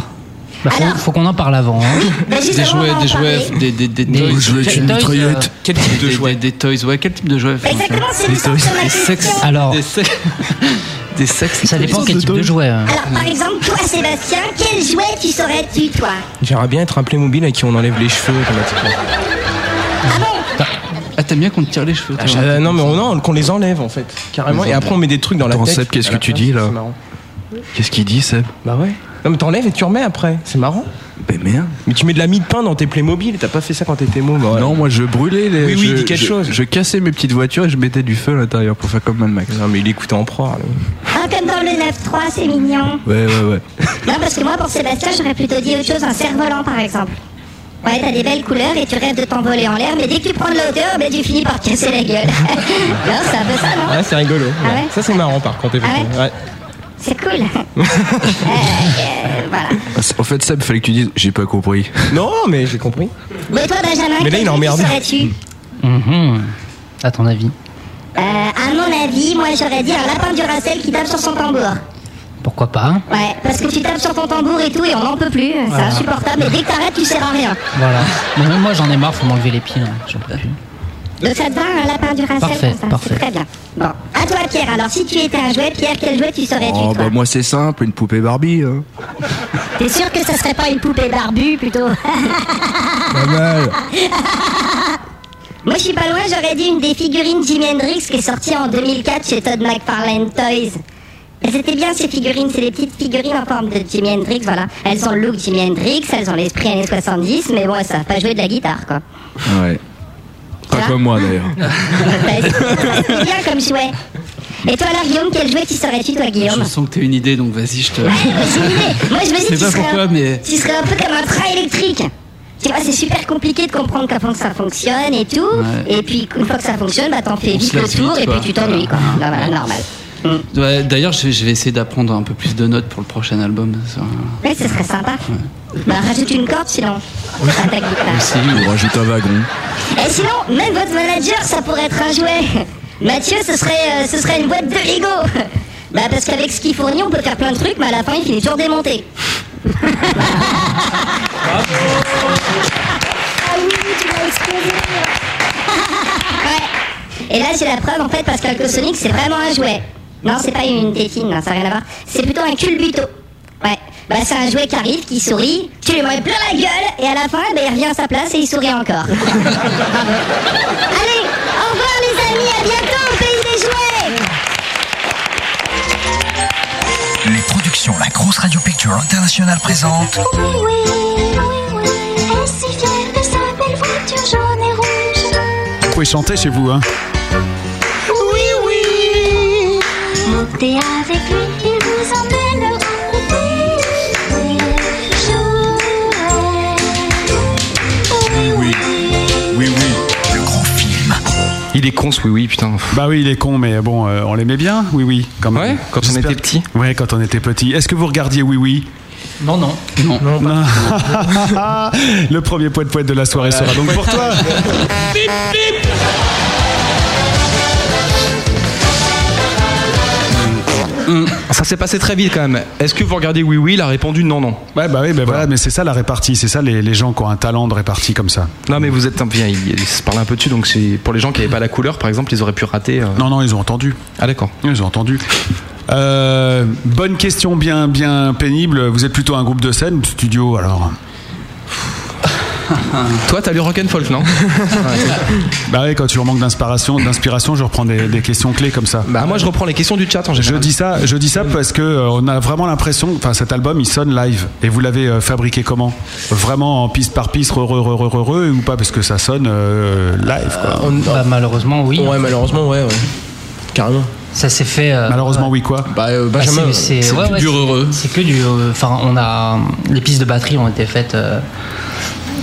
Speaker 7: Bah, faut,
Speaker 19: Alors-
Speaker 7: faut qu'on en parle avant. hein.
Speaker 19: Bah,
Speaker 12: Des jouets, des jouets, des, des, des
Speaker 7: Des
Speaker 12: toys.
Speaker 7: jouets,
Speaker 12: Quel-
Speaker 7: une mitraillette.
Speaker 12: euh, Quel type de jouets des, toys, ouais, quel type de jouets
Speaker 19: Exactement, c'est
Speaker 12: Des toys. Des sexes.
Speaker 7: Alors,
Speaker 12: Des sexes. Des sexes.
Speaker 7: ça dépend quel type de jouet. hein.
Speaker 19: Alors, par exemple, toi, Sébastien, quel jouet tu saurais-tu, toi
Speaker 8: J'aimerais bien être un Playmobil à qui on enlève les cheveux automatiquement.
Speaker 12: Ah, t'aimes bien qu'on te tire les cheveux toi,
Speaker 8: Euh, non, mais on, non, qu'on les enlève en fait, carrément. Et après, on met des trucs dans la tête.
Speaker 11: Seb, qu'est-ce que
Speaker 8: la
Speaker 11: tu dis, là
Speaker 8: c'est marrant.
Speaker 11: Qu'est-ce qu'il dit, Seb
Speaker 8: Bah ouais. Non, mais t'enlèves et tu remets après. C'est marrant.
Speaker 11: Ben merde.
Speaker 8: Mais tu mets de la mie de pain dans tes Playmobil. T'as pas fait ça quand t'étais môme. ouais.
Speaker 11: Non, moi je brûlais les.
Speaker 8: Oui, oui,
Speaker 11: je,
Speaker 8: dis quelque
Speaker 11: je-
Speaker 8: chose.
Speaker 11: Je cassais mes petites voitures et je mettais du feu à l'intérieur pour faire comme Mad Max.
Speaker 8: Non, mais il écoutait en proie. là.
Speaker 19: Ah, comme dans le 9-3, c'est mignon.
Speaker 11: Ouais, ouais, ouais.
Speaker 19: Non, parce que moi, pour Sébastien, j'aurais plutôt dit autre chose, un cerf-volant, par exemple. Ouais, t'as des belles couleurs et tu rêves de t'envoler en l'air, mais dès que tu prends de la hauteur, ben, tu finis par te casser la gueule. non, c'est un peu ça, non?
Speaker 8: Ouais, c'est rigolo.
Speaker 19: Ah ouais?
Speaker 8: Ça, c'est marrant par contre,
Speaker 19: Ah ouais?
Speaker 8: Ouais.
Speaker 19: C'est cool. Euh, euh, voilà.
Speaker 11: En fait, Seb, fallait que tu dises, j'ai pas compris.
Speaker 8: Non, mais j'ai compris.
Speaker 19: Mais toi, Benjamin,
Speaker 8: Mais là, il
Speaker 19: serais-tu
Speaker 7: Mhm. À ton avis
Speaker 19: Euh, à mon avis, moi j'aurais dit un lapin du Racel qui tape sur son tambour.
Speaker 7: Pourquoi pas
Speaker 19: Ouais, parce que tu tapes sur ton tambour et tout et on n'en peut plus, c'est
Speaker 7: Voilà.
Speaker 19: insupportable, mais dès que t'arrêtes, tu sers à rien.
Speaker 7: Voilà. Mais même moi, j'en ai marre, faut m'enlever les pieds. là. J'en peux plus.
Speaker 19: Donc ça te va un lapin du Racel
Speaker 7: Parfait,
Speaker 19: comme ça
Speaker 7: parfait.
Speaker 19: C'est très bien. Bon, à toi Pierre, alors si tu étais un jouet, Pierre, quel jouet tu serais-tu
Speaker 11: Oh,
Speaker 19: toi
Speaker 11: bah moi c'est simple, une poupée Barbie. Hein.
Speaker 19: T'es sûr que ça serait pas une poupée barbue plutôt
Speaker 11: Pas mal.
Speaker 19: Moi je suis pas loin, j'aurais dit une des figurines Jimi Hendrix qui est sortie en 2004 chez Todd McFarlane Toys. Elles étaient bien ces figurines, c'est des petites figurines en forme de Jimi Hendrix, voilà. Elles ont le look Jimi Hendrix, elles ont l'esprit années 70, mais bon, elles savent pas jouer de la guitare quoi.
Speaker 11: Ouais. Pas comme moi d'ailleurs.
Speaker 19: C'est bien comme jouet. Et toi alors Guillaume, quel jouet tu serais-tu toi Guillaume
Speaker 12: Je sens que t'as une idée, donc vas-y, je te.
Speaker 19: Ouais, j'ai une idée. Moi je me dis tu
Speaker 12: pas
Speaker 19: serais,
Speaker 12: pourquoi,
Speaker 19: un,
Speaker 12: mais.
Speaker 19: tu serais un peu comme un train électrique. Tu vois, c'est super compliqué de comprendre comment ça fonctionne et tout.
Speaker 12: Ouais.
Speaker 19: Et puis, une fois que ça fonctionne, bah, t'en fais
Speaker 12: On
Speaker 19: vite le tour
Speaker 12: vite,
Speaker 19: et puis tu t'ennuies, quoi. Normal, normal.
Speaker 12: Ouais, D'ailleurs, je vais, essayer d'apprendre un peu plus de notes pour le prochain album. Ça-
Speaker 19: Oui, ce serait sympa. Bah, rajoute une corde sinon. Pas.
Speaker 11: Aussi, on rajoute un wagon.
Speaker 19: Et sinon, même votre manager, ça pourrait être un jouet. Mathieu, ce serait, euh, ce serait une boîte de Lego. Bah, parce qu'avec ce qu'il fournit, on peut faire plein de trucs, mais à la fin, il finit toujours démonté. Ah oui, tu l'as explosé. ouais. Et là, j'ai la preuve, en fait, parce qu'Alcosonic, c'est vraiment un jouet. Non, c'est pas une tétine, non, ça n'a rien à voir. C'est plutôt un culbuto. Ouais. Bah, c'est un jouet qui arrive, qui sourit, tu lui mets plein la gueule, et à la fin, bah, il revient à sa place et il sourit encore. Allez, au revoir les amis, à bientôt au pays des jouets
Speaker 9: Les productions La Grosse Radio Picture International présente
Speaker 18: Oui, oui, oui, oui. Et si fière de sa belle voiture jaune et rouge.
Speaker 5: Vous pouvez chanter chez vous, hein
Speaker 18: Oui, oui. Montez avec lui, Il
Speaker 6: est con ce oui oui putain.
Speaker 5: Bah oui, il est con, mais bon, euh, on l'aimait bien, oui, oui. Quand même.
Speaker 6: Ouais, quand on était petit.
Speaker 5: Ouais, quand on était petit. Est-ce que vous regardiez Oui Oui
Speaker 7: Non, non.
Speaker 12: Non.
Speaker 5: Non. Le premier poète poète de la soirée sera donc pour toi.
Speaker 6: Hum, Ça s'est passé très vite quand même. Est-ce que vous regardez oui oui Il a répondu non non.
Speaker 5: Ouais, bah oui, bah voilà, mais c'est ça la répartie, c'est ça les, les gens qui ont un talent de répartie comme ça.
Speaker 6: Non mais vous êtes un bien, il, il se parle un peu dessus donc c'est pour les gens qui n'avaient pas la couleur par exemple ils auraient pu rater. euh.
Speaker 5: Non, non, ils ont entendu.
Speaker 6: Ah d'accord.
Speaker 5: Ils ont entendu. Euh, bonne question bien, bien pénible. Vous êtes plutôt un groupe de scène, studio alors?
Speaker 6: Toi t'as lu Rock and Folk non
Speaker 5: Bah oui, quand tu manques d'inspiration, d'inspiration, je reprends des, des questions clés comme ça.
Speaker 6: Bah moi je reprends les questions du chat en
Speaker 5: Je
Speaker 6: général.
Speaker 5: dis ça, je dis ça parce que euh, on a vraiment l'impression, enfin cet album il sonne live. Et vous l'avez euh, fabriqué comment? Vraiment en piste par piste, re, re, re, re, re, re, ou pas Parce que ça sonne euh, live. Quoi?
Speaker 7: Bah, malheureusement, oui.
Speaker 8: Ouais, malheureusement, ouais, ouais. Carrément.
Speaker 7: Ça s'est fait. euh,
Speaker 5: Malheureusement,
Speaker 7: ouais.
Speaker 5: oui quoi?
Speaker 8: Bah, euh,
Speaker 7: Bah,
Speaker 8: Benjamin,
Speaker 7: c'est- ouais,
Speaker 12: que
Speaker 7: ouais,
Speaker 12: du
Speaker 7: c'est-
Speaker 12: heureux.
Speaker 7: C'est que du. euh, Enfin, on a les pistes de batterie ont été faites euh,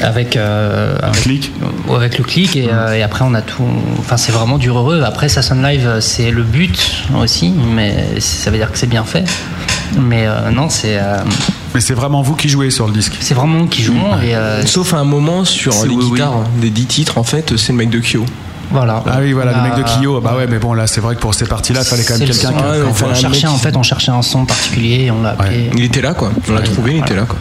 Speaker 7: avec euh, avec,
Speaker 5: clic.
Speaker 7: ou avec le clic et, euh, et après on a tout. Enfin, c'est vraiment du heureux. Après, ça sonne live, euh, c'est le but aussi, mais ça veut dire que c'est bien fait. Mais euh, non, c'est euh,
Speaker 5: Mais c'est vraiment vous qui jouez sur le disque.
Speaker 7: c'est vraiment nous qui jouons et euh,
Speaker 8: Sauf à un moment sur les
Speaker 12: oui, oui.
Speaker 8: guitares des 10 titres, en fait, c'est le mec de Kyo.
Speaker 7: voilà.
Speaker 5: Ah oui, voilà, le mec de Kyo. Bah ouais, mais bon, là, c'est vrai que pour ces parties-là, il fallait quand même quelqu'un qui.
Speaker 8: Ouais, enfin,
Speaker 7: On
Speaker 8: un
Speaker 7: cherchait
Speaker 8: mec
Speaker 7: en fait, on cherchait un son particulier et on l'a appelé.
Speaker 8: Il était là, quoi. On l'a trouvé, il était là, quoi.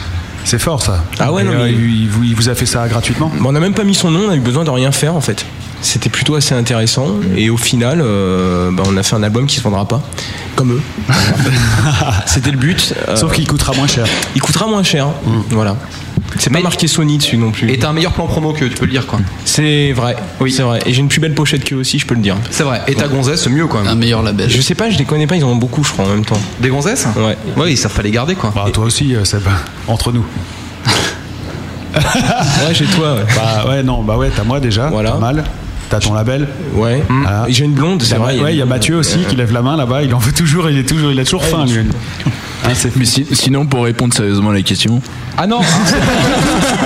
Speaker 5: C'est fort ça.
Speaker 8: Ah ouais,
Speaker 5: Et,
Speaker 8: non,
Speaker 5: euh,
Speaker 8: mais-
Speaker 5: il, vous, il vous a fait ça gratuitement?
Speaker 8: On n'a même pas mis son nom, on a eu besoin de rien faire, en fait. C'était plutôt assez intéressant. Et au final, euh, bah, on a fait un album qui se vendra pas. Comme eux. C'était le but. Euh,
Speaker 5: Sauf qu'il coûtera moins cher.
Speaker 8: il coûtera moins cher. Voilà. C'est pas marqué Sony dessus non plus.
Speaker 6: Et t'as un meilleur plan promo que tu peux le dire quoi.
Speaker 8: C'est vrai.
Speaker 6: Oui.
Speaker 8: C'est vrai. Et j'ai une plus belle pochette qu'eux aussi, je peux le dire.
Speaker 6: C'est vrai. Et ta gonzesse mieux quand
Speaker 12: Un meilleur label.
Speaker 8: Je sais pas, je les connais pas, ils en ont beaucoup, je crois, en même temps.
Speaker 6: Des gonzesses?
Speaker 8: Ouais.
Speaker 6: Ouais, ils savent pas les garder quoi.
Speaker 5: Bah, toi aussi, euh, Seb. Entre nous.
Speaker 8: Ouais, chez toi, ouais.
Speaker 5: Bah ouais, non, bah ouais, t'as moi déjà.
Speaker 8: Voilà.
Speaker 5: Pas mal. T'as ton label.
Speaker 8: Ouais.
Speaker 5: Voilà.
Speaker 8: Et j'ai une blonde, c'est vrai.
Speaker 5: ouais, il y a Mathieu aussi qui lève la main là-bas. Il en veut toujours. Il est toujours. Il a toujours faim lui. Hein,
Speaker 11: Mais si- sinon, pour répondre sérieusement à la question.
Speaker 6: Ah non,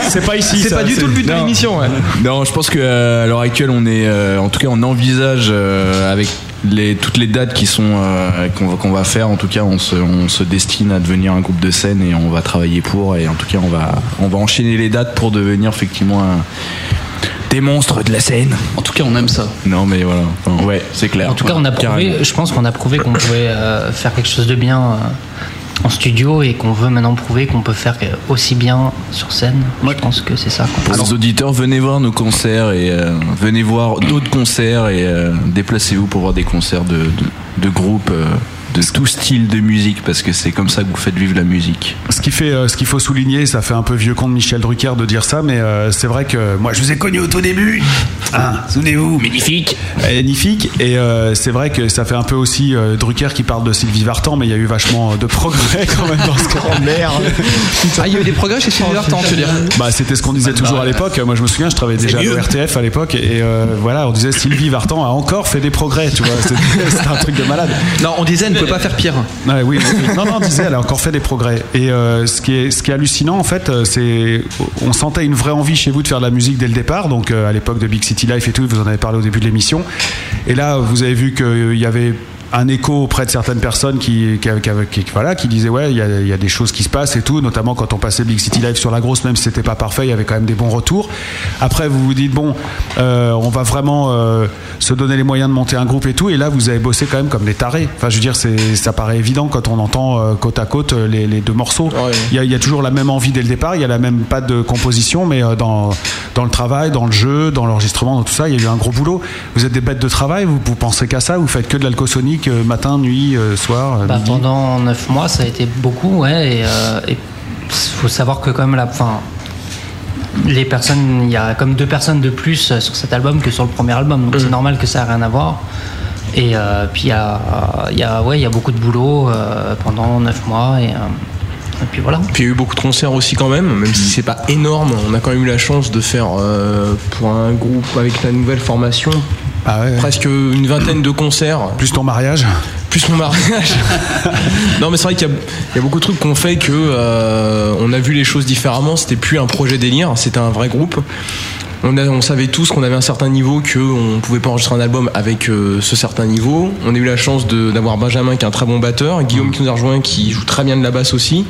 Speaker 5: c'est pas ici.
Speaker 6: c'est pas du tout le but de l'émission. ouais.
Speaker 11: Non, je pense que euh, à l'heure actuelle, on est, euh, en tout cas, on envisage euh, avec les, toutes les dates qui sont euh, qu'on va, faire. En tout cas, on se, on se destine à devenir un groupe de scène et on va travailler pour. Et en tout cas, on va, on va enchaîner les dates pour devenir effectivement un, des monstres de la scène.
Speaker 12: En tout cas, on aime ça.
Speaker 11: Non, mais voilà. Enfin, ouais, c'est clair.
Speaker 7: En tout cas, on a prouvé,
Speaker 11: Carrément.
Speaker 7: je pense qu'on a prouvé qu'on pouvait euh, faire quelque chose de bien euh, en studio et qu'on veut maintenant prouver qu'on peut faire aussi bien sur scène. Je pense que c'est ça.
Speaker 11: Pour les auditeurs, venez voir nos concerts et euh, venez voir d'autres concerts et euh, déplacez-vous pour voir des concerts de, de, de groupes euh, de tout style de musique parce que c'est comme ça que vous faites vivre la musique.
Speaker 5: Ce qui fait, euh, ce qu'il faut souligner, ça fait un peu vieux con de Michel Drucker de dire ça, mais euh, c'est vrai que moi je vous ai connu au tout début. Hein, souvenez-vous. Magnifique. Magnifique. Et euh, c'est vrai que ça fait un peu aussi Drucker qui parle de Sylvie Vartan, mais il y a eu vachement de progrès quand même dans ce cas. Oh merde.
Speaker 6: Ah, il y a eu des progrès chez Sylvie Vartan, tu veux dire
Speaker 5: Bah, c'était ce qu'on disait toujours à l'époque. Moi, je me souviens, je travaillais déjà à l'ORTF à l'époque, et euh, voilà, on disait Sylvie Vartan a encore fait des progrès, tu vois. C'était c'était un truc de malade.
Speaker 6: Non, on disait, pouvez pas faire pire.
Speaker 5: Ouais, oui. Non, non, disait, elle a encore fait des progrès. Et euh, ce, qui est, ce qui est hallucinant, en fait, euh, c'est. On sentait une vraie envie chez vous de faire de la musique dès le départ. Donc, euh, à l'époque de Big City Life et tout, vous en avez parlé au début de l'émission. Et là, vous avez vu qu'il y avait un écho auprès de certaines personnes qui, qui, qui- qui- voilà, qui disaient ouais il y, a, il y a des choses qui se passent et tout notamment quand on passait Big City Live sur la grosse même si c'était pas parfait il y avait quand même des bons retours. Après vous vous dites bon euh, on va vraiment euh, se donner les moyens de monter un groupe et tout et là vous avez bossé quand même comme des tarés. Enfin je veux dire c'est ça paraît évident quand on entend euh, côte à côte les, les deux morceaux. Il y, a, il y a toujours la même envie dès le départ il y a la même pas de composition mais dans, dans le travail dans le jeu dans l'enregistrement dans tout ça il y a eu un gros boulot. Vous êtes des bêtes de travail vous, vous pensez qu'à ça vous faites que de l'alcosonique euh, matin nuit euh, soir euh,
Speaker 7: Bah,
Speaker 5: midi
Speaker 7: pendant 9 mois, ça a été beaucoup, ouais. Et euh, et faut savoir que quand même la, fin, les personnes, il y a comme deux personnes de plus sur cet album que sur le premier album, donc c'est normal que ça ait rien à voir. Et euh, puis il y a, il y a, ouais, il y a beaucoup de boulot euh, pendant 9 mois et, euh, et puis voilà.
Speaker 8: Puis il y a eu beaucoup de concerts aussi quand même, même si c'est pas énorme. On a quand même eu la chance de faire euh, pour un groupe avec la nouvelle formation presque une vingtaine de concerts.
Speaker 5: Plus ton mariage
Speaker 8: Plus mon mariage. non mais c'est vrai qu'il y, a- il y a beaucoup de trucs qu'on fait que euh, on a vu les choses différemment. C'était plus un projet délire, c'était un vrai groupe. On, a- on savait tous qu'on avait un certain niveau, qu'on pouvait pas enregistrer un album avec euh, ce certain niveau. On a eu la chance d'avoir Benjamin qui est un très bon batteur, Guillaume qui nous a rejoint qui joue très bien de la basse aussi.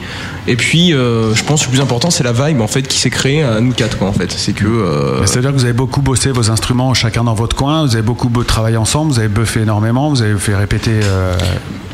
Speaker 8: Et puis, euh, je pense que le plus important, c'est la vibe en fait qui s'est créée à nous quatre. Quoi, en fait, c'est que euh,
Speaker 5: C'est-à-dire que vous avez beaucoup bossé vos instruments chacun dans votre coin, vous avez beaucoup travaillé ensemble, vous avez buffé énormément, vous avez fait répéter.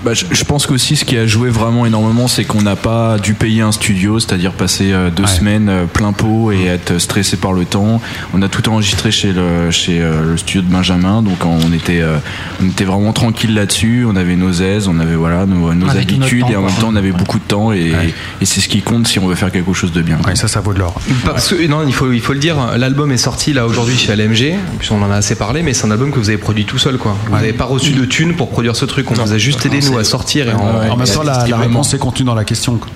Speaker 11: Bah, je, je pense qu'aussi ce qui a joué vraiment énormément, c'est qu'on n'a pas dû payer un studio, c'est-à-dire passer euh, deux semaines euh, plein pot et être stressé par le temps. On a tout enregistré chez le, chez, euh, le studio de Benjamin, donc on était, euh, on était vraiment tranquille là-dessus. On avait nos aises, on avait voilà, nos, habitudes
Speaker 7: temps,
Speaker 11: et en même temps on avait beaucoup de temps et, et c'est ce qui compte si on veut faire quelque chose de bien.
Speaker 5: Ouais, ça, ça vaut de l'or.
Speaker 6: Parce que, non, il faut, il faut le dire, l'album est sorti là aujourd'hui chez LMG, puis on en a assez parlé, mais c'est un album que vous avez produit tout seul quoi. Vous n'avez pas reçu de thunes pour produire ce truc, on vous a juste aidé nous à sortir et en,
Speaker 5: en même temps, la, la réponse est contenue dans la question. quoi.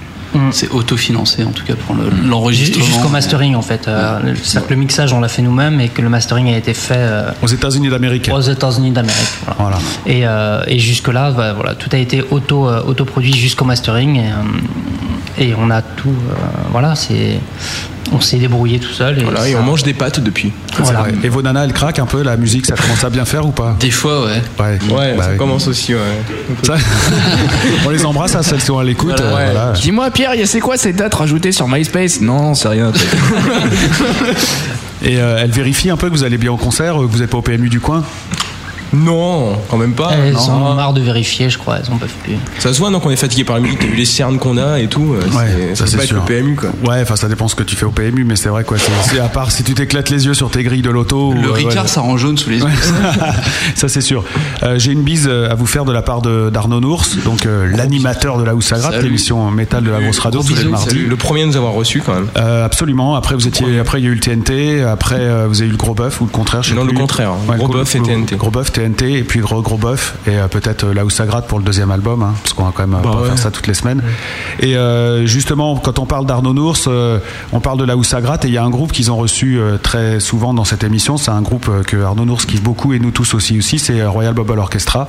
Speaker 12: C'est autofinancé en tout cas pour le-
Speaker 7: Ju-
Speaker 12: l'enregistrement.
Speaker 7: Jusqu'au mastering en fait. Euh, C'est-à-dire que le mixage on l'a fait nous-mêmes et que le mastering a été fait euh,
Speaker 5: aux États-Unis d'Amérique.
Speaker 7: Aux États-Unis d'Amérique. Voilà. Et, euh, et jusque-là, bah, voilà, tout a été auto, euh, autoproduit jusqu'au mastering. Et, euh, et on a tout. euh, voilà, c'est. On s'est débrouillé tout seul. Et,
Speaker 8: voilà, et
Speaker 7: ça-
Speaker 8: on mange des pâtes depuis.
Speaker 5: C'est
Speaker 7: Voilà.
Speaker 5: vrai. Et vos nanas, elles craquent un peu, la musique, ça commence à bien faire ou pas?
Speaker 12: Des fois, ouais.
Speaker 5: Ouais,
Speaker 8: Ouais,
Speaker 5: Bah
Speaker 8: ça commence aussi, ouais.
Speaker 5: Ça- on les embrasse, à celles qui sont à l'écoute.
Speaker 11: Voilà,
Speaker 5: euh,
Speaker 11: ouais.
Speaker 5: voilà.
Speaker 11: Dis-moi Pierre, c'est quoi ces dates rajoutées sur MySpace? Non, c'est rien.
Speaker 5: Et euh, elle vérifie un peu que vous allez bien au concert, euh, que vous n'êtes pas au PMU du coin?
Speaker 8: Non, quand même pas.
Speaker 7: Elles en ont marre de vérifier, je crois. Elles en peuvent plus.
Speaker 8: Ça se voit, non, qu'on est fatigué par la musique. T'as vu les cernes qu'on a et tout. euh, c'est- ça, peut pas être le PMU, quoi.
Speaker 5: Ouais, enfin ça dépend ce que tu fais au PMU, mais c'est vrai quoi. c'est- C'est à part si tu t'éclates les yeux sur tes grilles de l'auto.
Speaker 12: Le
Speaker 5: ou, euh,
Speaker 12: Ricard,
Speaker 5: ouais.
Speaker 12: ça rend jaune sous les yeux.
Speaker 5: ça c'est sûr. Euh, J'ai une bise à vous faire de la part d'Arnaud Nours, donc euh, l'animateur de la Housse à gratte,
Speaker 8: Salut.
Speaker 5: l'émission métal de la grosse radio tous les mardis.
Speaker 8: Le premier à nous avoir reçu quand même.
Speaker 5: Euh, absolument. Après vous étiez, après il y a eu le TNT, après euh, vous avez eu le gros bœuf ou le contraire. je sais
Speaker 8: Non, le contraire.
Speaker 5: Ouais,
Speaker 8: Gros
Speaker 5: le
Speaker 8: bœuf et
Speaker 5: le-
Speaker 8: TNT.
Speaker 5: Gros bœuf, TNT et puis gros gros bœuf et euh, peut-être euh, la Housse à gratte pour le deuxième album, hein, parce qu'on va quand même euh,
Speaker 8: Bah
Speaker 5: pas
Speaker 8: ouais.
Speaker 5: faire ça toutes les semaines. Et euh, justement, quand on parle d'Arnaud Nours, euh, on parle de la Housse à gratte et il y a un groupe qu'ils ont reçu euh, très souvent dans cette émission. C'est un groupe que Arnaud Nours kiffe beaucoup et nous tous aussi aussi. C'est Royal Bubble Orchestra.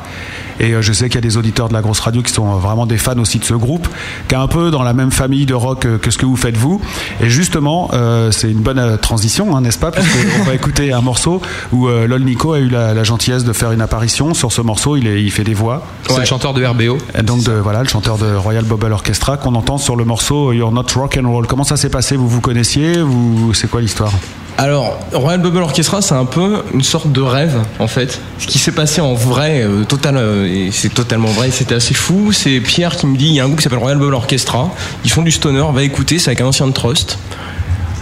Speaker 5: Et je sais qu'il y a des auditeurs de la grosse radio qui sont vraiment des fans aussi de ce groupe, qui est un peu dans la même famille de rock que ce que vous faites vous. Et justement, c'est une bonne transition, hein, n'est-ce pas? Puisqu'on va écouter un morceau où Lol Nico a eu la, la gentillesse de faire une apparition sur ce morceau. Il, est, il fait des voix.
Speaker 6: C'est le chanteur de RBO.
Speaker 5: Et donc de, voilà, le chanteur de Royal Bubble Orchestra qu'on entend sur le morceau You're Not Rock and Roll. Comment ça s'est passé? Vous vous connaissiez? Vous c'est quoi l'histoire?
Speaker 8: Alors, Royal Bubble Orchestra, c'est un peu une sorte de rêve, en fait. Ce qui s'est passé en vrai, euh, total, euh, et c'est totalement vrai, c'était assez fou. C'est Pierre qui me dit, il y a un groupe qui s'appelle Royal Bubble Orchestra. Ils font du stoner, va écouter, c'est avec un ancien de Trust.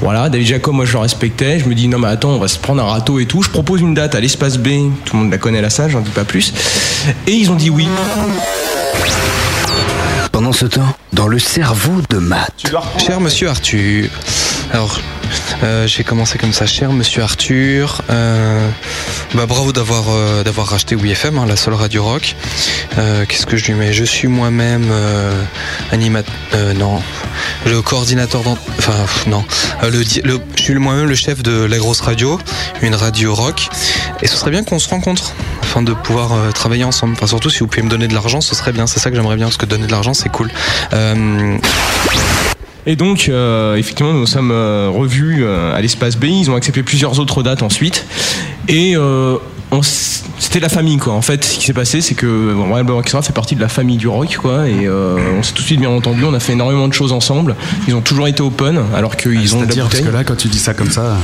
Speaker 8: Voilà, David Jacob, moi je le respectais. Je me dis, non, mais attends, on va se prendre un râteau et tout. Je propose une date à l'espace B. Tout le monde la connaît, la salle, j'en dis pas plus. Et ils ont dit oui.
Speaker 9: Pendant ce temps, dans le cerveau de Matt.
Speaker 20: Cher monsieur Arthur, alors euh, j'ai commencé comme ça, cher monsieur Arthur, euh, bah, bravo d'avoir euh, d'avoir racheté WFM, hein, la seule radio rock. Qu'est-ce que je lui mets? Je suis moi-même animateur, non, le coordinateur, enfin non, le, je suis moi-même le chef de la grosse radio, une radio rock, et ce serait bien qu'on se rencontre. afin de pouvoir travailler ensemble. Enfin, surtout si vous pouvez me donner de l'argent, ce serait bien. C'est ça que j'aimerais bien parce que donner de l'argent, c'est cool.
Speaker 8: Et donc, euh, effectivement, nous sommes euh, revus euh, à l'espace B. Ils ont accepté plusieurs autres dates ensuite. Et euh, c'était la famille, quoi. En fait, ce qui s'est passé, c'est que bon, Royal Blood Orchestra fait partie de la famille du rock, quoi. Et euh, on s'est tout de suite bien entendu. On a fait énormément de choses ensemble. Ils ont toujours été open, alors qu'ils ont de la
Speaker 5: C'est-à-dire, parce que là, quand tu dis ça comme ça.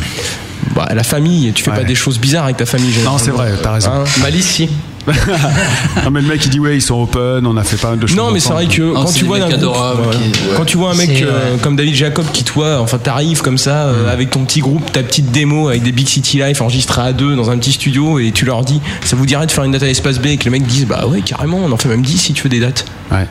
Speaker 8: Bah, la famille, tu fais pas des choses bizarres avec ta famille.
Speaker 5: Non, c'est vrai, t'as raison.
Speaker 8: Hein
Speaker 6: Malice, si.
Speaker 5: non, mais le mec, il dit, ouais, ils sont open, on a fait pas mal de choses.
Speaker 8: Non, mais c'est vrai que quand tu vois ouais. quand tu vois un mec euh, comme David Jacob qui toi, enfin t'arrives comme ça euh, avec ton petit groupe, ta petite démo avec des Big City Life enregistrés à deux dans un petit studio et tu leur dis, ça vous dirait de faire une date à l'espace B et que les mecs disent, bah ouais carrément, on en fait même 10 si tu veux des dates.
Speaker 5: Ouais.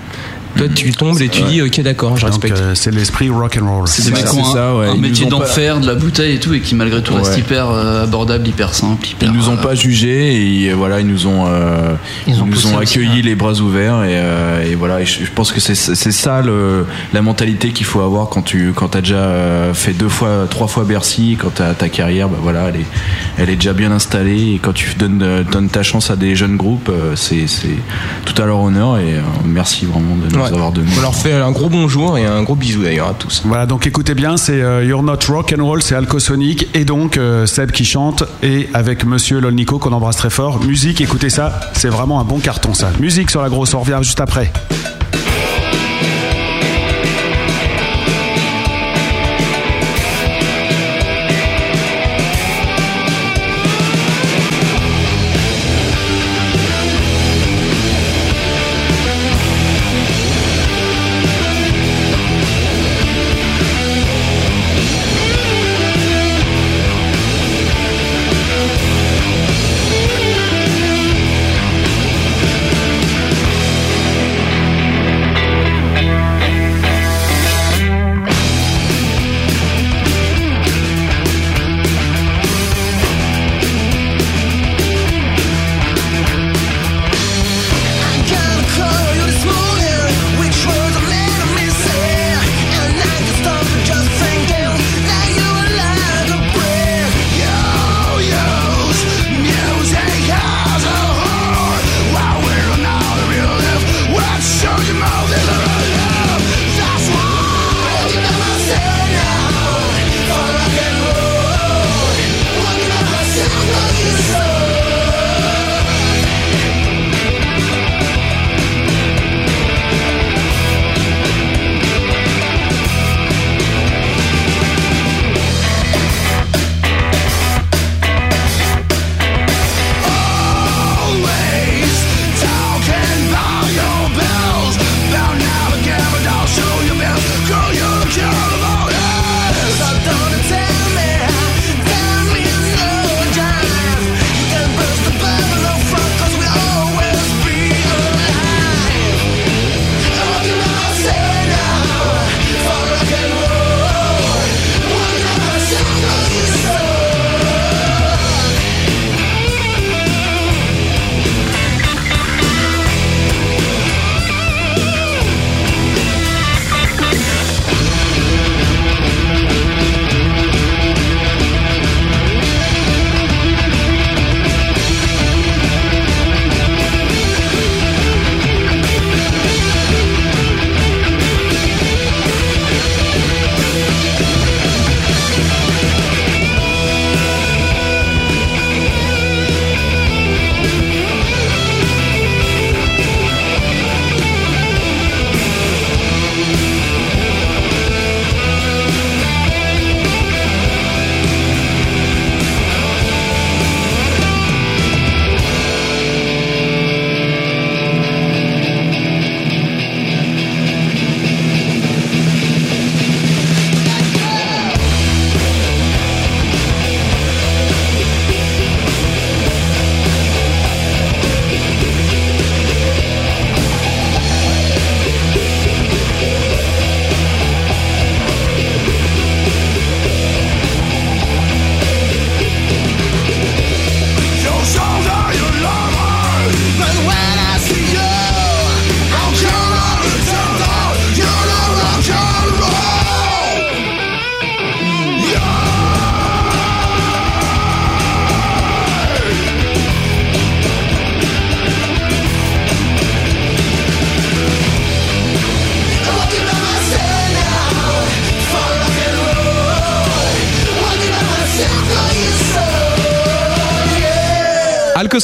Speaker 8: Toi tu tombes et tu dis, ok d'accord, je
Speaker 5: Donc,
Speaker 8: respecte.
Speaker 5: euh, c'est l'esprit rock and roll.
Speaker 12: C'est des mecs qui ont un, métier d'enfer, de la bouteille et tout, et qui malgré tout restent
Speaker 11: Ouais.
Speaker 12: hyper euh, abordable, hyper simple, hyper.
Speaker 11: Ils nous ont pas jugés et euh, voilà ils nous ont euh, ils,
Speaker 12: ont
Speaker 11: nous ont accueillis les bras ouverts et, euh, et voilà et je, je pense que c'est ça le, la mentalité qu'il faut avoir quand tu quand t'as déjà euh, fait deux fois trois fois Bercy quand t'as ta carrière bah voilà elle est elle est déjà bien installée et quand tu donnes euh, donnes ta chance à des jeunes groupes euh, c'est c'est tout à leur honneur et euh, merci vraiment de nous
Speaker 8: Ouais.
Speaker 11: avoir donné
Speaker 8: On leur fait un gros bonjour et un gros bisou d'ailleurs à tous.
Speaker 5: Voilà, donc écoutez bien, c'est euh, You're Not Rock and Roll, c'est Alcosonic et donc euh, Seb qui chante et avec Monsieur Lolnico qu'on embrasse très fort. Musique, écoutez ça, c'est vraiment un bon carton ça. Musique sur la grosse, on revient juste après.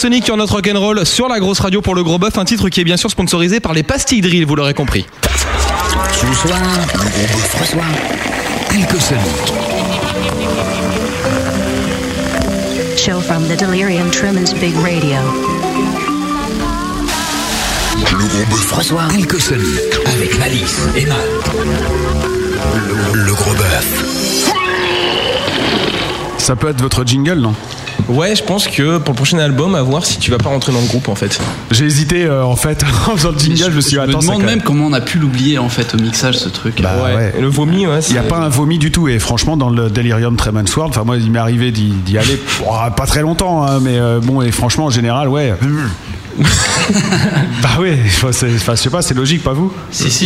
Speaker 6: Alcosonic sur notre rock'n'roll sur la grosse radio pour le gros bœuf, un titre qui est bien sûr sponsorisé par les pastilles drill, vous l'aurez compris.
Speaker 9: Ce soir, le gros bœuf reçoit Alcosonic.
Speaker 10: Show from the Delirium Tremens Big Radio.
Speaker 9: Le gros bœuf reçoit Alcosonic avec Malice et Matt. Le, le gros bœuf.
Speaker 5: Ça peut être votre jingle, non?
Speaker 8: Ouais, je pense que pour le prochain album, à voir si tu vas pas rentrer dans le groupe en fait.
Speaker 5: J'ai hésité euh, en fait en faisant le jingle, je me suis dit,
Speaker 12: Je me
Speaker 5: attends, ça
Speaker 12: demande même comment on a pu l'oublier en fait au mixage ce truc.
Speaker 5: Bah ouais.
Speaker 8: Le vomi, ouais.
Speaker 5: Il n'y a pas un vomi du tout. Et franchement, dans le Delirium Tremens World, enfin, moi, il m'est arrivé d'y d'y aller oh, pas très longtemps, hein, mais euh, bon, et franchement, en général, ouais. bah ouais, enfin, c'est- enfin, je sais pas, c'est logique, pas vous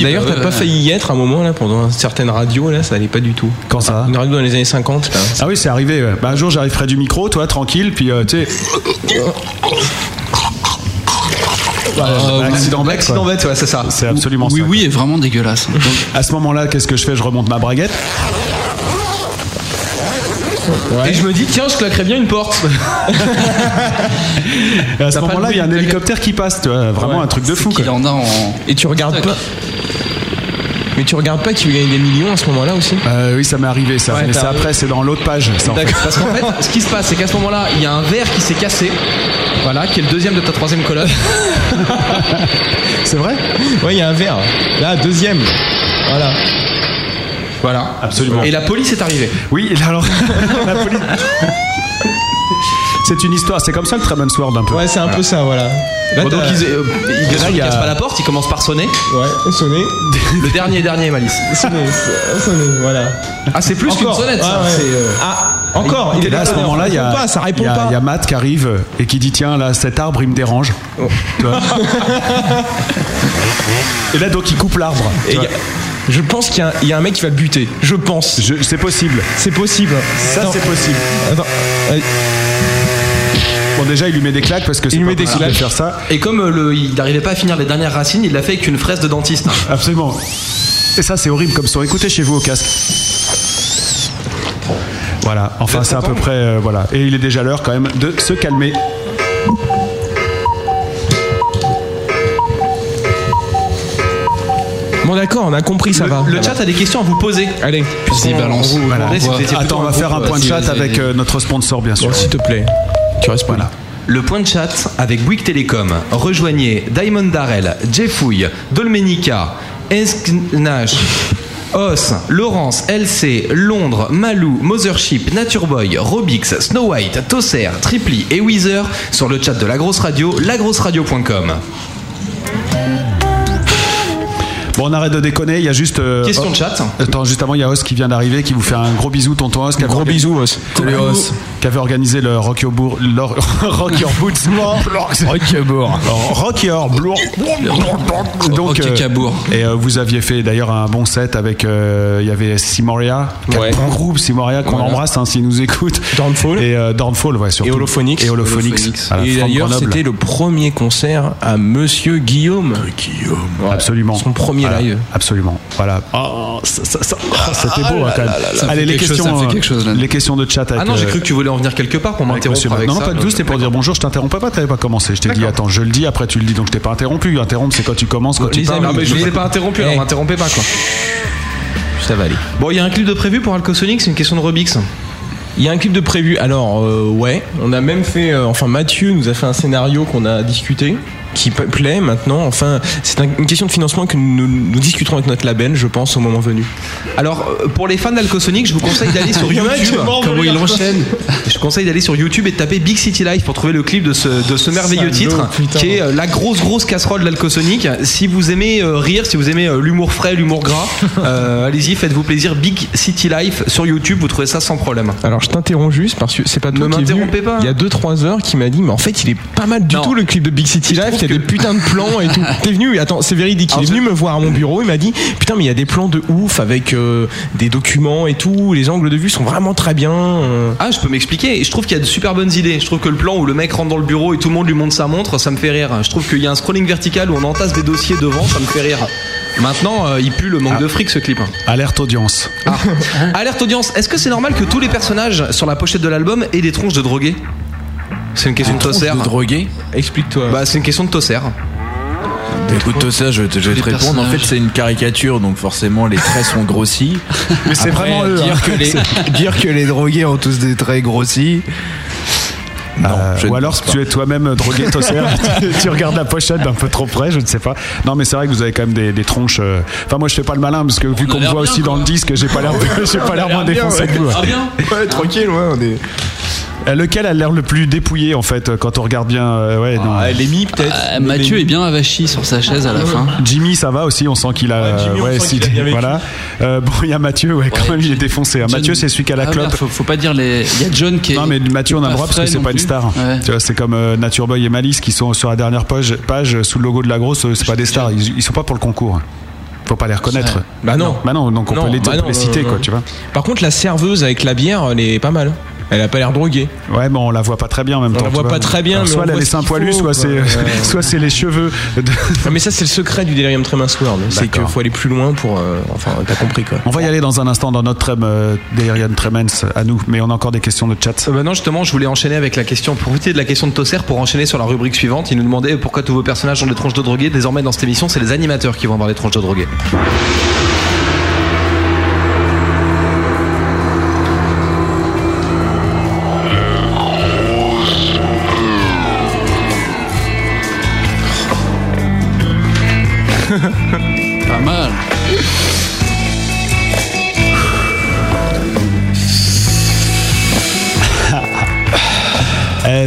Speaker 8: D'ailleurs, t'as pas failli y être à un moment là pendant certaines radios là, ça allait pas du tout.
Speaker 5: Quand ça
Speaker 8: Une radio dans les années 50 là.
Speaker 5: Ah oui, c'est arrivé. ouais. Bah, un jour, j'arrive près du micro, toi, tranquille, puis euh, tu sais.
Speaker 6: Euh,
Speaker 5: L'accident bête.
Speaker 6: l'accident
Speaker 5: quoi.
Speaker 6: bête, ouais, c'est ça.
Speaker 5: C'est absolument
Speaker 12: Oui,
Speaker 5: ça.
Speaker 12: oui, est vraiment dégueulasse.
Speaker 5: Donc, à ce moment-là, qu'est-ce que je fais? Je remonte ma braguette.
Speaker 6: Et je me dis, tiens, je claquerais bien une porte.
Speaker 5: Et à ce moment-là, il y a un hélicoptère qui passe, tu vois, vraiment
Speaker 8: Ouais.
Speaker 5: un truc de fou.
Speaker 12: Qu'il
Speaker 5: quoi.
Speaker 12: en a en.
Speaker 8: Et tu regardes pas. Mais tu regardes pas qu'il gagne des millions à ce moment-là aussi?
Speaker 5: Euh, oui, ça m'est arrivé, ça.
Speaker 6: Ouais,
Speaker 5: mais
Speaker 6: arrivé.
Speaker 5: après, c'est dans l'autre page. ça, en fait.
Speaker 6: D'accord. Parce qu'en fait, ce qui se passe, c'est qu'à ce moment-là, il y a un verre qui s'est cassé. Voilà, qui est le deuxième de ta troisième colonne.
Speaker 5: C'est vrai?
Speaker 8: Ouais, il y a un verre. Là, deuxième. Voilà.
Speaker 6: Voilà.
Speaker 5: Absolument.
Speaker 6: Et la police est arrivée.
Speaker 5: Oui, alors, la police. C'est une histoire, c'est comme ça le Tremens World un peu.
Speaker 8: Ouais, c'est un peu ça, voilà. Là,
Speaker 6: Bon, donc ils, euh, ils, bien sûr,
Speaker 5: Là,
Speaker 6: ils
Speaker 5: il y a-
Speaker 6: cassent pas la porte, ils commencent par sonner.
Speaker 8: Ouais, sonner.
Speaker 6: Le dernier dernier Malice.
Speaker 8: Sonner, sonner, voilà.
Speaker 6: Ah, c'est plus qu'une sonnette ça.
Speaker 8: Ah, ouais.
Speaker 6: Euh,
Speaker 8: Ah, encore.
Speaker 5: Et là, à ce
Speaker 8: là,
Speaker 5: moment-là, il y a,
Speaker 8: Ça répond pas, ça répond
Speaker 5: il y a-
Speaker 8: pas.
Speaker 5: il y a Matt qui arrive et qui dit Tiens, là, cet arbre, il me dérange. Tu vois et là, donc, il coupe l'arbre.
Speaker 8: Je pense qu'il y, a un- il y a un mec qui va le buter. Je pense.
Speaker 5: Je- C'est possible.
Speaker 8: C'est possible.
Speaker 5: Ça, c'est possible.
Speaker 8: Attends.
Speaker 5: Bon, déjà, il lui met des claques parce que c'est pas
Speaker 8: met des
Speaker 5: possible de
Speaker 8: claques.
Speaker 5: faire ça.
Speaker 6: Et comme euh, le, il n'arrivait pas à finir les dernières racines, il l'a fait avec une fraise de dentiste.
Speaker 5: Absolument. Et ça, c'est horrible comme son. Écoutez chez vous au casque. Voilà, enfin, c'est à peu près. euh, voilà. Et il est déjà l'heure quand même de se calmer.
Speaker 8: Bon, d'accord, on a compris, ça
Speaker 6: le,
Speaker 8: va.
Speaker 6: le chat a des questions à vous poser.
Speaker 8: Allez,
Speaker 12: Vas-y, balance.
Speaker 6: Vous vous
Speaker 5: Voilà.
Speaker 6: si vous
Speaker 5: Attends, on va faire un
Speaker 6: groupe,
Speaker 5: point de chat avec euh, notre sponsor, bien sûr.
Speaker 8: S'il te plaît. Tu restes
Speaker 5: Voilà.
Speaker 6: Le point de chat avec Bouygues Télécom. Rejoignez Diamond Darrell, Jeffouille, Dolmenica, Esnash, Os, Laurence, LC, Londres, Malou, Mothership, Natureboy, Robix, Snow White, Tosser, Triply et Weezer sur le chat de la grosse radio, lagrosseradio.com.
Speaker 5: Bon, on arrête de déconner. Il y a juste. euh,
Speaker 6: Question
Speaker 5: oh,
Speaker 6: de chat.
Speaker 5: Attends, juste avant, il y a Os qui vient d'arriver, qui vous fait un gros bisou, tonton Os. qui avait
Speaker 8: Gros
Speaker 5: organisé-
Speaker 8: bisous, Os.
Speaker 5: Salut, Os. Qui avait organisé le Rock Your, Bour- leur- Rock Your Boots. Rock Your Bour. Rock Your. Donc, euh, et euh, vous aviez fait d'ailleurs un bon set avec. euh, Il y avait Simoria, qui est
Speaker 8: Ouais.
Speaker 5: un bon groupe Simoria qu'on
Speaker 8: Voilà.
Speaker 5: embrasse hein, s'ils nous écoutent.
Speaker 8: Downfall.
Speaker 5: Et euh, Downfall, ouais, surtout.
Speaker 8: Et Holophonics.
Speaker 5: Et Holophonics.
Speaker 8: Et d'ailleurs, c'était le premier concert à Monsieur Guillaume.
Speaker 5: Guillaume.
Speaker 8: Ouais.
Speaker 5: Absolument.
Speaker 8: Son premier
Speaker 5: Voilà,
Speaker 8: live.
Speaker 5: Absolument. Voilà. Ah, ça- ça- ça- ah, C'était beau hein, quand même.
Speaker 12: Ça
Speaker 5: Allez, les
Speaker 12: chose,
Speaker 5: questions, euh,
Speaker 12: chose,
Speaker 5: les questions de chat. Avec,
Speaker 6: Ah non, j'ai
Speaker 5: euh,
Speaker 6: cru que tu voulais en venir quelque part pour m'interrompre avec.
Speaker 5: Non,
Speaker 6: ça.
Speaker 5: pas du tout, c'était pour dire bonjour, je t'interromps pas, t'avais pas commencé. Je t'ai dit, attends, je le dis, après tu le dis, donc je t'ai pas interrompu. Interrompre, c'est quand tu commences, quand tu
Speaker 8: les
Speaker 5: parles.
Speaker 6: Non, mais je vous ai pas interrompu, alors
Speaker 8: Eh.
Speaker 6: m'interrompez pas quoi.
Speaker 8: Ça va aller.
Speaker 6: Bon, il y a un clip de prévu pour Alcosonic, c'est une question de Robix.
Speaker 8: Il y a un clip de prévu. Alors, euh, ouais, on a même fait. euh, enfin, Mathieu nous a fait un scénario qu'on a discuté, qui plaît maintenant. Enfin, c'est un- une question de financement que nous, nous discuterons avec notre label, je pense, au moment venu.
Speaker 6: Alors, euh, pour les fans d'Alcosonic, je vous conseille d'aller sur YouTube. Comment il enchaîne Je conseille d'aller sur YouTube et de taper Big City Life pour trouver le clip de ce, de ce merveilleux
Speaker 8: Salaud,
Speaker 6: titre,
Speaker 8: putain.
Speaker 6: qui est euh, la grosse, grosse casserole d'Alcosonic. Si vous aimez euh, rire, si vous aimez euh, l'humour frais, l'humour gras, euh, allez-y, faites-vous plaisir. Big City Life sur YouTube, vous trouvez ça sans problème.
Speaker 8: Alors, je t'interromps juste parce que c'est pas toi
Speaker 6: Ne
Speaker 8: qui est venu
Speaker 6: pas.
Speaker 8: Il y a 2-3 heures qui m'a dit, mais en fait, il est pas mal du
Speaker 6: Non.
Speaker 8: tout le clip de Big City Life. Il y a des putains de plans et tout. T'es venu, attends, c'est véridique. Il est venu me voir à mon bureau. Il m'a dit, putain, mais il y a des plans de ouf avec euh, des documents et tout. Les angles de vue sont vraiment très bien. euh.
Speaker 6: Ah, je peux m'expliquer. Je trouve qu'il y a de super bonnes idées. Je trouve que le plan où le mec rentre dans le bureau et tout le monde lui montre sa montre, ça me fait rire. Je trouve qu'il y a un scrolling vertical où on entasse des dossiers devant, ça me fait rire. Maintenant, euh, il pue le manque de fric ce clip.
Speaker 5: Alerte audience.
Speaker 6: Ah. Alerte audience, est-ce que c'est normal que tous les personnages sur la pochette de l'album aient des tronches de drogués? C'est une question de tosser.
Speaker 11: de drogué
Speaker 6: Explique-toi. Bah, c'est une question de tosser.
Speaker 11: Écoute, ça, je vais te, je vais te répondre. En fait, c'est une caricature, donc forcément, les traits sont grossis.
Speaker 5: Mais c'est vraiment eux,
Speaker 11: Dire,
Speaker 5: hein.
Speaker 11: que les, dire que les drogués ont tous des traits grossis. Non,
Speaker 5: Euh, ou alors
Speaker 11: pense
Speaker 5: tu es toi-même drogué tosser, tu, regardes la pochette d'un peu trop près, je ne sais pas. Non mais c'est vrai que vous avez quand même des, des tronches. euh, Enfin moi je fais pas le malin parce que vu qu'on me voit
Speaker 11: bien,
Speaker 5: aussi dans le disque, j'ai pas l'air, j'ai pas l'air moins défoncé que vous.
Speaker 11: Ah, bien. Ouais, tranquille, ouais, on est.
Speaker 5: Euh, Lequel a l'air le plus dépouillé en fait euh, quand on regarde bien euh, ouais, non.
Speaker 8: Lémi peut-être.
Speaker 12: Euh, Mathieu est bien avachi sur sa chaise à la fin.
Speaker 5: Jimmy ça va aussi, on sent qu'il a.
Speaker 12: Jimmy,
Speaker 5: ouais,
Speaker 12: a
Speaker 5: voilà. Euh, bon il y a Mathieu, ouais, quand même il est défoncé. hein.
Speaker 12: John-
Speaker 5: Mathieu c'est celui qui a la
Speaker 12: Ah,
Speaker 5: clope.
Speaker 12: merde, faut, faut pas dire les. Il y a John qui est.
Speaker 5: Non mais Mathieu on a le droit parce que c'est pas une star.
Speaker 12: Ouais.
Speaker 5: Tu vois, c'est comme euh, Nature Boy et Malice qui sont sur la dernière page, page sous le logo de la grosse, c'est pas des stars, ils, ils sont pas pour le concours. Faut pas les reconnaître.
Speaker 8: Bah non.
Speaker 5: Bah non, donc on
Speaker 8: Non,
Speaker 5: peut les,
Speaker 8: bah non,
Speaker 5: les citer quoi, tu vois.
Speaker 8: Par contre, la serveuse avec la bière, elle est pas mal. Elle a pas l'air droguée.
Speaker 5: Ouais, mais on la voit pas très bien en même
Speaker 8: On
Speaker 5: temps.
Speaker 8: la
Speaker 5: tu
Speaker 8: voit pas très bien,
Speaker 5: Alors,
Speaker 8: mais
Speaker 5: soit
Speaker 8: on
Speaker 5: elle a les seins poilus, soit c'est,
Speaker 8: Ouais.
Speaker 5: soit c'est les cheveux. de-
Speaker 8: Non, mais ça, c'est le secret du Delirium Tremens World. C'est qu'il faut aller plus loin pour. euh, enfin, t'as compris quoi.
Speaker 5: On va y aller dans un instant dans notre trem euh, Delirium Tremens à nous, mais on a encore des questions de chat.
Speaker 6: Euh, bah non, justement, je voulais enchaîner avec la question, profiter de la question de Tosser pour enchaîner sur la rubrique suivante. Il nous demandait pourquoi tous vos personnages ont des tronches de drogués. Désormais, dans cette émission, c'est les animateurs qui vont avoir des tronches de drogués.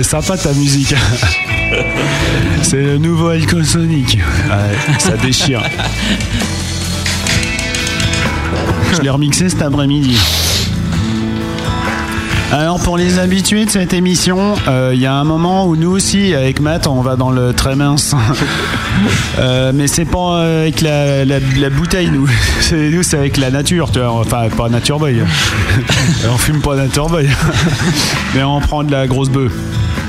Speaker 5: Sympa ta musique. c'est le nouveau Alcool Sonic. Ouais, ça déchire. Je l'ai remixé cet après-midi. Alors pour les habitués de cette émission, euh, il y a un moment où nous aussi, avec Matt, on va dans le très mince. Euh, mais c'est pas euh, avec la, la- la bouteille, nous. C'est, nous, c'est avec la nature, tu vois. Enfin, pas Nature Boy. on fume pas Nature Boy. mais on prend de la grosse bœuf.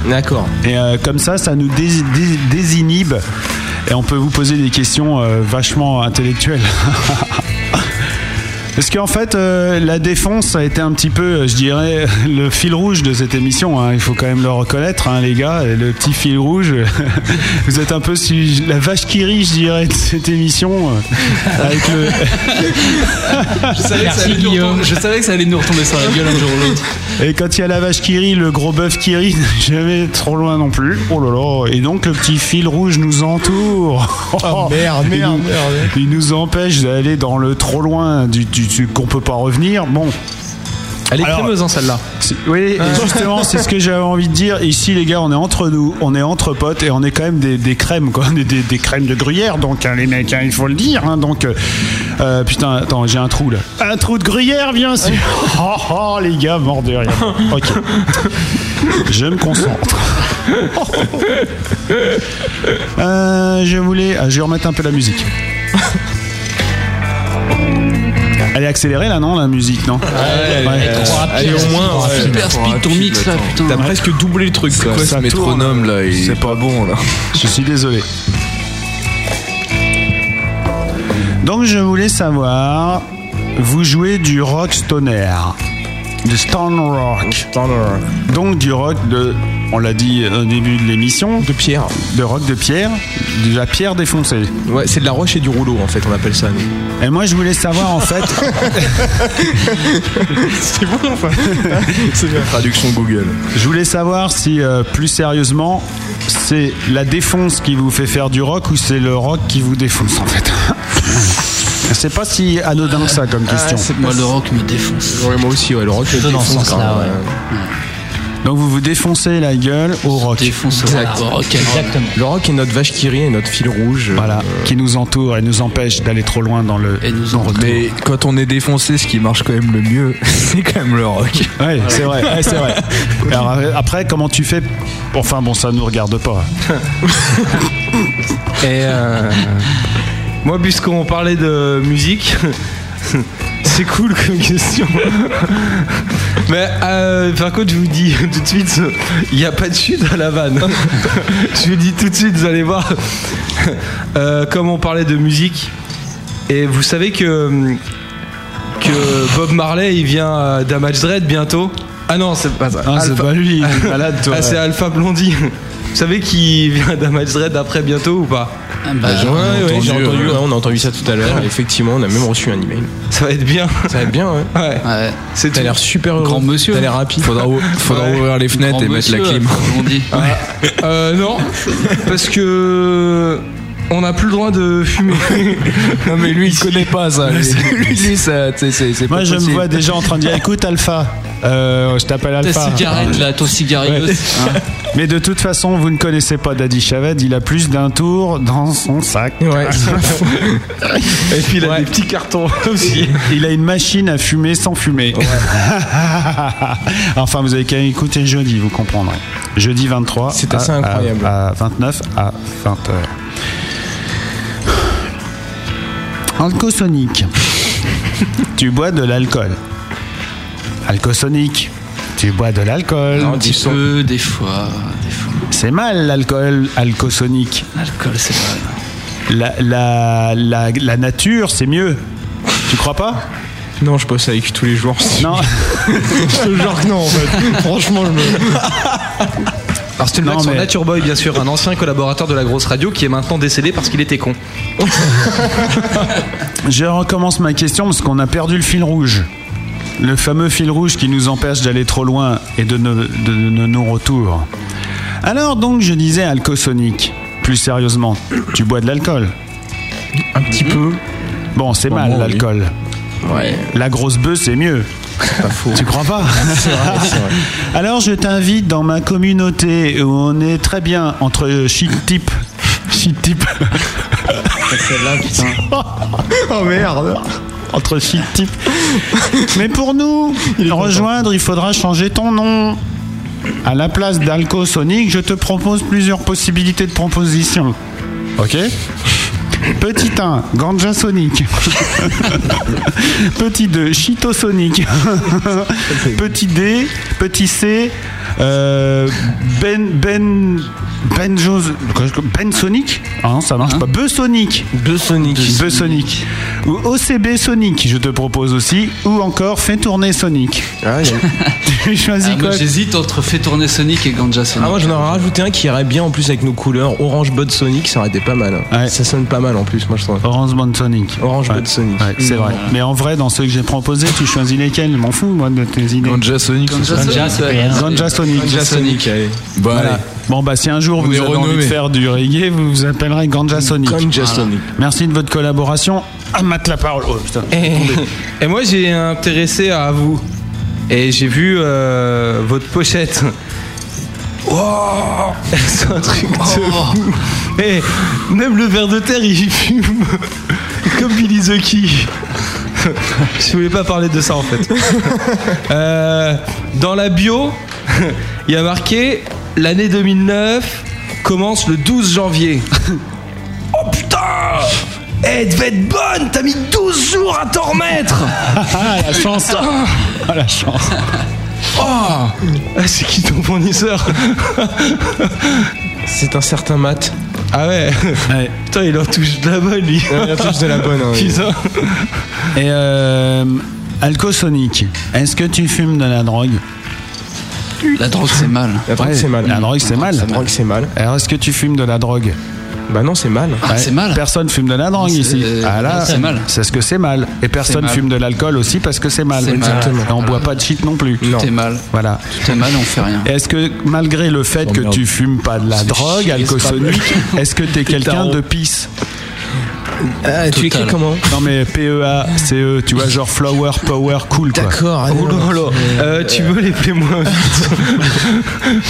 Speaker 8: D'accord.
Speaker 5: Et euh, comme ça, ça nous dés- dés- désinhibe. Et on peut vous poser des questions euh, vachement intellectuelles. Parce qu'en fait, euh, la défense a été un petit peu, euh, je dirais, le fil rouge de cette émission. hein. Il faut quand même le reconnaître, hein, les gars. Le petit fil rouge. Vous êtes un peu su- la vache qui rit, je dirais, de cette émission. euh, avec le.
Speaker 12: Je savais, que ça allait nous retomber- je savais que ça allait nous retomber sur la gueule un jour ou l'autre.
Speaker 5: Et quand il y a la vache qui rit, le gros bœuf qui rit, jamais trop loin non plus. Oh là là. Et donc le petit fil rouge nous entoure.
Speaker 8: Oh, merde,
Speaker 5: Il
Speaker 8: merde,
Speaker 5: nous-
Speaker 8: merde.
Speaker 5: Il nous empêche d'aller dans le trop loin du- du- qu'on peut pas revenir. Bon.
Speaker 6: Elle est
Speaker 5: Alors,
Speaker 6: crémeuse, hein, celle-là.
Speaker 5: Oui, justement, c'est ce que j'avais envie de dire. Ici, les gars, on est entre nous, on est entre potes et on est quand même des, des crèmes, quoi. On est des, des crèmes de gruyère, donc, hein, les mecs, hein, il faut le dire. donc, euh, euh, putain, attends, j'ai un trou là. Un trou de gruyère, bien sûr. Oh, oh, les gars, mort de rire. Ok. Je me concentre. Euh, je voulais. ah, je vais remettre un peu la musique. Elle est accélérée là, non, la musique, non
Speaker 8: Ouais, Allez, au moins.
Speaker 12: Super speed ton mix là, putain.
Speaker 8: T'as presque doublé le truc quoi.
Speaker 11: quoi ce
Speaker 5: Ça
Speaker 11: métronome là
Speaker 5: C'est
Speaker 11: est pas bon là.
Speaker 5: Je suis désolé. Donc je voulais savoir, vous jouez du rock stoner, du stone rock. Donc du rock de, on l'a dit au début de l'émission,
Speaker 8: De pierre.
Speaker 5: de rock de pierre, de la pierre défoncée.
Speaker 8: Ouais, c'est de la roche et du rouleau en fait, on appelle ça. nous.
Speaker 5: Et moi je voulais savoir en fait,
Speaker 8: C'est bon enfin. C'est bien.
Speaker 11: Traduction Google.
Speaker 5: je voulais savoir si euh, plus sérieusement, c'est la défonce qui vous fait faire du rock ou c'est le rock qui vous défonce en fait. C'est pas si anodin que ça comme question.
Speaker 12: Moi, le rock me défonce.
Speaker 8: Ouais, moi aussi, ouais, le rock
Speaker 7: Plutôt dans ce sens-là, ouais.
Speaker 5: Donc vous vous défoncez la gueule au rock.
Speaker 12: Défonce
Speaker 8: Exact.
Speaker 12: au rock.
Speaker 7: Exactement.
Speaker 8: Le rock est notre vache qui rit et notre fil rouge.
Speaker 5: Voilà,
Speaker 8: Euh,
Speaker 5: qui nous entoure et nous empêche d'aller trop loin dans le
Speaker 12: Et nous
Speaker 5: dans le retour.
Speaker 11: Mais quand on est défoncé, ce qui marche quand même le mieux, c'est quand même le rock.
Speaker 5: Ouais, c'est vrai, ouais, c'est vrai. Alors, euh, après, comment tu fais Enfin bon, ça nous regarde pas.
Speaker 6: Et euh, moi, puisqu'on parlait de musique, c'est cool comme question. Mais euh, par contre, je vous dis tout de suite, il n'y a pas de chute à la vanne. Je vous dis tout de suite, vous allez voir. Euh, comme on parlait de musique, et vous savez que que Bob Marley, il vient à Damage Dread bientôt. Ah non, c'est pas ça.
Speaker 5: Ah, c'est pas lui, il est malade, toi.
Speaker 6: Ah, c'est Alpha Blondie. Vous savez qui vient d'Amage Red après bientôt ou pas
Speaker 8: bah, ouais, ouais, j'ai entendu, ouais, on a entendu ça tout à l'heure. Effectivement, on a même reçu un email.
Speaker 6: Ça va être bien.
Speaker 8: Ça va être bien, ouais.
Speaker 6: Ouais.
Speaker 8: C'est T'as l'air super heureux.
Speaker 12: Grand monsieur.
Speaker 8: T'as l'air rapide.
Speaker 11: Faudra, faudra
Speaker 6: Ouais.
Speaker 11: ouvrir les fenêtres
Speaker 12: Grand
Speaker 11: et mettre la clim.
Speaker 12: on dit.
Speaker 6: Euh, non, parce que on n'a plus le droit de fumer.
Speaker 11: Non mais lui il connaît pas ça. lui, lui, ça, tu sais, c'est c'est
Speaker 5: Moi,
Speaker 11: pas
Speaker 5: je me vois déjà en train de dire écoute, Alpha, euh, je t'appelle
Speaker 12: Ta
Speaker 5: Alpha.
Speaker 12: cigarette là, ton cigarette.
Speaker 5: Ouais. Mais de toute façon, vous ne connaissez pas Daddy Chaved, il a plus d'un tour dans son sac.
Speaker 8: Ouais.
Speaker 6: Et puis il a des petits cartons aussi.
Speaker 5: Il a une machine à fumer sans fumer. enfin, vous avez qu'à écouter jeudi, vous comprendrez. Jeudi 23.
Speaker 8: C'est
Speaker 5: à-
Speaker 8: assez
Speaker 5: à-
Speaker 8: incroyable.
Speaker 5: À, 29 à 20 heures. Alcosonique. tu bois de l'alcool. Alcosonique. Tu bois de l'alcool.
Speaker 12: Un petit peu, des fois. Des fois.
Speaker 5: C'est mal l'alcool alcosonique.
Speaker 12: L'alcool, c'est mal.
Speaker 5: La, la, la, la nature, c'est mieux. Tu crois pas?
Speaker 8: Non, je bosse avec tous les jours.
Speaker 5: Non.
Speaker 8: je te jure que non, en fait. Franchement, je me.
Speaker 6: Alors c'était une
Speaker 5: Non,
Speaker 6: blague sur
Speaker 5: mais-
Speaker 6: Nature Boy, bien sûr, un ancien collaborateur de la grosse radio qui est maintenant décédé parce qu'il était con.
Speaker 5: Je recommence ma question parce qu'on a perdu le fil rouge. Le fameux fil rouge qui nous empêche d'aller trop loin et de, ne- de, de non-retour. Alors donc je disais alcosonique. Plus sérieusement, tu bois de l'alcool?
Speaker 8: Un petit peu.
Speaker 5: Bon, c'est mal
Speaker 8: moi, oui.
Speaker 5: l'alcool.
Speaker 8: Ouais.
Speaker 5: La grosse bœuf, c'est mieux.
Speaker 8: Pas faux.
Speaker 5: Tu crois pas
Speaker 8: vrai, vrai.
Speaker 5: Alors je t'invite dans ma communauté où on est très bien entre shit type. Shit type.
Speaker 12: Celle-là, putain.
Speaker 5: oh merde Entre shit type. Mais pour nous rejoindre, il faudra changer ton nom. À la place d'Alcosonic, je te propose plusieurs possibilités de propositions. Ok Petit 1, Ganja Sonic. petit 2, Chitosonic. petit D, petit C, euh, Ben Ben Benjo Ben Sonic Ah non, ça marche pas. Beusonic.
Speaker 8: Beusonic.
Speaker 5: Beusonic. Ou OCB Sonic, je te propose aussi. Ou encore Fais tourner Sonic.
Speaker 8: Ah,
Speaker 5: Tu choisis
Speaker 12: Ah, moi,
Speaker 5: quoi
Speaker 12: J'hésite entre Fait tourner Sonic et Ganja Sonic.
Speaker 8: Ah, moi j'en aurais rajouté un qui irait bien en plus avec nos couleurs. Orange Bud Sonic, ça aurait été pas mal. hein.
Speaker 5: Ouais.
Speaker 8: Ça sonne pas mal en plus, moi je trouve.
Speaker 5: Orange Bond Sonic.
Speaker 8: Orange
Speaker 5: Ouais.
Speaker 8: Bud Sonic.
Speaker 5: Ouais, c'est vrai. Mais en vrai, dans ceux que j'ai proposés, tu choisis lesquels? Je m'en fous, moi, de tes idées.
Speaker 11: Ganja Sonic.
Speaker 12: Ganja
Speaker 11: c'est ça.
Speaker 7: Ganja.
Speaker 5: Ganja Sonic.
Speaker 8: Ganja Sonic, allez.
Speaker 11: Bah,
Speaker 5: Voilà.
Speaker 11: allez.
Speaker 5: Bon, bah, si un jour
Speaker 11: On
Speaker 5: vous avez envie de faire du reggae, vous vous appellerez Ganja Sonic.
Speaker 8: Ganja Sonic.
Speaker 5: Merci de votre collaboration. Ah, mate la parole. Oh, putain.
Speaker 6: Et, et moi j'ai intéressé à vous. Et j'ai vu euh, votre pochette. Wow C'est un truc de fou. Et même le ver de terre il fume. Comme Billy the Key. Je voulais pas parler de ça en fait. Euh, dans la bio, il y a marqué l'année 2009 commence le 12 janvier. Oh putain Eh, Elle devait être bonne T'as mis 12 jours à t'en remettre
Speaker 5: Ah, la chance. Ah, la chance.
Speaker 6: Oh Ah, C'est qui ton fournisseur
Speaker 8: C'est un certain Matt.
Speaker 6: Ah ouais,
Speaker 5: Ouais.
Speaker 6: Putain, il en touche de la bonne lui
Speaker 8: Ouais, il en touche de la bonne, hein, oui.
Speaker 6: Putain.
Speaker 5: Et euh, Alcosonic, est-ce que tu fumes de la drogue?
Speaker 12: La drogue, c'est mal.
Speaker 8: La drogue c'est mal.
Speaker 5: La drogue, c'est mal.
Speaker 8: La drogue c'est mal.
Speaker 5: Alors, est-ce que tu fumes de la drogue
Speaker 8: Bah non, c'est mal.
Speaker 12: Ah,
Speaker 5: Ouais,
Speaker 12: c'est mal.
Speaker 5: Personne fume de la drogue ici. Ah là,
Speaker 12: c'est mal.
Speaker 5: C'est ce que c'est mal. Et personne
Speaker 12: mal.
Speaker 5: fume de l'alcool aussi parce que c'est mal.
Speaker 12: C'est mal.
Speaker 5: Exactement. Et on boit pas de shit non plus.
Speaker 8: Non.
Speaker 12: T'es mal.
Speaker 5: Voilà.
Speaker 12: T'es mal, on fait rien.
Speaker 5: Est-ce que malgré le fait que
Speaker 11: merde.
Speaker 5: tu fumes pas de la drogue,
Speaker 8: chier,
Speaker 5: alcosonique, est-ce que t'es quelqu'un de pisse?
Speaker 8: Ah, tu
Speaker 12: Total.
Speaker 8: écris comment?
Speaker 5: Non mais P-E-A-C-E, tu vois, genre flower, power, cool quoi.
Speaker 8: D'accord.
Speaker 6: Oh là là. Euh, tu veux les moins vite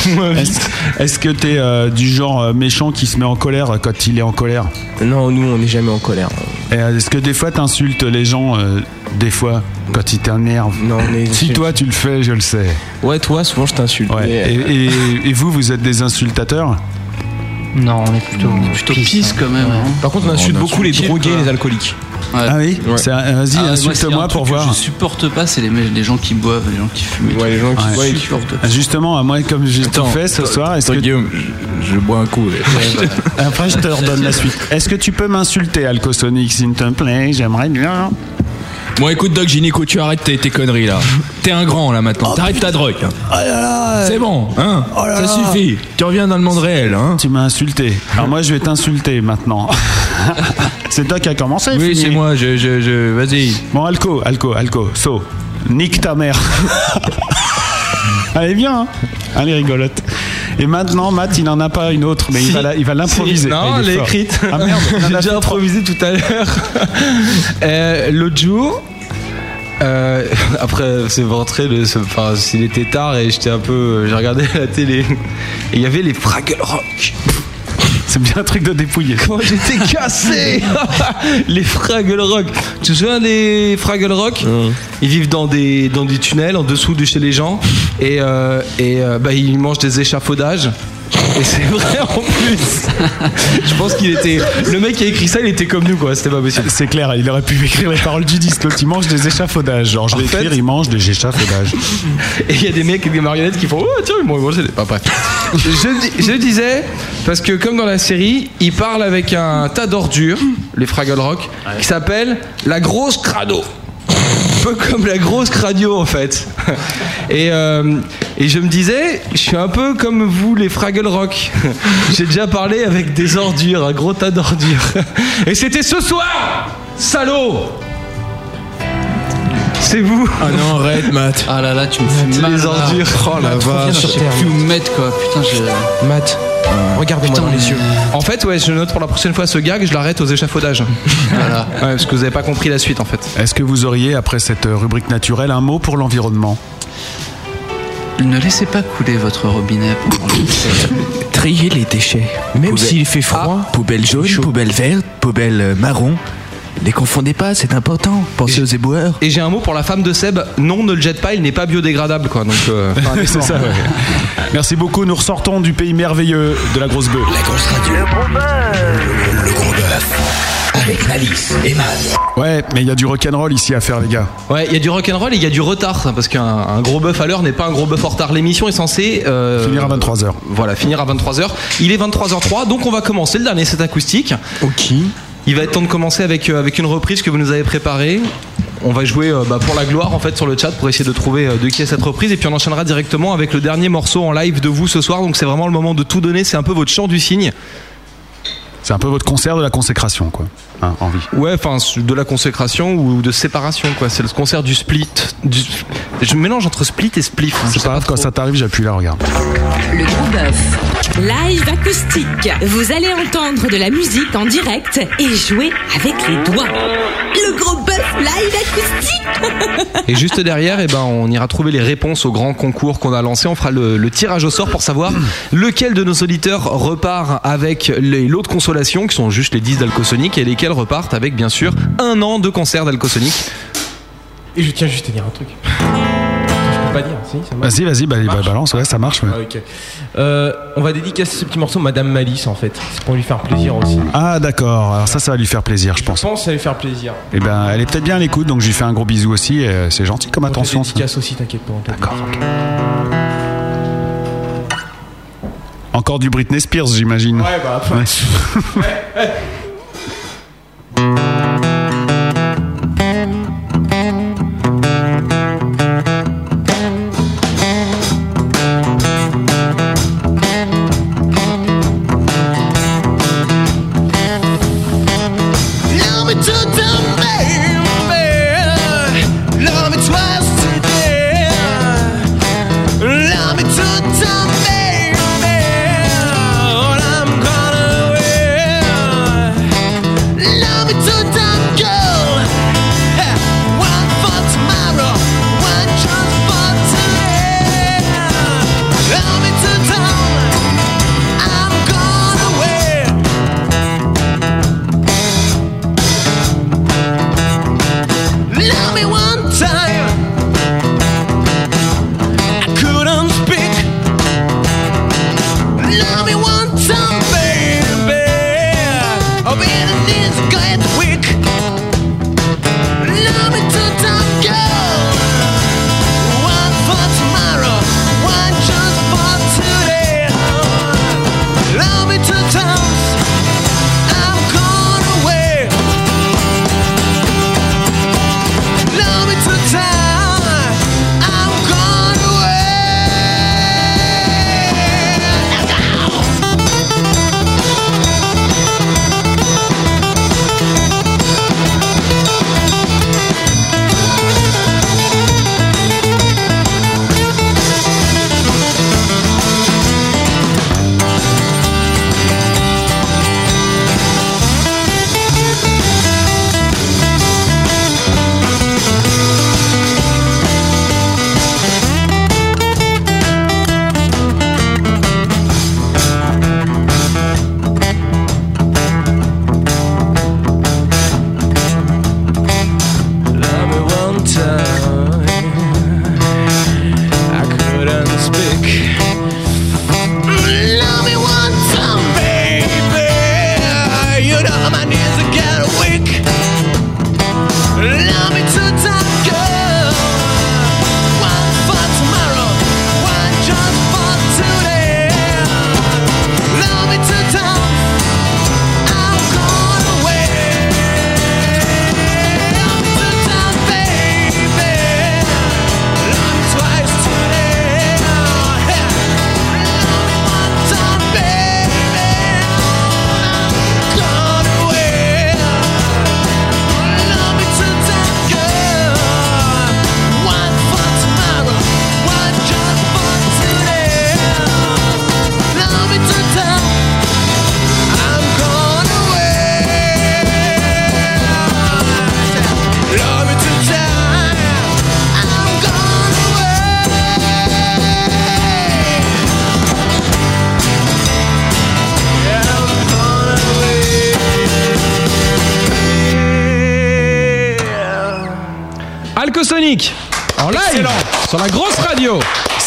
Speaker 6: Moins
Speaker 5: Est-ce
Speaker 6: vite.
Speaker 5: est-ce que t'es euh, du genre euh, méchant qui se met en colère quand il est en colère?
Speaker 8: Non, nous on n'est jamais en colère.
Speaker 5: Euh, Est-ce que des fois t'insultes les gens euh, Des fois, quand ils t'énervent?
Speaker 8: Non, on est.
Speaker 5: Si toi tu le fais, je le sais.
Speaker 8: Ouais, toi, souvent je t'insulte.
Speaker 5: Ouais.
Speaker 8: Mais, euh,
Speaker 5: Et, et- et vous, vous êtes des insultateurs?
Speaker 7: Non, on est plutôt.
Speaker 12: Plutôt
Speaker 7: pisse,
Speaker 12: pisse
Speaker 7: hein.
Speaker 12: quand même. hein.
Speaker 8: Par contre, on insulte
Speaker 11: On
Speaker 8: beaucoup les
Speaker 11: insulte
Speaker 8: drogués et les alcooliques.
Speaker 12: Ouais.
Speaker 5: Ah oui
Speaker 8: Ouais.
Speaker 5: C'est un- Vas-y,
Speaker 12: Ah, moi, s'il y a
Speaker 5: insulte-moi
Speaker 12: un
Speaker 5: pour
Speaker 12: truc que
Speaker 5: voir.
Speaker 12: Je supporte pas, c'est les, les gens qui boivent, les gens qui fument.
Speaker 8: Ouais, les gens qui
Speaker 5: Ouais.
Speaker 8: boivent et qui
Speaker 12: supporte pas.
Speaker 5: Justement, à moi, comme j'ai tout
Speaker 11: Attends,
Speaker 5: fait ce
Speaker 11: toi-
Speaker 5: soir, est-ce
Speaker 11: toi,
Speaker 5: que
Speaker 11: Guillaume, je, je bois un coup.
Speaker 5: Après, je te redonne la suite. Est-ce que tu peux m'insulter, Alcosonic, s'il te plaît? J'aimerais bien.
Speaker 11: Bon, écoute, Doc Gynéco, tu arrêtes tes, tes conneries là. T'es un grand là maintenant. T'arrêtes ta drogue. C'est bon, hein
Speaker 5: Oh là
Speaker 11: Ça
Speaker 5: là.
Speaker 11: suffit. Tu reviens dans le monde réel, hein
Speaker 5: Tu m'as insulté. Alors moi, je vais t'insulter maintenant. c'est toi qui as commencé.
Speaker 11: Oui, c'est moi. Je, je, je... Vas-y.
Speaker 5: Bon, Alco, Alco, Alco, So. Nique ta mère. Elle est bien, hein Elle est rigolote. Et maintenant, Matt, il n'en a pas une autre, mais il
Speaker 6: Si.
Speaker 5: va la- il va l'improviser.
Speaker 6: Si. Non, elle est écrite.
Speaker 5: Ah merde, on en a
Speaker 6: J'ai improvisé tout à l'heure. Euh, L'autre jour. Euh, après, c'est rentré, le, enfin, il était tard et j'étais un peu. J'ai regardé la télé et il y avait les Fraggle Rock.
Speaker 5: C'est bien un truc de dépouiller.
Speaker 6: Comment j'étais cassé Les Fraggle Rock. Tu te souviens des Fraggle Rock Ils vivent dans des, dans des tunnels en dessous de chez les gens et, euh, et euh, bah, ils mangent des échafaudages. Et c'est vrai en plus. Je pense qu'il était. Le mec qui a écrit ça, il était comme nous quoi. C'était pas possible.
Speaker 5: C'est clair, il aurait pu écrire les paroles du disque. L'autre, il mange des échafaudages. Genre, je vais
Speaker 6: En fait-
Speaker 5: écrire, il mange des échafaudages.
Speaker 6: Et il y a des mecs avec des marionnettes qui font Oh tiens, ils m'ont mangé des. Pas bref. Je, je disais, parce que comme dans la série, ils parlent avec un tas d'ordures, les Fraggle Rock, qui s'appelle la grosse crado. Un peu comme la grosse cradio en fait. Et, euh, et je me disais, je suis un peu comme vous les Fraggle Rock. J'ai déjà parlé avec des ordures, un gros tas d'ordures. Et c'était ce soir Salaud C'est vous
Speaker 11: Ah non, arrête, Matt.
Speaker 12: Ah là là, tu me fais mal.
Speaker 6: les ordures.
Speaker 11: Oh la vache.
Speaker 12: Je sais plus où me mettre quoi. Putain, je.
Speaker 8: Matt, regardez-moi dans les yeux.
Speaker 6: En fait, ouais, je note pour la prochaine fois ce gag, je l'arrête aux échafaudages.
Speaker 12: Voilà.
Speaker 6: Ouais, parce que vous avez pas compris la suite en fait.
Speaker 5: Est-ce que vous auriez, après cette rubrique naturelle, un mot pour l'environnement?
Speaker 12: Ne laissez pas couler votre robinet pendant le.
Speaker 11: Trier les déchets.
Speaker 8: Même s'il fait froid.
Speaker 11: Poubelle jaune, poubelle verte, poubelle marron. Les confondez pas, c'est important. Pensez aux éboueurs.
Speaker 6: Et j'ai un mot pour la femme de Seb. Non, ne le jette pas, il n'est pas biodégradable quoi. Donc, euh,
Speaker 5: C'est ça, ouais. Merci beaucoup. Nous ressortons du pays merveilleux de la grosse bœuf.
Speaker 9: La grosse radio. Le, le gros bœuf. Avec Malice et Matt.
Speaker 5: Ouais, mais il y a du rock'n'roll ici à faire, les gars.
Speaker 6: Ouais, il y a du rock'n'roll et il y a du retard parce qu'un un gros bœuf à l'heure n'est pas un gros bœuf en retard. L'émission est censée euh,
Speaker 5: Finir à 23h.
Speaker 6: Voilà, finir à 23h. Il est 23h03, donc on va commencer le dernier set acoustique.
Speaker 8: Ok.
Speaker 6: Il va être temps de commencer avec, euh, avec une reprise que vous nous avez préparée. On va jouer euh, bah, pour la gloire en fait sur le chat pour essayer de trouver euh, de qui est cette reprise et puis on enchaînera directement avec le dernier morceau en live de vous ce soir. Donc c'est vraiment le moment de tout donner. C'est un peu votre chant du cygne.
Speaker 5: C'est un peu votre concert de la consécration, quoi. Hein, envie.
Speaker 6: Ouais, enfin de la consécration ou de séparation quoi. C'est le concert du split. Du... Je mélange entre split et spliff. Je
Speaker 5: C'est
Speaker 6: sais
Speaker 5: pas grave, quand ça t'arrive, j'appuie là, regarde.
Speaker 3: Le gros bœuf.
Speaker 21: Live acoustique. Vous allez entendre de la musique en direct et jouer avec les doigts. Le gros bœuf live acoustique.
Speaker 6: Et juste derrière, eh ben, on ira trouver les réponses au grand concours qu'on a lancé. On fera le, le tirage au sort pour savoir lequel de nos auditeurs repart avec les lots de consolation, qui sont juste les 10 d'Alcosonic, et lesquels repartent avec, bien sûr, un an de concert d'Alcosonic.
Speaker 8: Et je tiens juste à dire un truc. Je peux pas dire, si, ça marche.
Speaker 5: Vas-y, vas-y, bah, bah, balance, ouais, ça marche. ouais.
Speaker 8: Ah. Euh, on va dédicacer ce petit morceau à Madame Malice en fait. C'est pour lui faire plaisir aussi.
Speaker 5: Ah, d'accord. Alors ça, ça va lui faire plaisir, je
Speaker 8: Je
Speaker 5: pense.
Speaker 8: pense que ça va lui faire plaisir.
Speaker 5: Eh ben, elle est peut-être bien à l'écoute, donc je lui fais un gros bisou aussi. et, C'est gentil comme
Speaker 8: On te
Speaker 5: attention, ça.
Speaker 8: dédicace aussi, t'inquiète pas.
Speaker 5: D'accord. Encore du Britney Spears, j'imagine.
Speaker 8: Ouais, bah, après.
Speaker 5: Ouais.
Speaker 6: Thank you.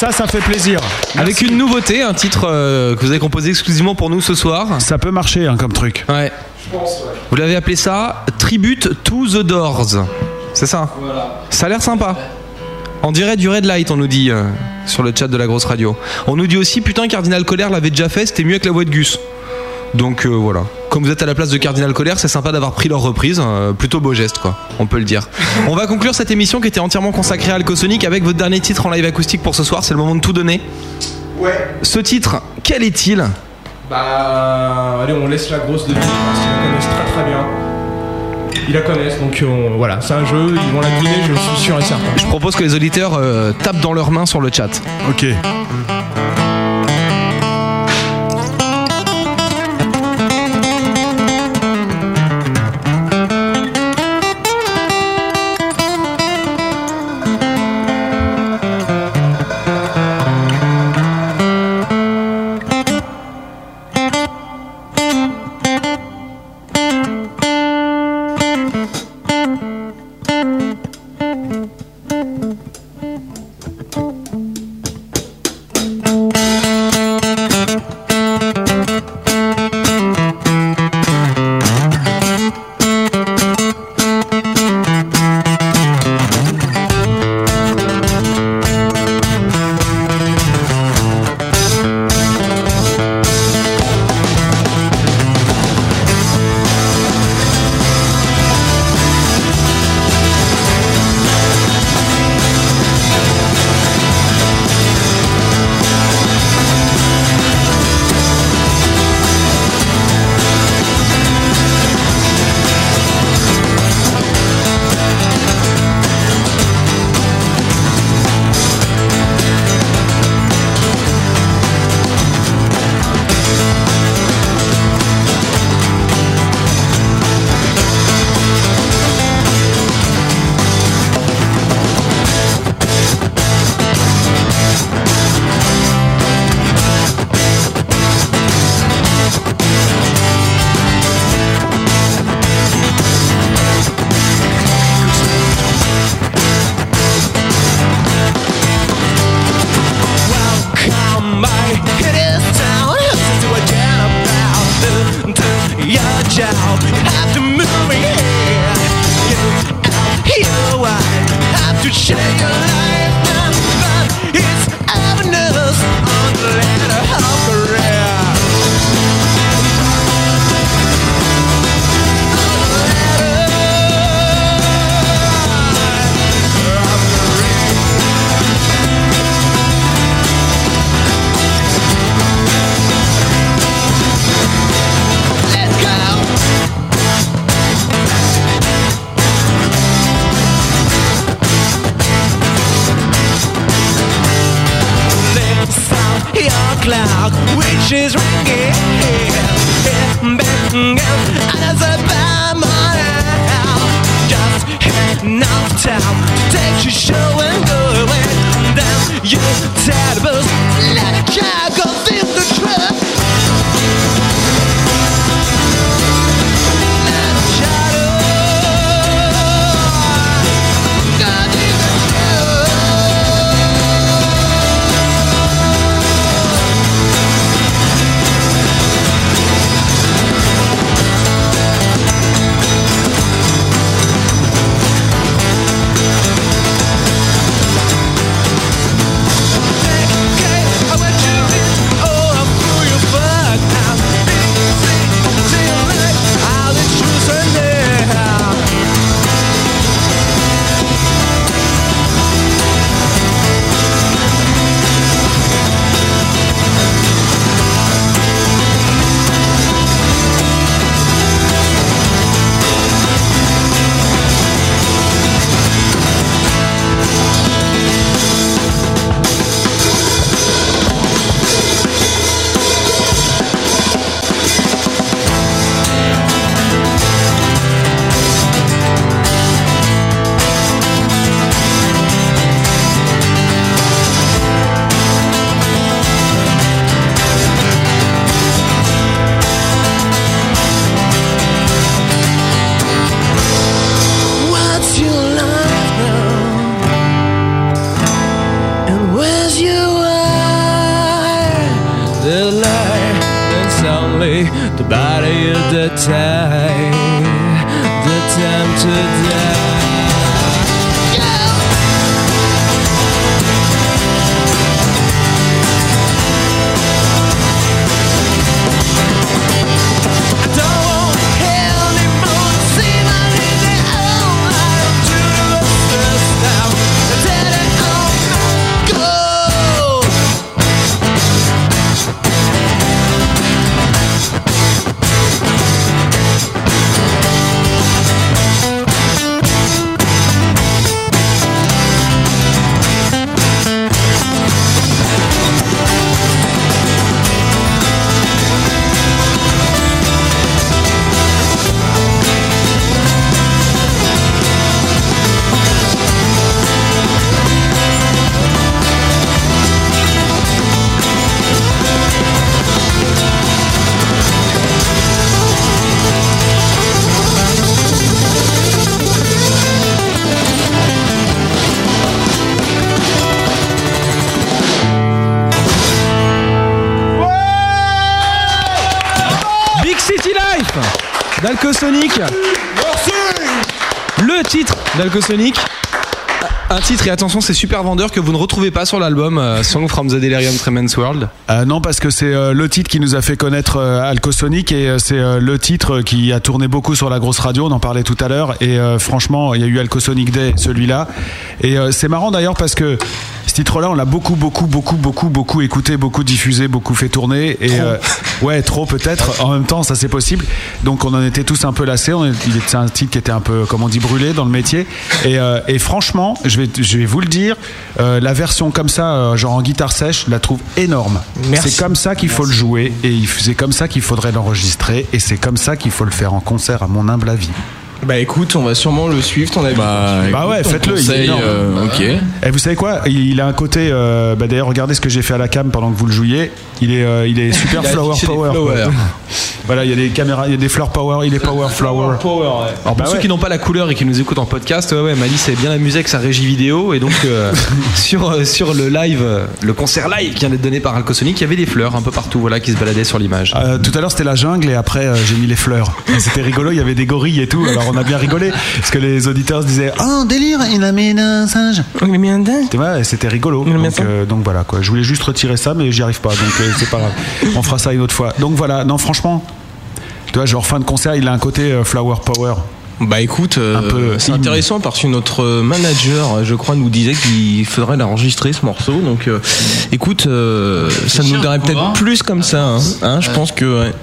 Speaker 9: Ça, ça fait plaisir.
Speaker 6: Avec une nouveauté, un titre euh, que vous avez composé exclusivement pour nous ce soir.
Speaker 9: Ça peut marcher hein, comme truc.
Speaker 6: Ouais. Vous l'avez appelé ça Tribute to the Doors. C'est ça? Ça a l'air sympa. On dirait du Red Light, on nous dit euh, sur le chat de la grosse radio. On nous dit aussi, putain, Cardinal Colère l'avait déjà fait, c'était mieux avec la voix de Gus. Donc euh, voilà. Comme vous êtes à la place de Cardinal Colère, c'est sympa d'avoir pris leur reprise. euh, plutôt beau geste, quoi. On peut le dire. On va conclure cette émission qui était entièrement consacrée à Alcosonic avec votre dernier titre en live acoustique pour ce soir. C'est le moment de tout donner.
Speaker 8: Ouais.
Speaker 6: Ce titre, quel est-il?
Speaker 8: Bah, allez, on laisse la grosse deviner parce qu'ils la connaissent très très bien. Ils la connaissent, donc on- voilà, c'est un jeu, ils vont la deviner, je suis sûr et certain.
Speaker 6: Je propose que les auditeurs euh, tapent dans leurs mains sur le chat.
Speaker 9: Ok.
Speaker 22: she's ringing. Banging and as a now. Just enough time to take your show and go away. Then you terrible, let a child go feel the
Speaker 6: truth. d'Alcosonic. Un titre, et attention, c'est super vendeur que vous ne retrouvez pas sur l'album euh, Song from the Delirium Tremens World.
Speaker 5: Euh, non, parce que c'est euh, le titre qui nous a fait connaître euh, Alcosonic et c'est le titre qui a tourné beaucoup sur la grosse radio, on en parlait tout à l'heure. Et franchement, il y a eu Alcosonic Day, celui-là. Et c'est marrant d'ailleurs parce que ce titre-là, on l'a beaucoup, beaucoup, beaucoup, beaucoup, beaucoup écouté, beaucoup diffusé, beaucoup fait tourner. Et euh, ouais, trop peut-être. En même temps, ça c'est possible. Donc on en était tous un peu lassés. On est- il était un titre qui était un peu, comme on dit, brûlé dans le métier. Et, euh, et franchement, je vais, je vais vous le dire, euh, la version comme ça, genre en guitare sèche, je la trouve énorme. C'est comme ça qu'il faut le jouer et c'est comme ça qu'il faudrait l'enregistrer et c'est comme ça qu'il faut le faire en concert, à mon humble avis.
Speaker 8: Bah écoute, on va sûrement le suivre, ton avis.
Speaker 5: Bah, ouais, faites-le. il est énorme. Et vous savez quoi? Il, a un côté. euh, bah, D'ailleurs, regardez ce que j'ai fait à la cam pendant que vous le jouiez. Il est, euh, il est super
Speaker 8: Il
Speaker 5: flower power. voilà, il y a des caméras, il y a des fleurs power. Il est power flower.
Speaker 6: Alors pour
Speaker 5: Bah
Speaker 6: ceux
Speaker 5: ouais.
Speaker 6: qui n'ont pas la couleur et qui nous écoutent en podcast, ouais, ouais Malice s'est bien amusé avec sa régie vidéo et donc euh, sur euh, sur le live, euh, le concert live qui vient d'être donné par Alcosonic, il y avait des fleurs un peu partout, voilà, qui se baladaient sur l'image.
Speaker 5: Euh, tout à l'heure c'était la jungle et après euh, j'ai mis les fleurs. C'était rigolo, il y avait des gorilles et tout. Alors on a bien rigolé parce que les auditeurs se disaient Oh délire, il a mis un singe.
Speaker 8: Il a mis un dingue.
Speaker 5: Tu vois, et c'était rigolo. Donc, euh, donc voilà quoi. Je voulais juste retirer ça mais j'y arrive pas. Donc euh, c'est pas grave. On fera ça une autre fois. Donc voilà. Non franchement, tu vois genre fin de concert il a un côté euh, flower power.
Speaker 8: Bah écoute, euh, c'est intéressant parce que notre manager, euh, je crois, nous disait qu'il faudrait l'enregistrer ce morceau. Donc euh, écoute, euh, ça nous donnerait peut-être plus comme ça. hein. Hein, je pense que. ouais.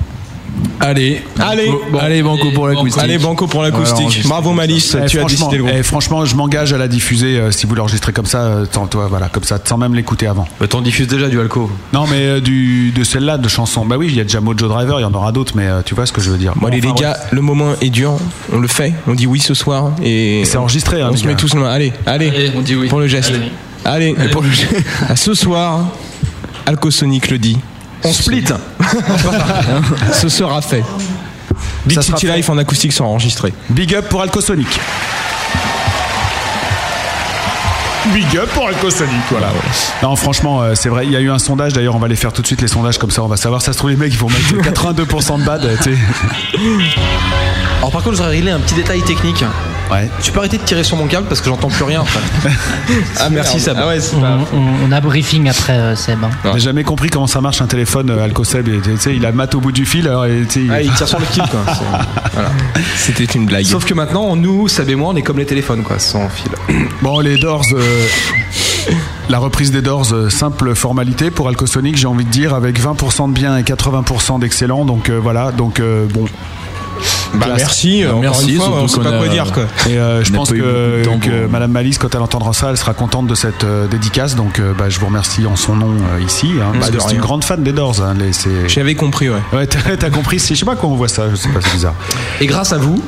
Speaker 11: Allez,
Speaker 8: allez,
Speaker 11: allez, banco pour l'acoustique.
Speaker 8: Allez, banco pour l'acoustique. Bravo Malice,
Speaker 5: Eh,
Speaker 8: tu as
Speaker 5: franchement,
Speaker 8: décidé le groupe.
Speaker 5: eh, franchement, je m'engage à la diffuser euh, si vous l'enregistrez comme ça, euh, sans, toi, voilà, comme ça, sans même l'écouter avant.
Speaker 6: Bah, T'en diffuses déjà du Alco.
Speaker 5: Non, mais euh, du, de celle-là, de chansons. Bah oui, il y a déjà Mojo Driver, il y en aura d'autres, mais euh, tu vois ce que je veux dire.
Speaker 8: Bon, allez
Speaker 5: Enfin,
Speaker 8: les gars, le moment est dur. On le fait. On dit oui ce soir et
Speaker 5: c'est enregistré.
Speaker 8: on
Speaker 5: hein,
Speaker 8: se
Speaker 5: les
Speaker 8: met tous main. Allez, allez,
Speaker 12: on dit oui.
Speaker 8: pour le geste. Allez, pour le geste. À ce soir, Alcosonic le dit. On split. Ce sera fait. Big
Speaker 5: Ça sera
Speaker 8: City
Speaker 5: fait.
Speaker 8: Life en acoustique sont enregistrés.
Speaker 5: Big up pour Alcosonic. Big up pour Alcosonic, voilà. Non, franchement, euh, c'est vrai. Il y a eu un sondage. D'ailleurs, on va les faire tout de suite les sondages comme ça. On va savoir. Ça se trouve les mecs, ils vont mettre 82% de bad. tu sais.
Speaker 6: Alors par contre, je voudrais régler un petit détail technique.
Speaker 5: Ouais.
Speaker 6: Tu peux arrêter de tirer sur mon câble parce que j'entends plus rien. Après. ah merci Sab.
Speaker 8: Ah ouais,
Speaker 7: On,
Speaker 8: pas.
Speaker 7: on- on a briefing après euh, Seb. hein.
Speaker 5: J'ai jamais compris comment ça marche un téléphone euh, Tu sais, il a mat au bout du fil. Alors, et, sais,
Speaker 6: Ah, il tire sur le Voilà.
Speaker 8: C'était une blague.
Speaker 6: Sauf que maintenant, nous, Sab et moi, on est comme les téléphones quoi, sans fil.
Speaker 5: Bon, les Doors, euh, la reprise des Doors, euh, simple formalité pour Alcosonic, j'ai envie de dire, avec 20% de bien et 80% d'excellent. Donc euh, voilà, donc euh, bon.
Speaker 8: Bah, merci, euh, encore
Speaker 11: Merci,
Speaker 8: une fois, on sait pas quoi dire quoi.
Speaker 5: Et euh, je pense que,
Speaker 11: temps
Speaker 5: que Madame Malice, quand elle entendra ça, elle sera contente de cette euh, dédicace. Donc euh, bah, je vous remercie en son nom euh, ici. Hein,
Speaker 8: Bah,
Speaker 5: parce que c'est une grande fan des Doors. Hein,
Speaker 8: J'avais compris, ouais.
Speaker 5: Ouais, t'as compris. Je sais pas comment on voit ça. Je sais pas, c'est bizarre.
Speaker 6: Et grâce à vous,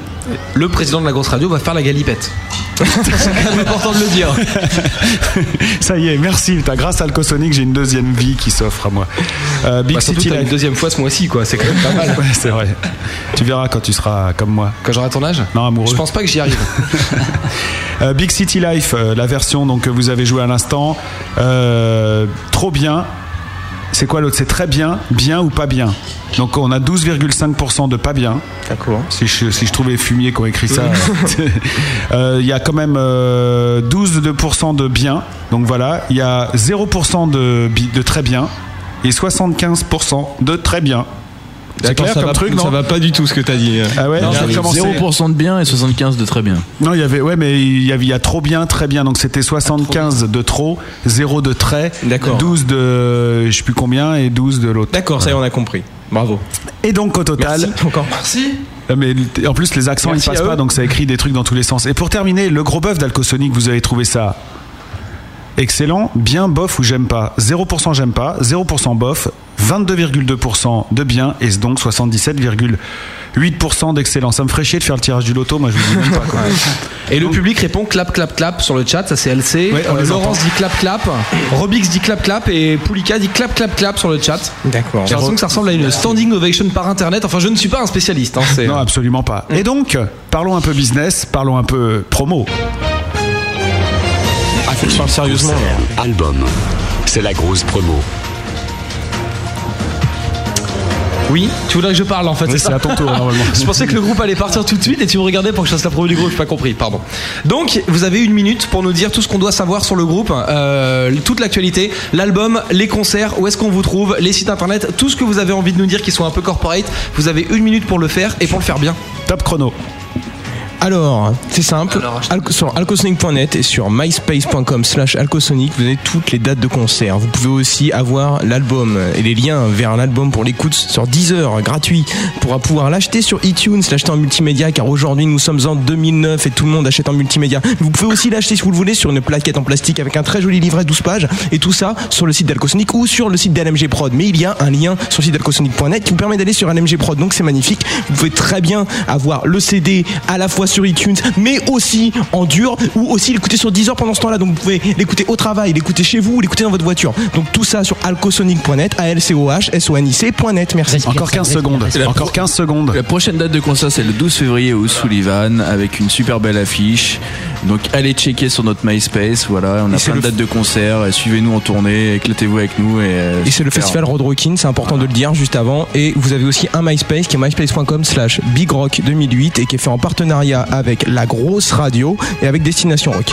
Speaker 6: le président de la grosse radio va faire la galipette. c'est quand même important de le dire.
Speaker 5: ça y est, merci. Putain, grâce à Alcosonic, j'ai une deuxième vie qui s'offre à moi. Euh, Big
Speaker 6: Bah,
Speaker 5: City
Speaker 6: t'as une deuxième fois ce mois-ci quoi, c'est quand même pas mal.
Speaker 5: Ouais, c'est vrai. Tu verras quand tu seras comme moi.
Speaker 6: Quand j'aurai ton âge
Speaker 5: Non, amoureux.
Speaker 6: Je pense pas que j'y arrive.
Speaker 5: Euh, Big City Life, euh, la version donc, que vous avez jouée à l'instant, euh, trop bien. C'est quoi l'autre? C'est très bien, bien ou pas bien? Donc on a 12,5% de pas bien.
Speaker 8: D'accord.
Speaker 5: Si je, si je trouvais fumier qui ont écrit ça. Euh, Il y a quand même euh, 12% de bien. Donc voilà. Il y a 0% de, de très bien et 75% de très bien. C'est
Speaker 8: D'accord,
Speaker 5: clair
Speaker 8: ça
Speaker 5: comme
Speaker 8: va,
Speaker 5: truc, non
Speaker 8: ça va pas du tout ce que t'as dit.
Speaker 5: Ah ouais,
Speaker 11: Non,
Speaker 5: ça a
Speaker 11: j'avais
Speaker 5: commencé-
Speaker 11: 0% de bien et 75 de très bien.
Speaker 5: Non, il y avait, ouais, mais il y avait, il y a trop bien, très bien. Donc c'était 75 de trop, 0 de très,
Speaker 8: D'accord.
Speaker 5: 12 de, je sais plus combien, et 12 de l'autre.
Speaker 8: D'accord, ça y est, on a compris. Bravo.
Speaker 5: Et donc au total.
Speaker 8: Merci encore.
Speaker 6: Merci.
Speaker 5: Ah, Mais en plus, les accents,
Speaker 8: Merci
Speaker 5: ils passent pas, donc ça écrit des trucs dans tous les sens. Et pour terminer, le gros bœuf d'Alcosonic, vous avez trouvé ça excellent, bien, bof ou j'aime pas. 0% j'aime pas, 0% bof, 22,2% de bien et donc 77,8% d'excellent. Ça me ferait chier de faire le tirage du loto, moi je vous dis même pas. quoi.
Speaker 6: Et le public répond clap clap clap sur le chat, ça c'est LC.
Speaker 5: Ouais,
Speaker 6: Euh, Laurence
Speaker 5: entend.
Speaker 6: dit clap clap, Robix dit clap clap et Poulika dit clap clap clap sur le chat.
Speaker 8: D'accord.
Speaker 6: J'ai l'impression que ça ressemble à une standing ovation par internet. Enfin, je ne suis pas un spécialiste. Hein,
Speaker 5: Non, absolument pas. Et donc, parlons un peu business, parlons un peu promo.
Speaker 8: Faut que je parle sérieusement.
Speaker 9: Album. C'est la grosse promo.
Speaker 6: Oui, tu voudrais que je parle en fait.
Speaker 5: Oui, c'est à ton tour, normalement.
Speaker 6: je pensais que le groupe allait partir tout de suite et tu me regardais pour que je fasse la promo du groupe. J'ai pas compris, pardon. Donc, vous avez une minute pour nous dire tout ce qu'on doit savoir sur le groupe, euh, toute l'actualité, l'album, les concerts, où est-ce qu'on vous trouve, les sites internet, tout ce que vous avez envie de nous dire qui soit un peu corporate. Vous avez une minute pour le faire et pour le faire bien.
Speaker 5: Top chrono.
Speaker 8: Alors, c'est simple. Alco- sur alcosonic.net et sur myspace.com slash alcosonic, vous avez toutes les dates de concert. Vous pouvez aussi avoir l'album et les liens vers l'album pour l'écoute sur Deezer, gratuit. On pourra pouvoir l'acheter sur iTunes, l'acheter en multimédia, car aujourd'hui nous sommes en 2009 et tout le monde achète en multimédia. Vous pouvez aussi l'acheter si vous le voulez sur une plaquette en plastique avec un très joli livret 12 pages et tout ça sur le site d'Alcosonic ou sur le site d'LMG Prod. Mais il y a un lien sur le site d'alcosonic.net qui vous permet d'aller sur LMG Prod. Donc c'est magnifique. Vous pouvez très bien avoir le CD à la fois sur iTunes, mais aussi en dur ou aussi l'écouter sur Deezer pendant ce temps-là. Donc vous pouvez l'écouter au travail, l'écouter chez vous, l'écouter dans votre voiture. Donc tout ça sur alcosonic.net, a l c o h s o n i c.net. Merci.
Speaker 5: Encore 15 secondes. Encore 15 secondes.
Speaker 11: La prochaine date de concert, c'est le 12 février au Sullivan avec une super belle affiche. Donc allez checker sur notre MySpace. Voilà, on a plein de
Speaker 8: le-
Speaker 11: dates de concert. Suivez-nous en tournée, éclatez-vous avec nous. Et, euh,
Speaker 8: Et c'est le festival Road Rockin', c'est important de le dire juste avant. Et vous avez aussi un MySpace qui est myspace.com slash bigrock 2008 et qui est fait en partenariat avec la grosse radio et avec Destination Rock.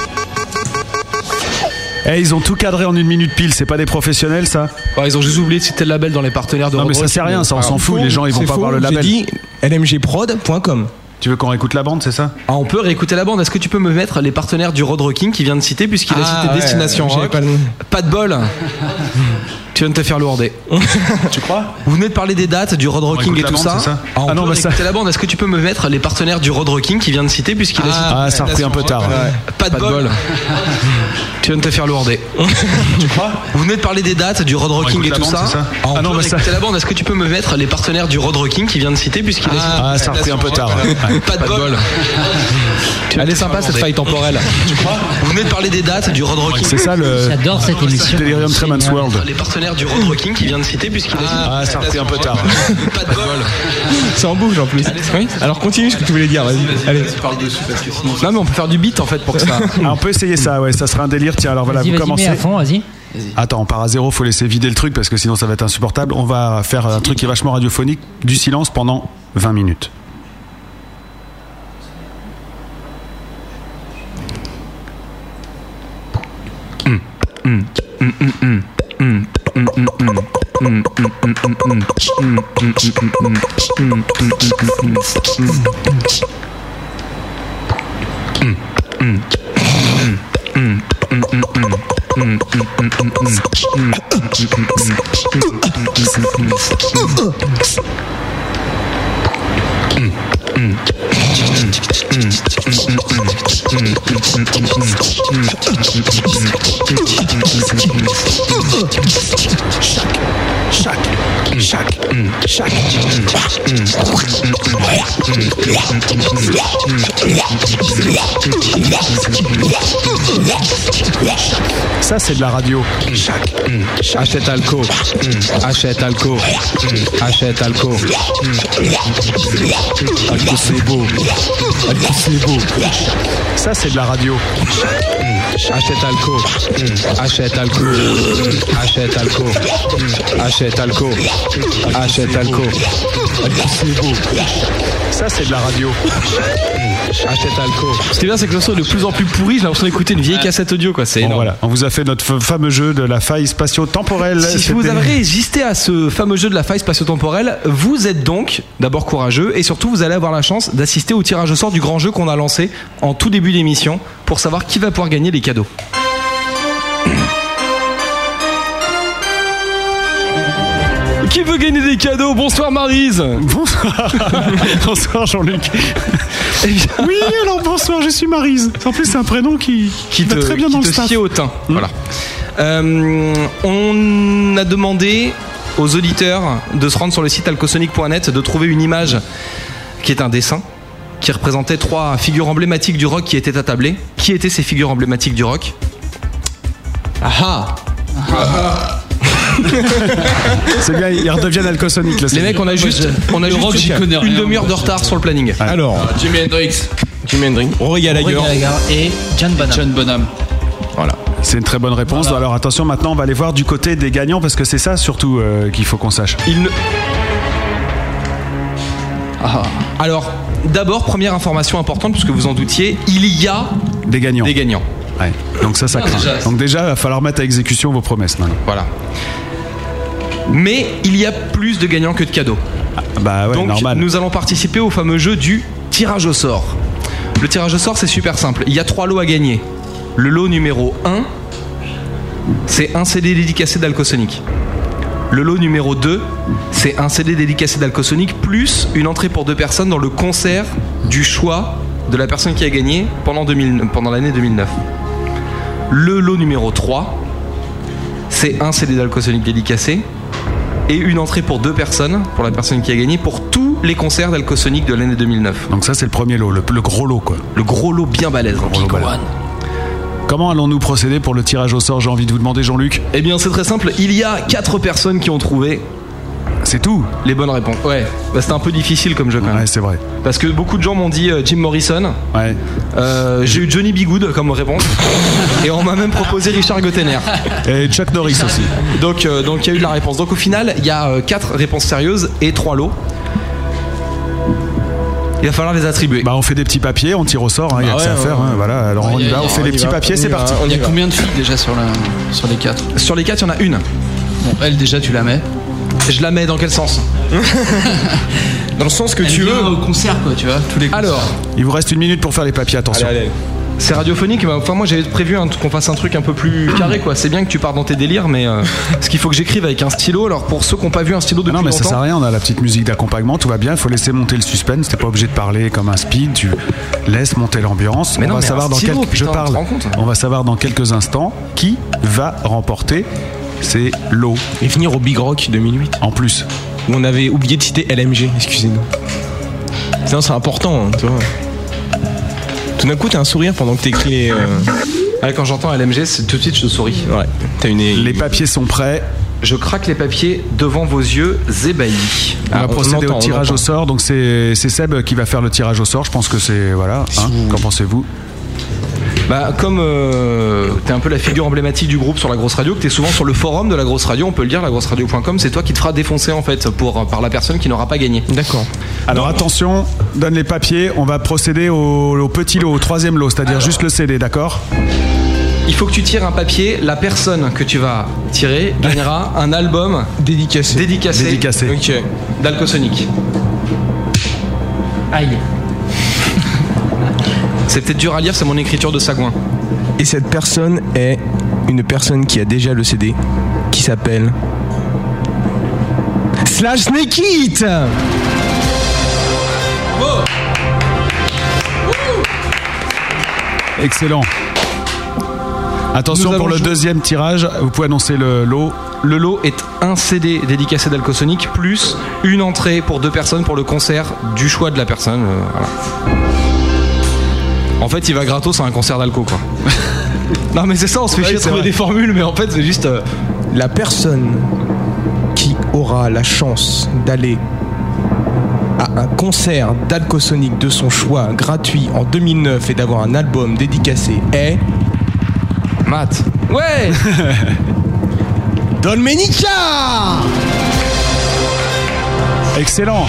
Speaker 5: Eh, ils ont tout cadré en une minute pile, c'est pas des professionnels ça
Speaker 6: Bah, ils ont juste oublié de citer le label dans les partenaires de
Speaker 5: Non mais ça sert à rien, ça on
Speaker 6: Alors,
Speaker 5: s'en fout, les gens ils vont pas
Speaker 8: faux,
Speaker 5: voir le
Speaker 8: j'ai
Speaker 5: label.
Speaker 8: dit lmgprod.com.
Speaker 5: Tu veux qu'on réécoute la bande, c'est ça
Speaker 6: Ah, on peut réécouter la bande. Est-ce que tu peux me mettre les partenaires du Road Rocking qui vient de citer puisqu'il a
Speaker 8: Ah,
Speaker 6: cité
Speaker 8: ouais,
Speaker 6: Destination Rock
Speaker 8: pas le-
Speaker 6: Pas de bol. Tu viens de te faire lourder.
Speaker 5: tu crois
Speaker 6: Vous venez de parler des dates du Road Rocking et
Speaker 5: la
Speaker 6: tout
Speaker 5: bande,
Speaker 6: ça.
Speaker 5: c'est ça
Speaker 6: Ah, on
Speaker 5: Ah non, bah ça-
Speaker 6: la bande. Est-ce que tu peux me mettre les partenaires du Road Rocking qui vient de citer puisqu'il a cité
Speaker 5: Ah, ça a repris un peu tard.
Speaker 6: Ouais. Pas de bol. tu viens de te faire lourder.
Speaker 5: tu crois
Speaker 6: Vous venez de parler des dates du Road Rocking et
Speaker 5: la
Speaker 6: tout
Speaker 5: bande,
Speaker 6: ça.
Speaker 5: c'est ça
Speaker 6: Ah, on
Speaker 5: Ah non, bah ça-
Speaker 6: la bande. Est-ce que tu peux me mettre les partenaires du Road Rocking qui vient de citer puisqu'il a
Speaker 5: Ah, ça a repris un peu tard.
Speaker 6: Pas de bol. Elle est sympa cette faille temporelle. Tu crois Vous venez de parler des dates du Road Rocking.
Speaker 5: C'est ça le
Speaker 7: J'adore cette émission.
Speaker 5: Delirium Tremens World.
Speaker 6: Les partenaires du Road Rocking qui vient de citer puisqu'il a
Speaker 5: Ah, ça a repris un peu tard.
Speaker 6: Pas de bol.
Speaker 8: C'est en bouge en plus. Oui. Alors continue ce que tu voulais dire, vas-y. Allez.
Speaker 6: Non mais on peut faire du beat en fait pour que ça.
Speaker 5: Ah, on peut essayer ça, ouais, ça sera un délire. Tiens, alors voilà, vous commencez.
Speaker 7: à fond, vas-y.
Speaker 5: Attends, on part à zéro, faut laisser vider le truc parce que sinon ça va être insupportable. On va faire un truc qui est vachement radiophonique, du silence pendant 20 minutes. Mm-hmm. Ça, c'est de la radio.
Speaker 6: Achète Alco. Achète Alco. Achète Alco.
Speaker 5: Alco, c'est beau. Alco, c'est beau. Ça, c'est de la radio.
Speaker 6: Achète Alco. Achète Alco. Achète Alco. Achète Alco. Achète Alco. C'est beau.
Speaker 5: Ça, c'est de la radio.
Speaker 6: Achète Alco. Ce qui est bien, c'est que le son est de plus en plus pourri. J'ai l'impression d'écouter une vieille cassette audio, quoi. C'est
Speaker 5: Bon,
Speaker 6: énorme.
Speaker 5: voilà, on vous a fait notre fameux jeu de la faille spatio-temporelle.
Speaker 6: Si vous avez résisté à ce fameux jeu de la faille spatio-temporelle, vous êtes donc d'abord courageux et surtout vous allez avoir la chance d'assister au tirage au sort du grand jeu qu'on a lancé en tout début d'émission pour savoir qui va pouvoir gagner les cadeaux. Qui veut gagner des cadeaux? Bonsoir Marise
Speaker 5: Bonsoir Bonsoir Jean-Luc Oui, alors bonsoir, je suis Marise. En plus, c'est un prénom qui,
Speaker 6: qui
Speaker 5: va
Speaker 6: te,
Speaker 5: très bien
Speaker 6: qui
Speaker 5: dans
Speaker 6: te
Speaker 5: le staff.
Speaker 6: au teint. Voilà. Euh, on a demandé aux auditeurs de se rendre sur le site alcosonic.net, de trouver une image qui est un dessin qui représentait trois figures emblématiques du rock qui étaient attablées. Qui étaient ces figures emblématiques du rock? Ah
Speaker 5: C'est bien, ils redeviennent alcosoniques.
Speaker 6: Les mecs, on a juste, on a juste une demi-heure de retard sur le planning.
Speaker 8: Alors,
Speaker 12: Jimi Hendrix.
Speaker 8: Jimi Hendrix, Rory Gallagher.
Speaker 7: et John Bonham.
Speaker 12: John Bonham.
Speaker 8: Voilà.
Speaker 5: C'est une très bonne réponse. Alors attention, maintenant, on va aller voir du côté des gagnants parce que c'est ça surtout euh, qu'il faut qu'on sache.
Speaker 6: Il ne- Alors, d'abord, première information importante, puisque vous en doutiez, il y a
Speaker 5: Des gagnants.
Speaker 6: des gagnants.
Speaker 5: Ouais. Donc ça, ça
Speaker 6: Ah,
Speaker 5: craint.
Speaker 6: déjà.
Speaker 5: Donc déjà, il va falloir mettre à exécution vos promesses maintenant.
Speaker 6: Voilà. Mais il y a plus de gagnants que de cadeaux.
Speaker 5: Bah ouais,
Speaker 6: Donc
Speaker 5: normal.
Speaker 6: nous allons participer au fameux jeu du tirage au sort. Le tirage au sort c'est super simple. Il y a trois lots à gagner. Le lot numéro 1, c'est un CD dédicacé d'Alcosonic. Le lot numéro 2, c'est un CD dédicacé d'Alcosonic plus une entrée pour deux personnes dans le concert du choix de la personne qui a gagné pendant, 2000 pendant l'année 2009. Le lot numéro 3, c'est un CD d'Alcosonic dédicacé et une entrée pour deux personnes, pour la personne qui a gagné, pour tous les concerts d'Alcosonic de l'année 2009.
Speaker 5: Donc ça, c'est le premier lot, le, le gros lot, quoi.
Speaker 6: Le gros lot bien balèze.
Speaker 5: Big one. Comment allons-nous procéder pour le tirage au sort J'ai envie de vous demander, Jean-Luc.
Speaker 6: Eh bien, c'est très simple. Il y a quatre personnes qui ont trouvé.
Speaker 5: C'est tout
Speaker 6: Les bonnes réponses. Ouais. Bah, c'était un peu difficile comme jeu quand même.
Speaker 5: Ouais, c'est vrai.
Speaker 6: Parce que beaucoup de gens m'ont dit euh, Jim Morrison.
Speaker 5: Ouais.
Speaker 6: Euh, J'ai eu Johnny B. Good comme réponse. et on m'a même proposé Richard Gottener.
Speaker 5: Et Chuck Norris aussi.
Speaker 6: Donc, euh, donc il y a eu la réponse. Donc au final, il y a euh, quatre réponses sérieuses et trois lots. Il va falloir les attribuer.
Speaker 5: Bah, on fait des petits papiers, on tire au sort, il y a
Speaker 6: Bah
Speaker 5: que ça à
Speaker 6: ouais,
Speaker 5: faire.
Speaker 6: ouais,
Speaker 5: hein. Voilà, alors on y va, on fait les
Speaker 12: y
Speaker 5: petits
Speaker 12: va,
Speaker 5: papiers, c'est parti.
Speaker 12: Il y a combien de filles déjà sur, la, sur les quatre?
Speaker 6: Sur les quatre, il y en a une.
Speaker 12: Bon, elle déjà tu la mets.
Speaker 6: Je la mets dans quel sens?
Speaker 8: Dans le sens que
Speaker 12: Elle
Speaker 8: tu
Speaker 12: vient
Speaker 8: veux.
Speaker 12: au concert quoi, tu vois. Tous les concerts.
Speaker 6: Alors,
Speaker 5: Il vous reste une minute pour faire les papiers, attention.
Speaker 8: Allez, allez.
Speaker 6: C'est radiophonique. mais Enfin, moi, j'avais prévu qu'on fasse un truc un peu plus carré, quoi. C'est bien que tu pars dans tes délires, mais euh, ce qu'il faut que j'écrive avec un stylo. Alors, pour ceux qui n'ont pas vu un stylo depuis
Speaker 5: non, mais ça sert à rien, on a la petite musique d'accompagnement, tout va bien, il faut laisser monter le suspense, t'es pas obligé de parler comme un speed, tu laisses monter l'ambiance.
Speaker 6: Mais
Speaker 5: on
Speaker 6: non,
Speaker 5: va
Speaker 6: mais
Speaker 5: savoir dans quelques je parle.
Speaker 6: compte
Speaker 5: On va savoir dans quelques instants qui va remporter ces lots
Speaker 8: Et venir au Big Rock 2008.
Speaker 5: en plus.
Speaker 8: Où on avait oublié de citer LMG, excusez-nous. Sinon, c'est important, hein, tu vois. Tout d'un coup, t'as un sourire pendant que t'écris les. euh,
Speaker 6: Ouais, quand j'entends LMG, c'est tout de suite je souris.
Speaker 8: Ouais, t'as une.
Speaker 5: Les papiers sont prêts.
Speaker 6: Je craque les papiers devant vos yeux ébahis.
Speaker 5: On
Speaker 8: Ah,
Speaker 5: va
Speaker 8: on
Speaker 5: procéder
Speaker 8: entend,
Speaker 5: au tirage au sort, donc c'est c'est Seb qui va faire le tirage au sort, je pense que c'est. Voilà, hein, qu'en pensez-vous?
Speaker 6: Bah, comme euh, t'es un peu la figure emblématique du groupe sur la grosse radio, que t'es souvent sur le forum de la grosse radio, on peut le dire, lagrosseradio.com, c'est toi qui te feras défoncer en fait pour, par la personne qui n'aura pas gagné.
Speaker 8: D'accord.
Speaker 5: Alors attention, donne les papiers, on va procéder au, au petit lot, au troisième lot, c'est-à-dire juste le CD, d'accord?
Speaker 6: Il faut que tu tires un papier, la personne que tu vas tirer gagnera un album
Speaker 8: Dédicacé.
Speaker 6: dédicacé,
Speaker 5: Dédicacé.
Speaker 8: Ok.
Speaker 6: d'Alcosonic.
Speaker 7: Aïe.
Speaker 6: C'est peut-être dur à lire, c'est mon écriture de sagouin.
Speaker 8: Et cette personne est une personne qui a déjà le CD, qui s'appelle. Slash Snake It
Speaker 5: Excellent. Attention
Speaker 6: Nous
Speaker 5: pour le deuxième tirage, vous pouvez annoncer le lot.
Speaker 6: Le lot est un CD dédicacé d'Alcosonic plus une entrée pour deux personnes pour le concert du choix de la personne. euh, voilà. En fait, il va gratos à un concert d'Alco, quoi. non, mais c'est ça, on se fait
Speaker 8: Ouais,
Speaker 6: chier
Speaker 8: c'est
Speaker 6: trouver
Speaker 8: vrai.
Speaker 6: des formules, mais en fait, c'est juste. euh,
Speaker 8: La personne qui aura la chance d'aller à un concert d'Alcosonic de son choix gratuit en 2009 et d'avoir un album dédicacé est.
Speaker 6: Matt. Ouais
Speaker 23: Don Menica
Speaker 5: Excellent.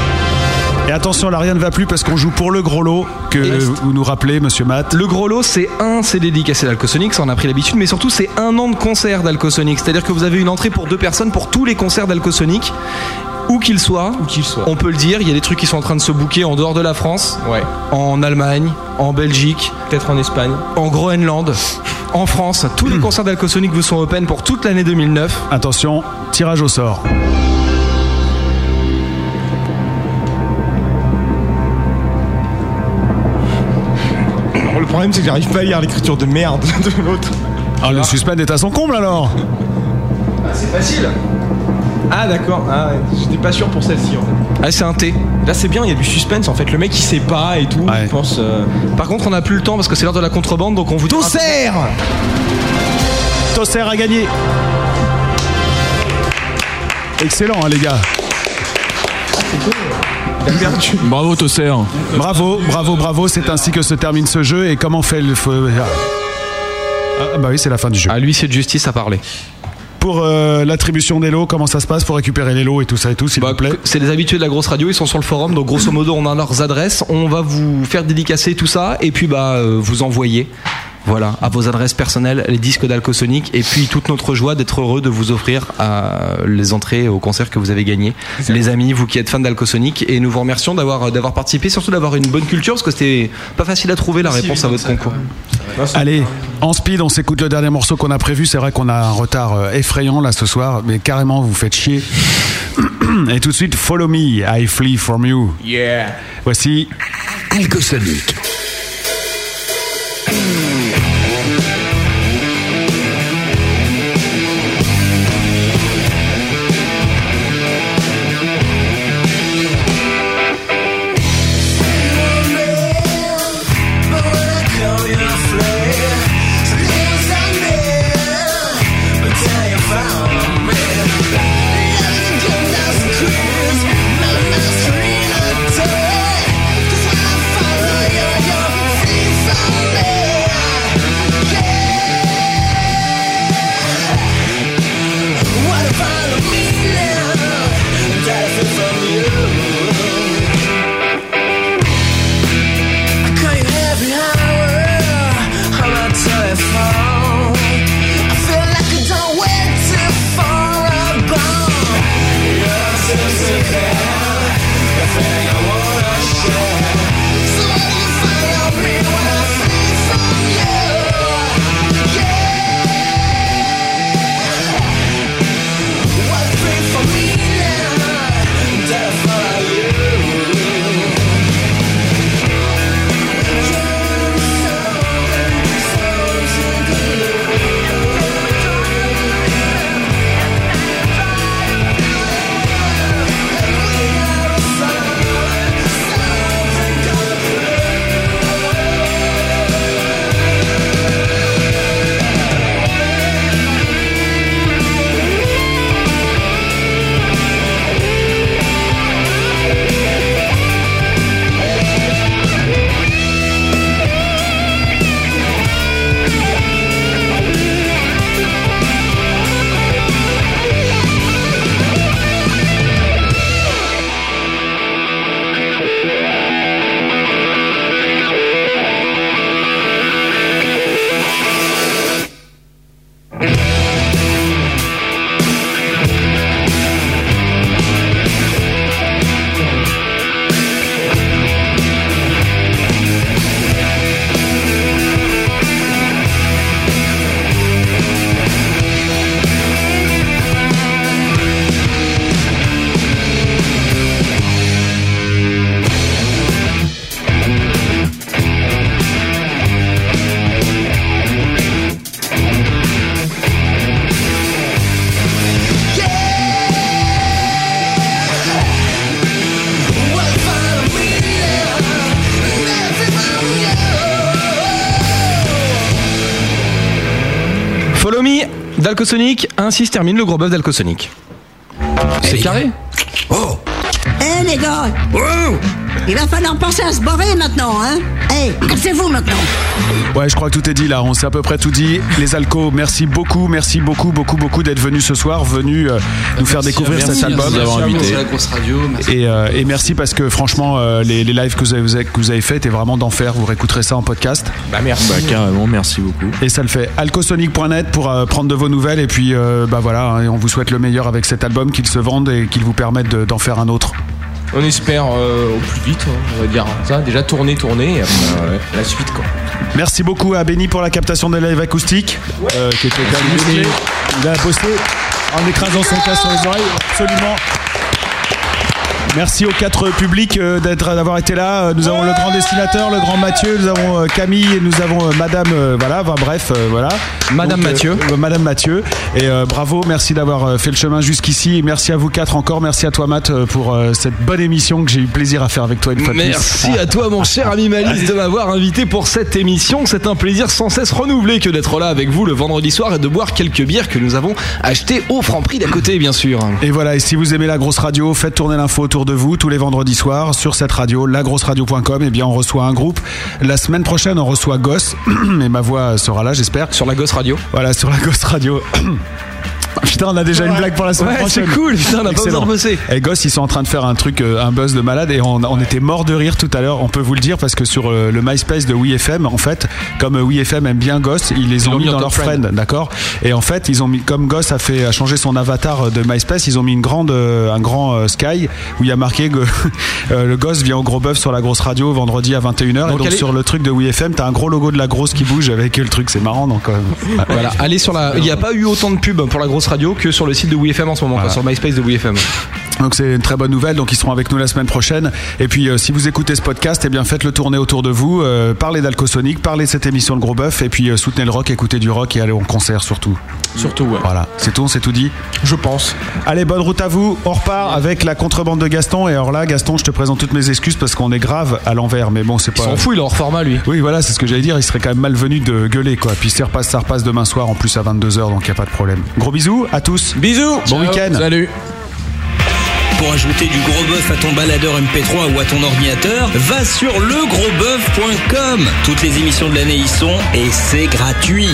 Speaker 5: Et attention, là rien ne va plus parce qu'on joue pour le gros lot que vous nous rappelez, monsieur Matt.
Speaker 6: Le gros lot, c'est un CD dédicacé d'Alcosonic, ça on a pris l'habitude, mais surtout c'est un an de concert d'Alcosonic. C'est-à-dire que vous avez une entrée pour deux personnes pour tous les concerts d'Alcosonic. Où qu'ils soient, on peut le dire, il y a des trucs qui sont en train de se bouquer en dehors de la France,
Speaker 8: Ouais.
Speaker 6: en Allemagne, en Belgique,
Speaker 8: peut-être en Espagne,
Speaker 6: en Groenland, en France. Tous les concerts d'Alcosonic vous sont open pour toute l'année 2009.
Speaker 5: Attention, tirage au sort.
Speaker 8: Problème, c'est que j'arrive pas à lire l'écriture de merde de l'autre.
Speaker 5: Ah, le suspense est à son comble alors
Speaker 8: Ah, c'est facile. Ah, d'accord. Ah. J'étais pas sûr pour celle-ci en fait.
Speaker 6: Ah, c'est un T.
Speaker 8: Là, c'est bien, il y a du suspense en fait. Le mec, il sait pas et tout. Je pense. euh,
Speaker 6: Par contre, on n'a plus le temps parce que c'est l'heure de la contrebande, donc on vous dit.
Speaker 8: Tosser
Speaker 5: Tosser a gagné. Excellent, hein, les gars.
Speaker 11: Bravo Tosser.
Speaker 5: Bravo, bravo, bravo. C'est ainsi que se termine ce jeu. Et comment fait le. faut- Ah, bah oui, c'est la fin du jeu.
Speaker 6: À lui, c'est de justice à parler.
Speaker 5: Pour euh, l'attribution des lots, comment ça se passe pour récupérer les lots et tout ça et tout, s'il vous plaît
Speaker 6: C'est les habitués de la grosse radio, ils sont sur le forum, donc grosso modo on a leurs adresses, on va vous faire dédicacer tout ça et puis bah euh, vous envoyer. Voilà, à vos adresses personnelles, les disques d'Alcosonic et puis toute notre joie d'être heureux de vous offrir euh, les entrées au concert que vous avez gagné. Les amis, vous qui êtes fans d'Alcosonic et nous vous remercions d'avoir d'avoir participé, surtout d'avoir une bonne culture parce que c'était pas facile à trouver la réponse à votre concours.
Speaker 5: Allez, en speed, on s'écoute le dernier morceau qu'on a prévu. C'est vrai qu'on a un retard euh, effrayant là ce soir, mais carrément vous faites chier. Et tout de suite, Follow Me, I Flee From You.
Speaker 8: Yeah.
Speaker 5: Voici
Speaker 9: Alcosonic.
Speaker 6: d'Alcosonic, ainsi se termine le gros bœuf d'Alcosonic. C'est carré
Speaker 9: Oh.
Speaker 4: Eh les gars. Il va falloir penser à se barrer maintenant, hein Eh, cassez-vous maintenant
Speaker 5: Ouais, je crois que tout est dit là. On s'est à peu près tout dit. Les Alcos, merci beaucoup, merci beaucoup, beaucoup, beaucoup d'être venus ce soir, venus euh, nous faire découvrir
Speaker 12: Merci
Speaker 5: cet album.
Speaker 12: Merci à invité. vous. la grosse radio, merci.
Speaker 5: Et, euh, et merci parce que franchement, euh, les, les lives que vous avez, que vous avez fait étaient vraiment d'enfer. Vous réécouterez ça en podcast.
Speaker 8: Bah merci.
Speaker 11: Bah carrément, merci beaucoup.
Speaker 5: Et ça le fait. Alcosonic.net pour euh, prendre de vos nouvelles. Et puis, euh, bah voilà, hein, et on vous souhaite le meilleur avec cet album, qu'il se vende et qu'il vous permette de- d'en faire un autre.
Speaker 8: On espère euh, au plus vite, hein, on va dire ça. Déjà tourner, tourner, et après euh, la suite quoi.
Speaker 5: Merci beaucoup à Benny pour la captation des lives acoustiques, euh, qui était quand même musclé. Il a bossé en écrasant son casque sur les oreilles, absolument. Merci aux quatre publics d'être d'avoir été là. Nous avons le grand destinateur, le grand Mathieu, nous avons Camille et nous avons Madame. voilà, enfin, bref, voilà.
Speaker 8: Madame Mathieu.
Speaker 5: euh, Madame Mathieu. Et euh, bravo, merci d'avoir euh, fait le chemin jusqu'ici. Et merci à vous quatre encore. Merci à toi Matt euh, pour euh, cette bonne émission que j'ai eu plaisir à faire avec toi une fois de plus.
Speaker 6: Merci à toi, mon cher ami Malice, de m'avoir invité pour cette émission. C'est un plaisir sans cesse renouvelé que d'être là avec vous le vendredi soir et de boire quelques bières que nous avons achetées au franc prix d'à côté, bien sûr.
Speaker 5: Et voilà, et si vous aimez la grosse radio, faites tourner l'info autour de vous tous les vendredis soirs sur cette radio, lagrosseradio.com. Et bien, on reçoit un groupe. La semaine prochaine, on reçoit Goss. Et ma voix sera là, j'espère.
Speaker 6: Sur la Goss Radio
Speaker 5: Voilà, sur la Goss Radio. Putain, on a déjà une blague pour la semaine
Speaker 6: Ouais,
Speaker 5: prochaine.
Speaker 6: c'est cool, putain, on a pas besoin de bosser.
Speaker 5: Et Goss, ils sont en train de faire un truc, euh, un buzz de malade, et on, on était mort de rire tout à l'heure. On peut vous le dire parce que sur euh, le MySpace de WeFM, en fait, comme euh, WeFM aime bien Goss, ils les ont mis dans leur
Speaker 6: friend.
Speaker 5: friend, d'accord? Et en fait, ils ont mis, comme Goss a fait, a changé son avatar de MySpace, ils ont mis une grande, un grand sky où il y a marqué que le Goss vient au gros bœuf sur la grosse radio vendredi à 21h. et
Speaker 6: Donc, allez-
Speaker 5: sur le truc de WeFM, t'as un gros logo de la grosse qui bouge avec le truc, c'est marrant donc.
Speaker 6: Voilà, allez sur la. Il n'y a pas eu autant de pubs pour la grosse radio que sur le site de WeFM en ce moment, quoi, sur MySpace de WeFM.
Speaker 5: Donc c'est une très bonne nouvelle. Donc ils seront avec nous la semaine prochaine. Et puis euh, si vous écoutez ce podcast, eh bien faites-le tourner autour de vous. Euh, parlez d'Alcosonic, parlez de cette émission de Gros Bœuf. Et puis euh, soutenez le rock, écoutez du rock et allez en concert surtout.
Speaker 8: Surtout, ouais.
Speaker 5: Voilà, c'est tout, c'est tout dit?
Speaker 8: Je pense.
Speaker 5: Allez, bonne route à vous. On repart avec la contrebande de Gaston. Et alors là, Gaston, je te présente toutes mes excuses parce qu'on est grave à l'envers. Mais bon, c'est pas.
Speaker 6: s'en fout, il est hors format lui.
Speaker 5: Oui, voilà, c'est ce que j'allais dire. Il serait quand même malvenu de gueuler, quoi. Puis ça repasse, ça repasse demain soir en plus à 22h, donc il n'y a pas de problème. Gros bisous à tous.
Speaker 8: Bisous.
Speaker 5: Bon week-end.
Speaker 8: Salut.
Speaker 1: Pour ajouter du gros bœuf à ton baladeur MP3 ou à ton ordinateur, va sur legrosboeuf.com. Toutes les émissions de l'année y sont et c'est gratuit.